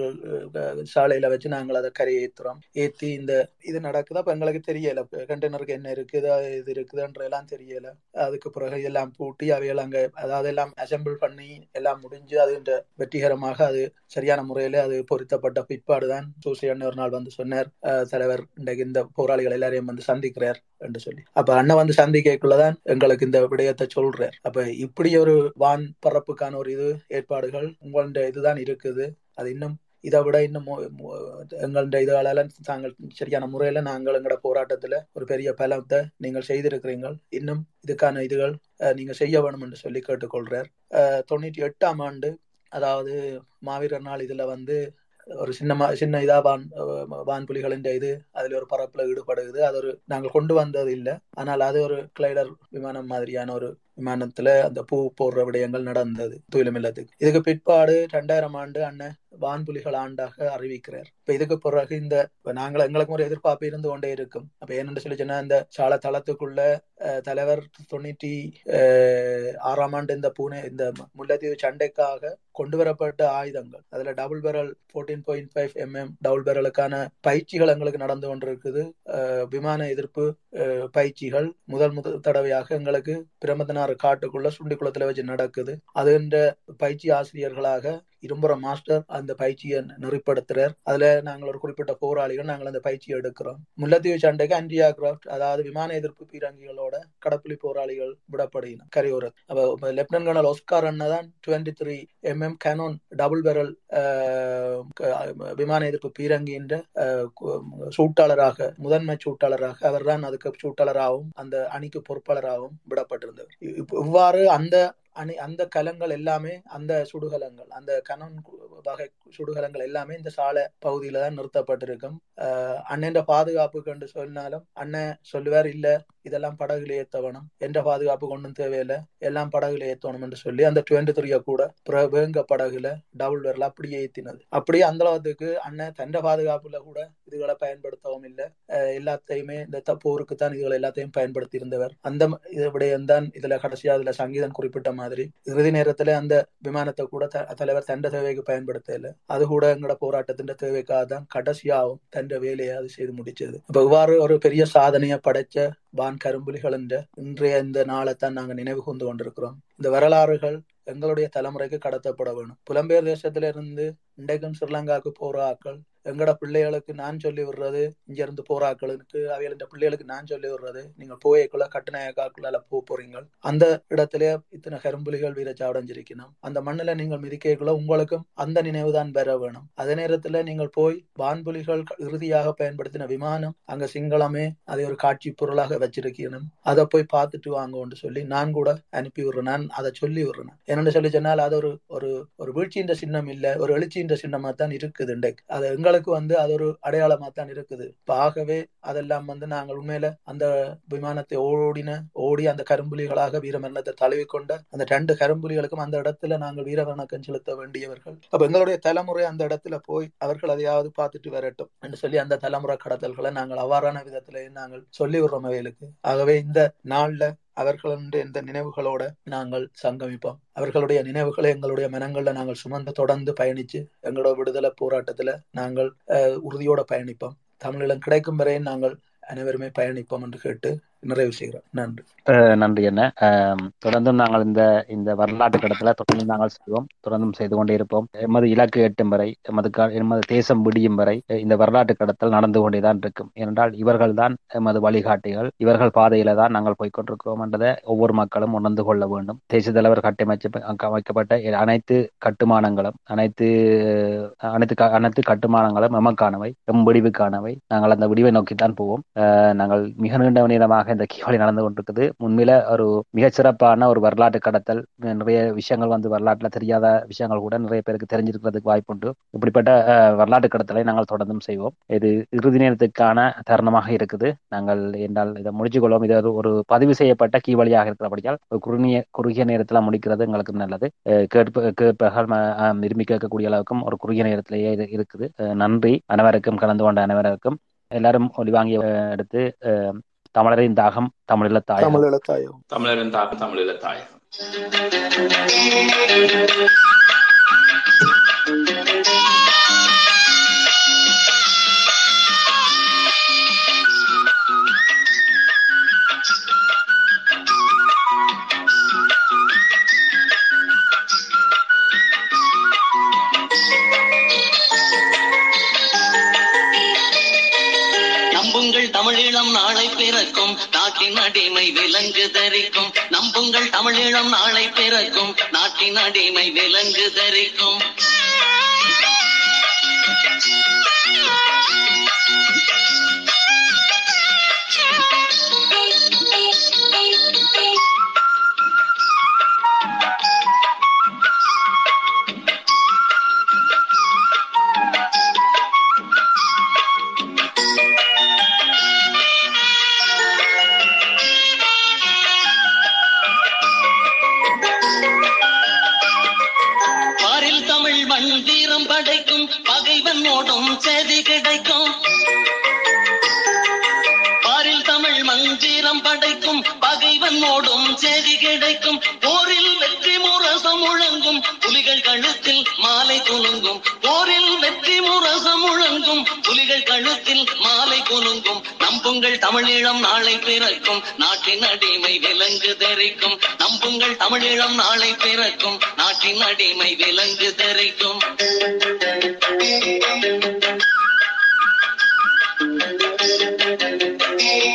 சாலையில வச்சு நாங்கள் அதை கரை ஏத்துறோம். ஏத்தி இந்த இது நடக்குது. அப்ப எங்களுக்கு தெரியல. கண்டெய்னருக்கு என்ன இருக்குது இது இருக்குதுன்ற எல்லாம் தெரியல. அதுக்கு பிறகு இதெல்லாம் பூட்டி அவைகள் அங்க அதாவது எல்லாம் அசம்பிள் பண்ணி எல்லாம் முடிஞ்சு அது வெற்றிகரமாக அது சரியான முறையில அது பொருத்தப்பட்ட பிற்பாடுதான் அண்ணன் ஒரு நாள் வந்து சொன்னார் தலைவர் இன்றைக்கு இந்த போராளிகள் எல்லாரையும் வந்து சந்திக்கிறார் என்று சொல்லி. அப்ப அண்ணன் வந்து சந்திக்கக்குள்ளதான் எங்களுக்கு இந்த விடயத்தை சொல்றார். அப்ப இப்படி ஒரு வான் பரப்புக்கான ஒரு இது ஏற்பாடுகள் உங்களுடைய இதுதான் இருக்குது. அது இன்னும் இதை விட இன்னும் எங்களுடைய இதுகளால தாங்கள் சரியான முறையில நாங்கள் எங்களோட போராட்டத்துல ஒரு பெரிய பலத்தை நீங்கள் செய்திருக்கிறீர்கள். இன்னும் இதுக்கான இதுகள் நீங்க செய்ய வேணும் என்று சொல்லி கேட்டுக்கொள்றார். தொண்ணூற்றி எட்டாம் ஆண்டு அதாவது மாவீரர் நாள் இதுல வந்து ஒரு சின்ன சின்ன இதா வான் வான் புலிகளின் இது அதுல ஒரு பரப்புல ஈடுபடுகிறது. அது ஒரு நாங்கள் கொண்டு வந்தது இல்லை. ஆனால் அது ஒரு கிளைடர் விமானம் மாதிரியான ஒரு விமானத்துல அந்த பூ போடுற விடயங்கள் நடந்தது. துயிலும் இல்லத்துக்கு. இதுக்கு பிற்பாடு ரெண்டாயிரம் ஆண்டு அண்ணன் வான்புலிகள் ஆண்டாக அறிவிக்கிறார். இப்ப இதுக்கு பிறகு இந்த நாங்கள் எங்களுக்கு ஒரு எதிர்பார்ப்பு இருந்து கொண்டே இருக்கும். அப்ப என்னென்னு சொல்லி சொன்னா இந்த சால தளத்துக்குள்ள தலைவர் தொண்ணூற்றி ஆறாம் ஆண்டு இந்த பூனே இந்த முல்லைத்தீவு சண்டைக்காக கொண்டு வரப்பட்ட ஆயுதங்கள். அதுல double barrel fourteen point five mm double பேரலுக்கான பயிற்சிகள் எங்களுக்கு நடந்து கொண்டிருக்குது. விமான எதிர்ப்பு பயிற்சிகள் முதல் முதல் தடவையாக எங்களுக்கு பதினாறு காட்டுக்குள்ள சுண்டிக்குளத்துல வச்சு நடக்குது. அதுன்ற பயிற்சி ஆசிரியர்களாக இரும்புற மாஸ்டர் அந்த பயிற்சியை நெறிப்படுத்துறார். அதுல நாங்கள் ஒரு குறிப்பிட்ட போராளிகள் நாங்கள் அந்த பயிற்சியை எடுக்கிறோம். முல்லத்தீவு சண்டைக்கு அன்டியா கிராஃப்ட் அதாவது விமான எதிர்ப்பு பீரங்கிகளோட கடப்புலி போராளிகள் விடப்படுகின கரையோர அப்ப lieutenant colonel Oscar அண்ணதான் twenty three mm cannon double barrel விமான எதிர்ப்பு பீரங்கின்ற சூட்டாளராக முதன்மை சூட்டாளராக அவர் தான் அதுக்கு சூட்டாளராகவும் அந்த அணிக்கு பொறுப்பாளராகவும் விடப்பட்டிருந்தவர். இவ்வாறு அந்த அணி அந்த கலங்கள் எல்லாமே அந்த சுடுகலங்கள் அந்த கனன் வகை சுடுகலங்கள் எல்லாமே இந்த சாலை பகுதியில தான் நிறுத்தப்பட்டிருக்கும். அண்ணன் பாதுகாப்புக்கு என்று சொன்னாலும் அண்ணன் சொல்லுவார் இல்ல இதெல்லாம் படகுல ஏத்தவணும். எந்த பாதுகாப்பு கொண்டும் தேவையில்லை. எல்லாம் படகுல ஏத்தணும் என்று சொல்லி அந்த டுவெண்ட்டி த்ரீய கூட வேங்க படகுல டபுள் வரல அப்படியே ஏத்தினது. அப்படியே அந்த அளவுக்கு அண்ணன் தண்ட பாதுகாப்புல கூட இதுகளை பயன்படுத்தவும் இல்லை. எல்லாத்தையுமே இந்த போருக்கு தான் இதுகளை எல்லாத்தையும் பயன்படுத்தி இருந்தவர் அந்த விடயம் தான் இதுல கடைசியா அதுல சங்கீதம் குறிப்பிட்ட மாதிரி. இறுதி நேரத்துல அந்த விமானத்தை கூட தலைவர் தண்ட தேவைக்கு பயன்படுத்தல. அது கூட எங்களோட போராட்டத்தின் தேவைக்காக தான் கடைசியாகவும் தண்ட வேலையை அது செய்து முடிச்சது. இப்ப இவ்வாறு ஒரு பெரிய சாதனையை படைச்ச பான் கரும்புலிகள் என்ற இன்றைய இந்த நாளை தான் நாங்கள் நினைவு கொண்டு கொண்டிருக்கிறோம். இந்த வரலாறுகள் எங்களுடைய தலைமுறைக்கு கடத்தப்பட வேணும். புலம்பெயர் தேசத்திலிருந்து இன்றைக்கும் ஸ்ரீலங்காவுக்கு போற ஆக்கள் எங்கட பிள்ளைகளுக்கு நான் சொல்லி விடுறது இங்க இருந்து போறாக்களுக்கு ஆக்களுக்கு பிள்ளைகளுக்கு நான் சொல்லி விடுறது. நீங்க போயக்குள்ள கட்டுநாயக்காக்குள்ள போக போறீங்க அந்த இடத்துல இத்தனை கரும்புலிகள் வீரச்சாவடைஞ்சிருக்கணும் அந்த மண்ணில நீங்கள் மிதிக்கக்குள்ள உங்களுக்கும் அந்த நினைவுதான் பெற வேணும். அதே நேரத்துல நீங்கள் போய் வான்புலிகள் இறுதியாக பயன்படுத்தின விமானம் அங்க சிங்களமே அதை ஒரு காட்சி பொருளாக வச்சிருக்கணும். அதை போய் பார்த்துட்டு வாங்கன்னு சொல்லி நான் கூட அனுப்பி விடுறேன். நான் அதை சொல்லி விடுறேன். என்னென்னு சொல்லி சொன்னால் அது ஒரு ஒரு ஒரு வீழ்ச்சியின் சின்னம் இல்ல ஒரு எழுச்சியின் சின்னமா தான் இருக்குது இன்றைக்கு. அது எங்களுக்கு வந்து அது ஒரு அடையாளமா தான் இருக்குது ஆகவே அதெல்லாம் வந்து நாங்கள் உண்மையில அந்த விமானத்தை ஓடின ஓடி அந்த கரும்புலிகளாக வீரமரணத்தை தழுவி கொண்ட அந்த ரெண்டு கரும்புலிகளுக்கும் அந்த இடத்துல நாங்கள் வீரவணக்கம் செலுத்த வேண்டியவர்கள். அப்ப எங்களுடைய தலைமுறை அந்த இடத்துல போய் அவர்கள் அதையாவது பார்த்துட்டு வரட்டும் என்று சொல்லி அந்த தலைமுறை கடத்தல்களை நாங்கள் அவ்வாறான விதத்திலேயே நாங்கள் சொல்லி விடுறோம் அவைகளுக்கு. ஆகவே இந்த நாள்ல அவர்களுடைய இந்த நினைவுகளோட நாங்கள் சங்கமிப்போம். அவர்களுடைய நினைவுகளை எங்களுடைய மனங்கள்ல நாங்கள் சுமந்து தொடர்ந்து பயணிச்சு எங்களோட விடுதலை போராட்டத்துல நாங்கள் உறுதியோட பயணிப்போம். தமிழீழம் கிடைக்கும் வரையும் நாங்கள் அனைவருமே பயணிப்போம் என்று கேட்டு நிறைவு செய்கிறோம் நன்றி. நன்றி என்ன? தொடர்ந்தும் நாங்கள் இந்த இந்த வரலாற்று கடத்துல தொடர்ந்து நாங்கள் செய்வோம். தொடர்ந்தும் செய்து கொண்டே இருப்போம். எமது இலக்கு எட்டும் வரை எமது எமது தேசம் விடியும் வரை இந்த வரலாற்று கடத்தல் நடந்து கொண்டேதான் இருக்கும். ஏனென்றால் இவர்கள் தான் எமது வழிகாட்டிகள். இவர்கள் பாதையில தான் நாங்கள் போய்கொண்டிருக்கிறோம் என்றதை ஒவ்வொரு மக்களும் உணர்ந்து கொள்ள வேண்டும். தேசிய தலைவர் கட்டமைச்சு அமைக்கப்பட்ட அனைத்து கட்டுமானங்களும் அனைத்து அனைத்து அனைத்து கட்டுமானங்களும் எமக்கானவை எம் விடிவுக்கானவை. நாங்கள் அந்த விடிவை நோக்கித்தான் போவோம். நாங்கள் மிக நீண்ட நேரமாக இந்த கீவழி நடந்து கொண்டிருக்குது. உண்மையில ஒரு மிகச்சிறப்பான ஒரு வரலாற்று கடத்தல். நிறைய விஷயங்கள் வந்து வரலாற்றுல தெரியாத விஷயங்கள் கூட நிறைய பேருக்கு தெரிஞ்சிருக்கிறதுக்கு வாய்ப்புண்டு. இப்படிப்பட்ட வரலாற்று கடத்தலை நாங்கள் தொடர்ந்தும் செய்வோம். இது இறுதி நேரத்துக்கான தருணமாக இருக்குது. நாங்கள் என்றால் இதை முடிச்சு கொள்வோம் இது ஒரு பதிவு செய்யப்பட்ட கீவழியாக இருக்கிறபடியால் ஒரு குறுகிய குறுகிய நேரத்தில் முடிக்கிறது எங்களுக்கு நல்லது. கேட்ப கேட்பர்கள் விரும்பி கேட்கக்கூடிய அளவுக்கும் ஒரு குறுகிய நேரத்திலேயே இது இருக்குது. நன்றி. அனைவருக்கும் கலந்து கொண்ட அனைவருக்கும். எல்லாரும் ஒளி வாங்கி எடுத்து தமிழரின் தாகம் தமிழில தாயம் தமிழரின் தாகம் தமிழில தாயம் தமிழீழம் நாளை பிறக்கும். நாட்டின் அடிமை விலங்கு தரிக்கும். நம்புங்கள் தமிழீழம் நாளை பிறக்கும். நாட்டின் அடிமை விலங்கு தரிக்கும். மந்திரம் படைக்கும் பகைவன் ஓடும் செய்தி கிடைக்கும். பாரில் தமிழ் மந்திரம் படைக்கும் பகைவன் ஓடும் செய்தி கிடைக்கும். போரில் வெற்றி முரசம் முழங்கும் புலிகள் கழுத்தில் மாலை துணுங்கும். போரில் கழுத்தில் மாலை குலுங்கும். நம்புங்கள் தமிழீழம் நாளை பிறக்கும். நாட்டின் அடிமை விலங்கு தெரிக்கும். நம்புங்கள் தமிழீழம் நாளை பிறக்கும். நாட்டின் அடிமை விலங்கு தெரிக்கும். Thank you.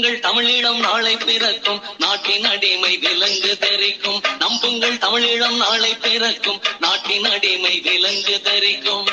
நம்புங்கள் தமிழீழம் நாளை பிறக்கும். நாட்டின் அடிமை விலங்கு தெரிக்கும். நம்புங்கள் தமிழீழம் நாளை பிறக்கும். நாட்டின் அடிமை விலங்கு தெரிக்கும்.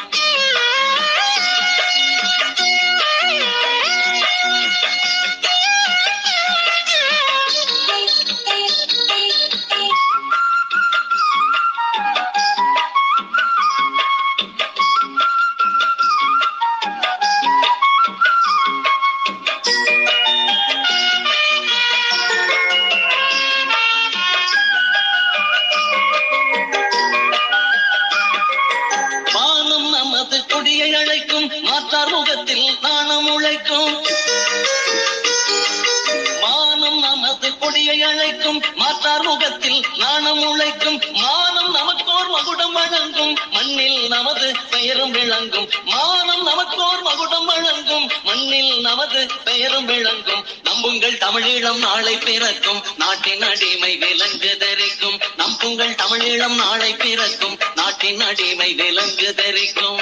வழங்கும் மண்ணில் நமது பெயரும் விளங்கும். மானம் நமக்கோர் மகுடம் வழங்கும் மண்ணில் நமது பெயரும் விளங்கும். நம்புங்கள் தமிழீழம் நாளை பிறக்கும் நாட்டின் அடிமை விலங்கு தரிக்கும். நம்புங்கள் தமிழீழம் நாளை பிறக்கும் நாட்டின் அடிமை விலங்கு தரிக்கும்.